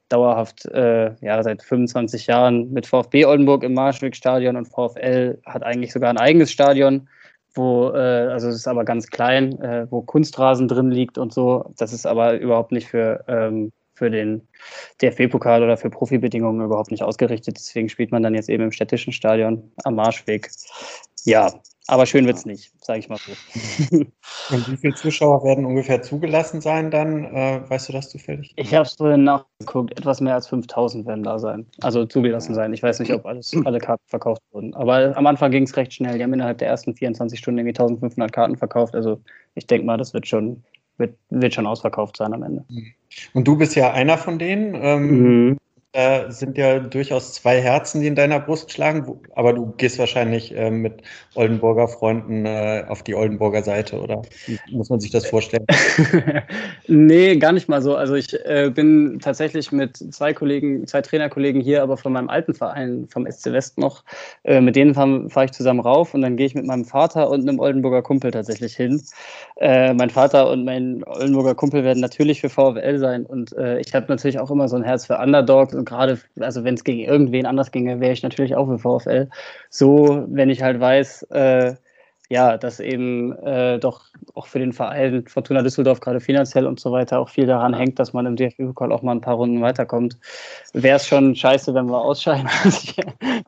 dauerhaft äh, ja, seit 25 Jahren mit VfB Oldenburg im Marschwegstadion und VfL hat eigentlich sogar ein eigenes Stadion wo, äh, also es ist aber ganz klein, äh, wo Kunstrasen drin liegt und so. Das ist aber überhaupt nicht für, ähm, für den DFB-Pokal oder für Profibedingungen überhaupt nicht ausgerichtet. Deswegen spielt man dann jetzt eben im städtischen Stadion am Marschweg. Ja, aber schön wird's nicht, sage ich mal so. Und wie viele Zuschauer werden ungefähr zugelassen sein dann? Äh, weißt du das zufällig? Ich habe es vorhin nachgeguckt, etwas mehr als 5000 werden da sein, also zugelassen sein. Ich weiß nicht, ob alles, alle Karten verkauft wurden. Aber am Anfang ging es recht schnell. Die haben innerhalb der ersten 24 Stunden irgendwie 1500 Karten verkauft. Also ich denke mal, das wird schon, wird, wird schon ausverkauft sein am Ende. Und du bist ja einer von denen. Ähm, Da sind ja durchaus zwei Herzen, die in deiner Brust schlagen. Aber du gehst wahrscheinlich ähm, mit Oldenburger Freunden äh, auf die Oldenburger Seite, oder? Wie muss man sich das vorstellen? nee, gar nicht mal so. Also ich äh, bin tatsächlich mit zwei Kollegen, zwei Trainerkollegen hier, aber von meinem alten Verein, vom SC West noch, äh, mit denen fahre fahr ich zusammen rauf und dann gehe ich mit meinem Vater und einem Oldenburger Kumpel tatsächlich hin. Äh, mein Vater und mein Oldenburger Kumpel werden natürlich für VfL sein und äh, ich habe natürlich auch immer so ein Herz für Underdogs und gerade, also wenn es gegen irgendwen anders ginge, wäre ich natürlich auch für VfL. So, wenn ich halt weiß, äh, ja, dass eben äh, doch auch für den Verein Fortuna Düsseldorf gerade finanziell und so weiter auch viel daran hängt, dass man im DFB-Pokal auch mal ein paar Runden weiterkommt. Wäre es schon scheiße, wenn wir ausscheiden, muss ich,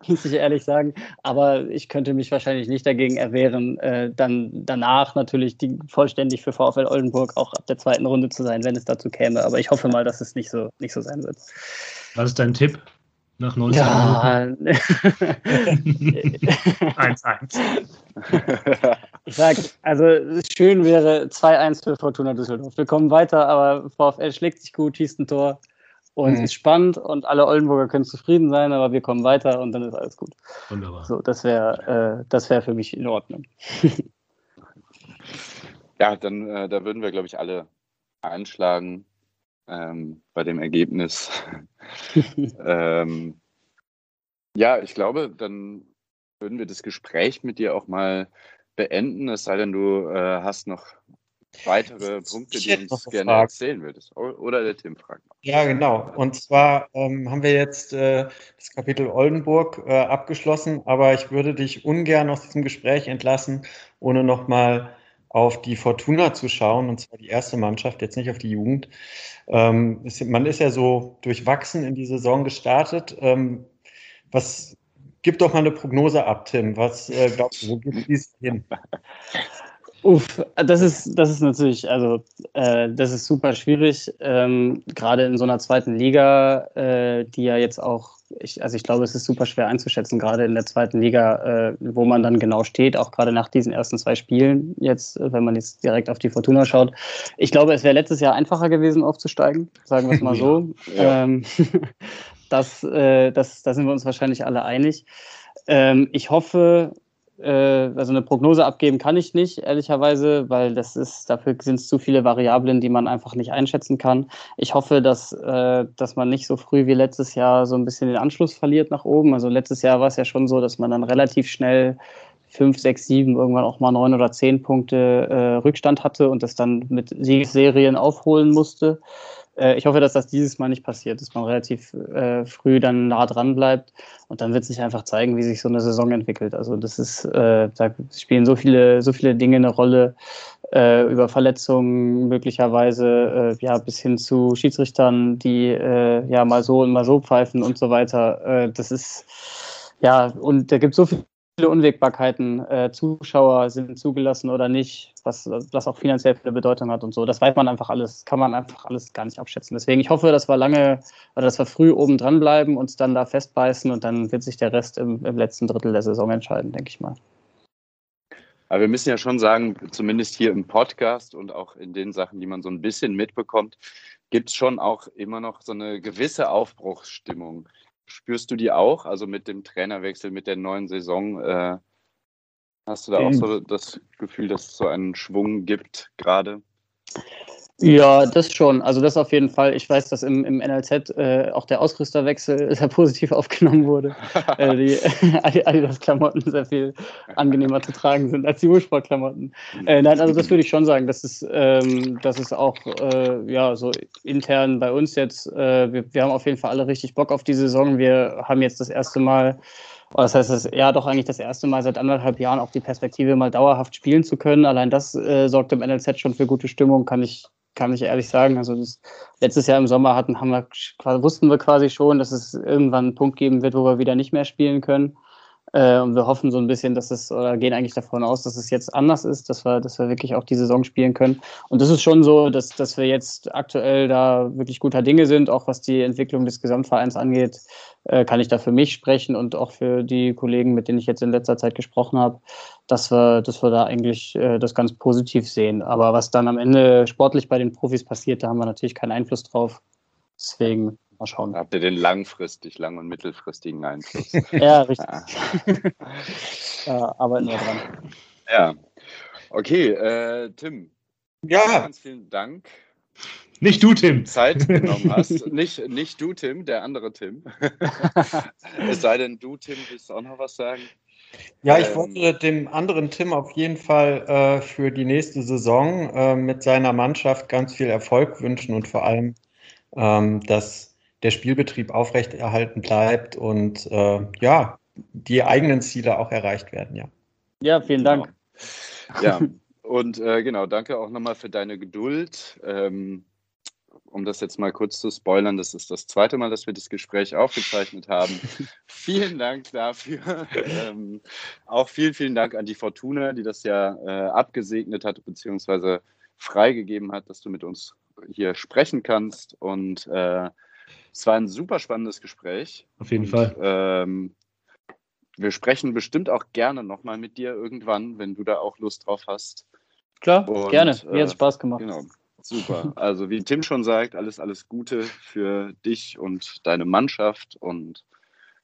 muss ich ehrlich sagen. Aber ich könnte mich wahrscheinlich nicht dagegen erwehren, äh, dann danach natürlich die, vollständig für VfL Oldenburg auch ab der zweiten Runde zu sein, wenn es dazu käme. Aber ich hoffe mal, dass es nicht so, nicht so sein wird. Was ist dein Tipp nach 19 Ja, Minuten? 1-1. Ich sag, also schön wäre 2-1 für Fortuna Düsseldorf. Wir kommen weiter, aber VfL schlägt sich gut, schießt ein Tor und Mhm. ist spannend und alle Oldenburger können zufrieden sein, aber wir kommen weiter und dann ist alles gut. Wunderbar. So, das wäre äh, das wäre für mich in Ordnung. Ja, dann äh, da würden wir, glaube ich, alle einschlagen ähm, bei dem Ergebnis. ähm, ja, ich glaube, dann würden wir das Gespräch mit dir auch mal beenden, es sei denn, du äh, hast noch weitere Punkte, die du uns gerne Frage. erzählen würdest. Oder der Tim fragt noch. Ja, genau. Und zwar ähm, haben wir jetzt äh, das Kapitel Oldenburg äh, abgeschlossen, aber ich würde dich ungern aus diesem Gespräch entlassen, ohne nochmal auf die Fortuna zu schauen, und zwar die erste Mannschaft, jetzt nicht auf die Jugend. Ähm, ist, man ist ja so durchwachsen in die Saison gestartet. Ähm, was gib doch mal eine Prognose ab, Tim. Was äh, glaubst du, wo geht es hin? Uff, das ist, das ist natürlich, also äh, das ist super schwierig, ähm, gerade in so einer zweiten Liga, äh, die ja jetzt auch, ich, also ich glaube, es ist super schwer einzuschätzen, gerade in der zweiten Liga, äh, wo man dann genau steht, auch gerade nach diesen ersten zwei Spielen, jetzt, wenn man jetzt direkt auf die Fortuna schaut. Ich glaube, es wäre letztes Jahr einfacher gewesen, aufzusteigen, sagen wir es mal so. Ja. Ähm, das, äh, das, da sind wir uns wahrscheinlich alle einig. Ähm, ich hoffe, äh, also eine Prognose abgeben kann ich nicht, ehrlicherweise, weil das ist, dafür sind es zu viele Variablen, die man einfach nicht einschätzen kann. Ich hoffe, dass, äh, dass man nicht so früh wie letztes Jahr so ein bisschen den Anschluss verliert nach oben. Also letztes Jahr war es ja schon so, dass man dann relativ schnell fünf, sechs, sieben, irgendwann auch mal neun oder zehn Punkte äh, Rückstand hatte und das dann mit Siegesserien aufholen musste. Äh, ich hoffe, dass das dieses Mal nicht passiert, dass man relativ äh, früh dann nah dran bleibt und dann wird sich einfach zeigen, wie sich so eine Saison entwickelt. Also das ist, äh, da spielen so viele, so viele Dinge eine Rolle äh, über Verletzungen möglicherweise, äh, ja bis hin zu Schiedsrichtern, die ja mal so und mal so pfeifen und so weiter. das ist ja und da gibt so viel viele Unwägbarkeiten. Äh, Zuschauer sind zugelassen oder nicht, was, was auch finanziell viele Bedeutung hat und so. Das weiß man einfach alles, kann man einfach alles gar nicht abschätzen. Deswegen, ich hoffe, dass wir lange oder dass wir früh oben dran bleiben, uns dann da festbeißen und dann wird sich der Rest im, im letzten Drittel der Saison entscheiden, denke ich mal. Aber wir müssen ja schon sagen, zumindest hier im Podcast und auch in den Sachen, die man so ein bisschen mitbekommt, gibt es schon auch immer noch so eine gewisse Aufbruchsstimmung. Spürst du die auch? Also mit dem Trainerwechsel, mit der neuen Saison, äh, hast du da auch so das Gefühl, dass es so einen Schwung gibt gerade? Ja, das schon. Also das auf jeden Fall. Ich weiß, dass im, im NLZ äh, auch der Ausrüsterwechsel sehr positiv aufgenommen wurde. äh, die Adidas-Klamotten sehr viel angenehmer zu tragen sind als die Ursportklamotten. Äh, nein, also das würde ich schon sagen. Das ist, ähm, das ist auch äh, ja so intern bei uns jetzt. Äh, wir, wir haben auf jeden Fall alle richtig Bock auf die Saison. Wir haben jetzt das erste Mal das heißt, es ist ja doch eigentlich das erste Mal seit anderthalb Jahren auch die Perspektive, mal dauerhaft spielen zu können. Allein das äh, sorgt im NLZ schon für gute Stimmung, kann ich, kann ich ehrlich sagen. Also das, letztes Jahr im Sommer hatten, haben wir, wussten wir quasi schon, dass es irgendwann einen Punkt geben wird, wo wir wieder nicht mehr spielen können. Äh, und wir hoffen so ein bisschen, dass es, oder gehen eigentlich davon aus, dass es jetzt anders ist, dass wir, dass wir wirklich auch die Saison spielen können. Und das ist schon so, dass, dass wir jetzt aktuell da wirklich guter Dinge sind, auch was die Entwicklung des Gesamtvereins angeht, äh, kann ich da für mich sprechen und auch für die Kollegen, mit denen ich jetzt in letzter Zeit gesprochen habe, dass wir, dass wir da eigentlich äh, das ganz positiv sehen. Aber was dann am Ende sportlich bei den Profis passiert, da haben wir natürlich keinen Einfluss drauf. Deswegen Mal schauen. Habt ihr den langfristig, lang- und mittelfristigen Einfluss? ja, richtig. ja, arbeiten wir dran. Ja. Okay, äh, Tim. Ja. Ganz vielen Dank. Nicht du, Tim. Zeit genommen hast. nicht, nicht du, Tim, der andere Tim. es sei denn, du, Tim, willst auch noch was sagen? Ja, ich ähm, wollte dem anderen Tim auf jeden Fall äh, für die nächste Saison äh, mit seiner Mannschaft ganz viel Erfolg wünschen und vor allem, ähm, dass der Spielbetrieb aufrechterhalten bleibt und äh, ja, die eigenen Ziele auch erreicht werden, ja. Ja, vielen Dank. Genau. Ja, und äh, genau, danke auch nochmal für deine Geduld. Ähm, um das jetzt mal kurz zu spoilern, das ist das zweite Mal, dass wir das Gespräch aufgezeichnet haben. vielen Dank dafür. Ähm, auch vielen, vielen Dank an die Fortuna, die das ja äh, abgesegnet hat, beziehungsweise freigegeben hat, dass du mit uns hier sprechen kannst. Und äh, es war ein super spannendes Gespräch. Auf jeden und, Fall. Ähm, wir sprechen bestimmt auch gerne nochmal mit dir irgendwann, wenn du da auch Lust drauf hast. Klar, und, gerne. Mir äh, hat Spaß gemacht. Genau. Super. Also wie Tim schon sagt, alles, alles Gute für dich und deine Mannschaft und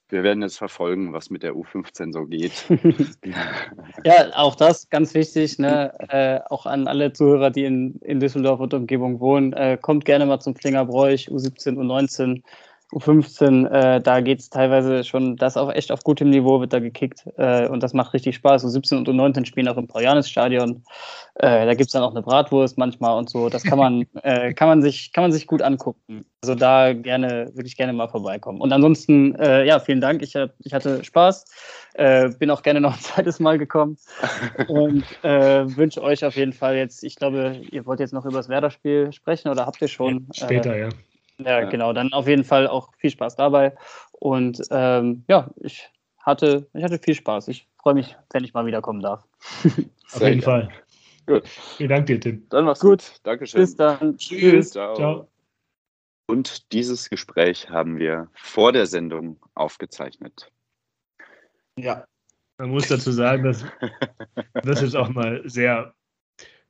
wir werden jetzt verfolgen, was mit der U15 so geht. ja, auch das ganz wichtig, ne? äh, auch an alle Zuhörer, die in, in Düsseldorf und Umgebung wohnen. Äh, kommt gerne mal zum Flingerbräuch, U17, U19. U15, äh, da geht es teilweise schon, das auch echt auf gutem Niveau wird da gekickt äh, und das macht richtig Spaß. U17 und U19 spielen auch im Paulanis-Stadion. Äh, da gibt es dann auch eine Bratwurst manchmal und so. Das kann man, äh, kann man, sich, kann man sich gut angucken. Also da gerne, wirklich gerne mal vorbeikommen. Und ansonsten, äh, ja, vielen Dank. Ich, ich hatte Spaß. Äh, bin auch gerne noch ein zweites Mal gekommen und äh, wünsche euch auf jeden Fall jetzt, ich glaube, ihr wollt jetzt noch über das Werder-Spiel sprechen oder habt ihr schon? Später, ja. Ja, genau. Dann auf jeden Fall auch viel Spaß dabei. Und ähm, ja, ich hatte, ich hatte viel Spaß. Ich freue mich, wenn ich mal wiederkommen darf. Auf jeden Fall. Gut. Vielen Dank dir, Tim. Dann mach's gut. Dankeschön. Bis dann. Tschüss. Ciao. Ciao. Und dieses Gespräch haben wir vor der Sendung aufgezeichnet. Ja. Man muss dazu sagen, dass das jetzt auch mal sehr.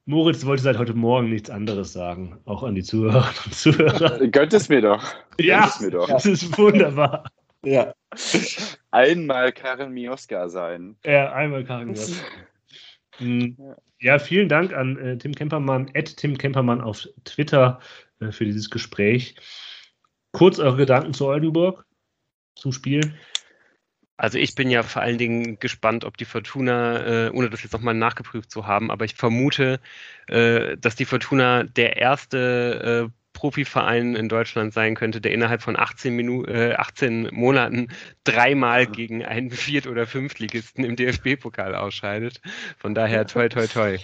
Moritz wollte seit heute Morgen nichts anderes sagen, auch an die Zuhörerinnen und Zuhörer. Gönnt es mir doch. Ja, es mir doch. das ist wunderbar. Ja. Einmal Karin Mioska sein. Ja, einmal Karin. Gott. Mm, Ja, vielen Dank an äh, Tim Kempermann, at Tim Kempermann auf Twitter äh, für dieses Gespräch. Kurz eure Gedanken zu Oldenburg, zum Spiel. Also ich bin ja vor allen Dingen gespannt, ob die Fortuna, äh, ohne das jetzt nochmal nachgeprüft zu haben, aber ich vermute, äh, dass die Fortuna der erste äh, Profiverein in Deutschland sein könnte, der innerhalb von 18, Minu äh, 18 Monaten dreimal gegen einen Viert- oder Fünftligisten im DFB-Pokal ausscheidet. Von daher toi toi toi.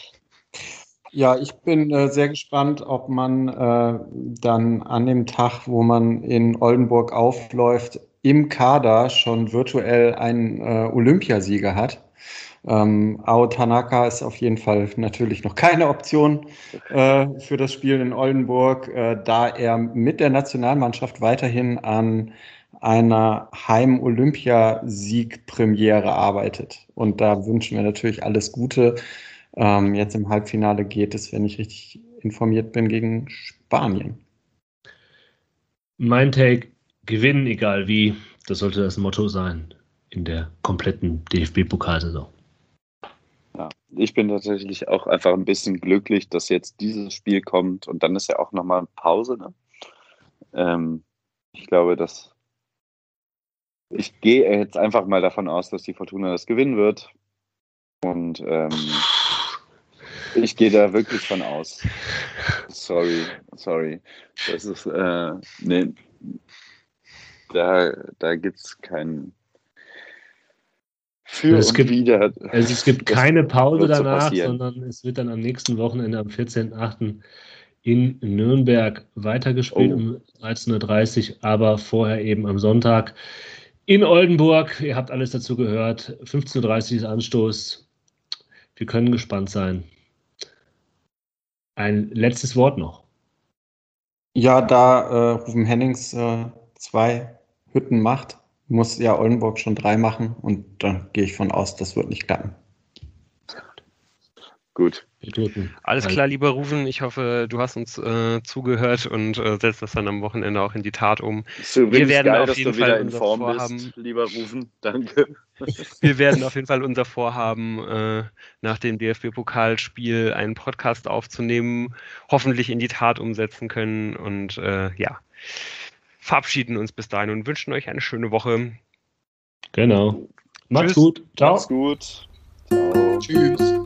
Ja, ich bin äh, sehr gespannt, ob man äh, dann an dem Tag, wo man in Oldenburg aufläuft, im Kader schon virtuell einen äh, Olympiasieger hat. Ähm, Ao Tanaka ist auf jeden Fall natürlich noch keine Option äh, für das Spiel in Oldenburg, äh, da er mit der Nationalmannschaft weiterhin an einer Heim-Olympiasieg-Premiere arbeitet. Und da wünschen wir natürlich alles Gute. Ähm, jetzt im Halbfinale geht es, wenn ich richtig informiert bin, gegen Spanien. Mein Take, gewinnen egal wie, das sollte das Motto sein in der kompletten DFB-Pokalsaison. Ja, ich bin tatsächlich auch einfach ein bisschen glücklich, dass jetzt dieses Spiel kommt und dann ist ja auch nochmal Pause. Ne? Ähm, ich glaube, dass ich gehe jetzt einfach mal davon aus, dass die Fortuna das gewinnen wird. Und ähm, ich gehe da wirklich von aus. Sorry, sorry. Das ist, äh, nee, da, da gibt es kein Für Es und gibt- Wider. Also es gibt keine Pause so danach, passieren. sondern es wird dann am nächsten Wochenende am 14.08. in Nürnberg weitergespielt Oh. um 13.30 Uhr, aber vorher eben am Sonntag in Oldenburg. Ihr habt alles dazu gehört. 15.30 Uhr ist Anstoß. Wir können gespannt sein. Ein letztes Wort noch. Ja, da äh, Rufen Hennings äh, zwei Hütten macht, muss ja Oldenburg schon drei machen und dann gehe ich von aus, das wird nicht klappen. Gut. Wir. Alles klar, lieber Rufen. Ich hoffe, du hast uns äh, zugehört und äh, setzt das dann am Wochenende auch in die Tat um. Übrigens werden geil, auf jeden Fall in unser Form Vorhaben- bist, lieber Rufen. Danke. Wir werden auf jeden Fall unser Vorhaben, äh, nach dem DFB-Pokalspiel einen Podcast aufzunehmen, hoffentlich in die Tat umsetzen können und äh, ja, verabschieden uns bis dahin und wünschen euch eine schöne Woche. Genau. Macht's Tschüss. gut. Ciao. Macht's gut. Ciao. Tschüss.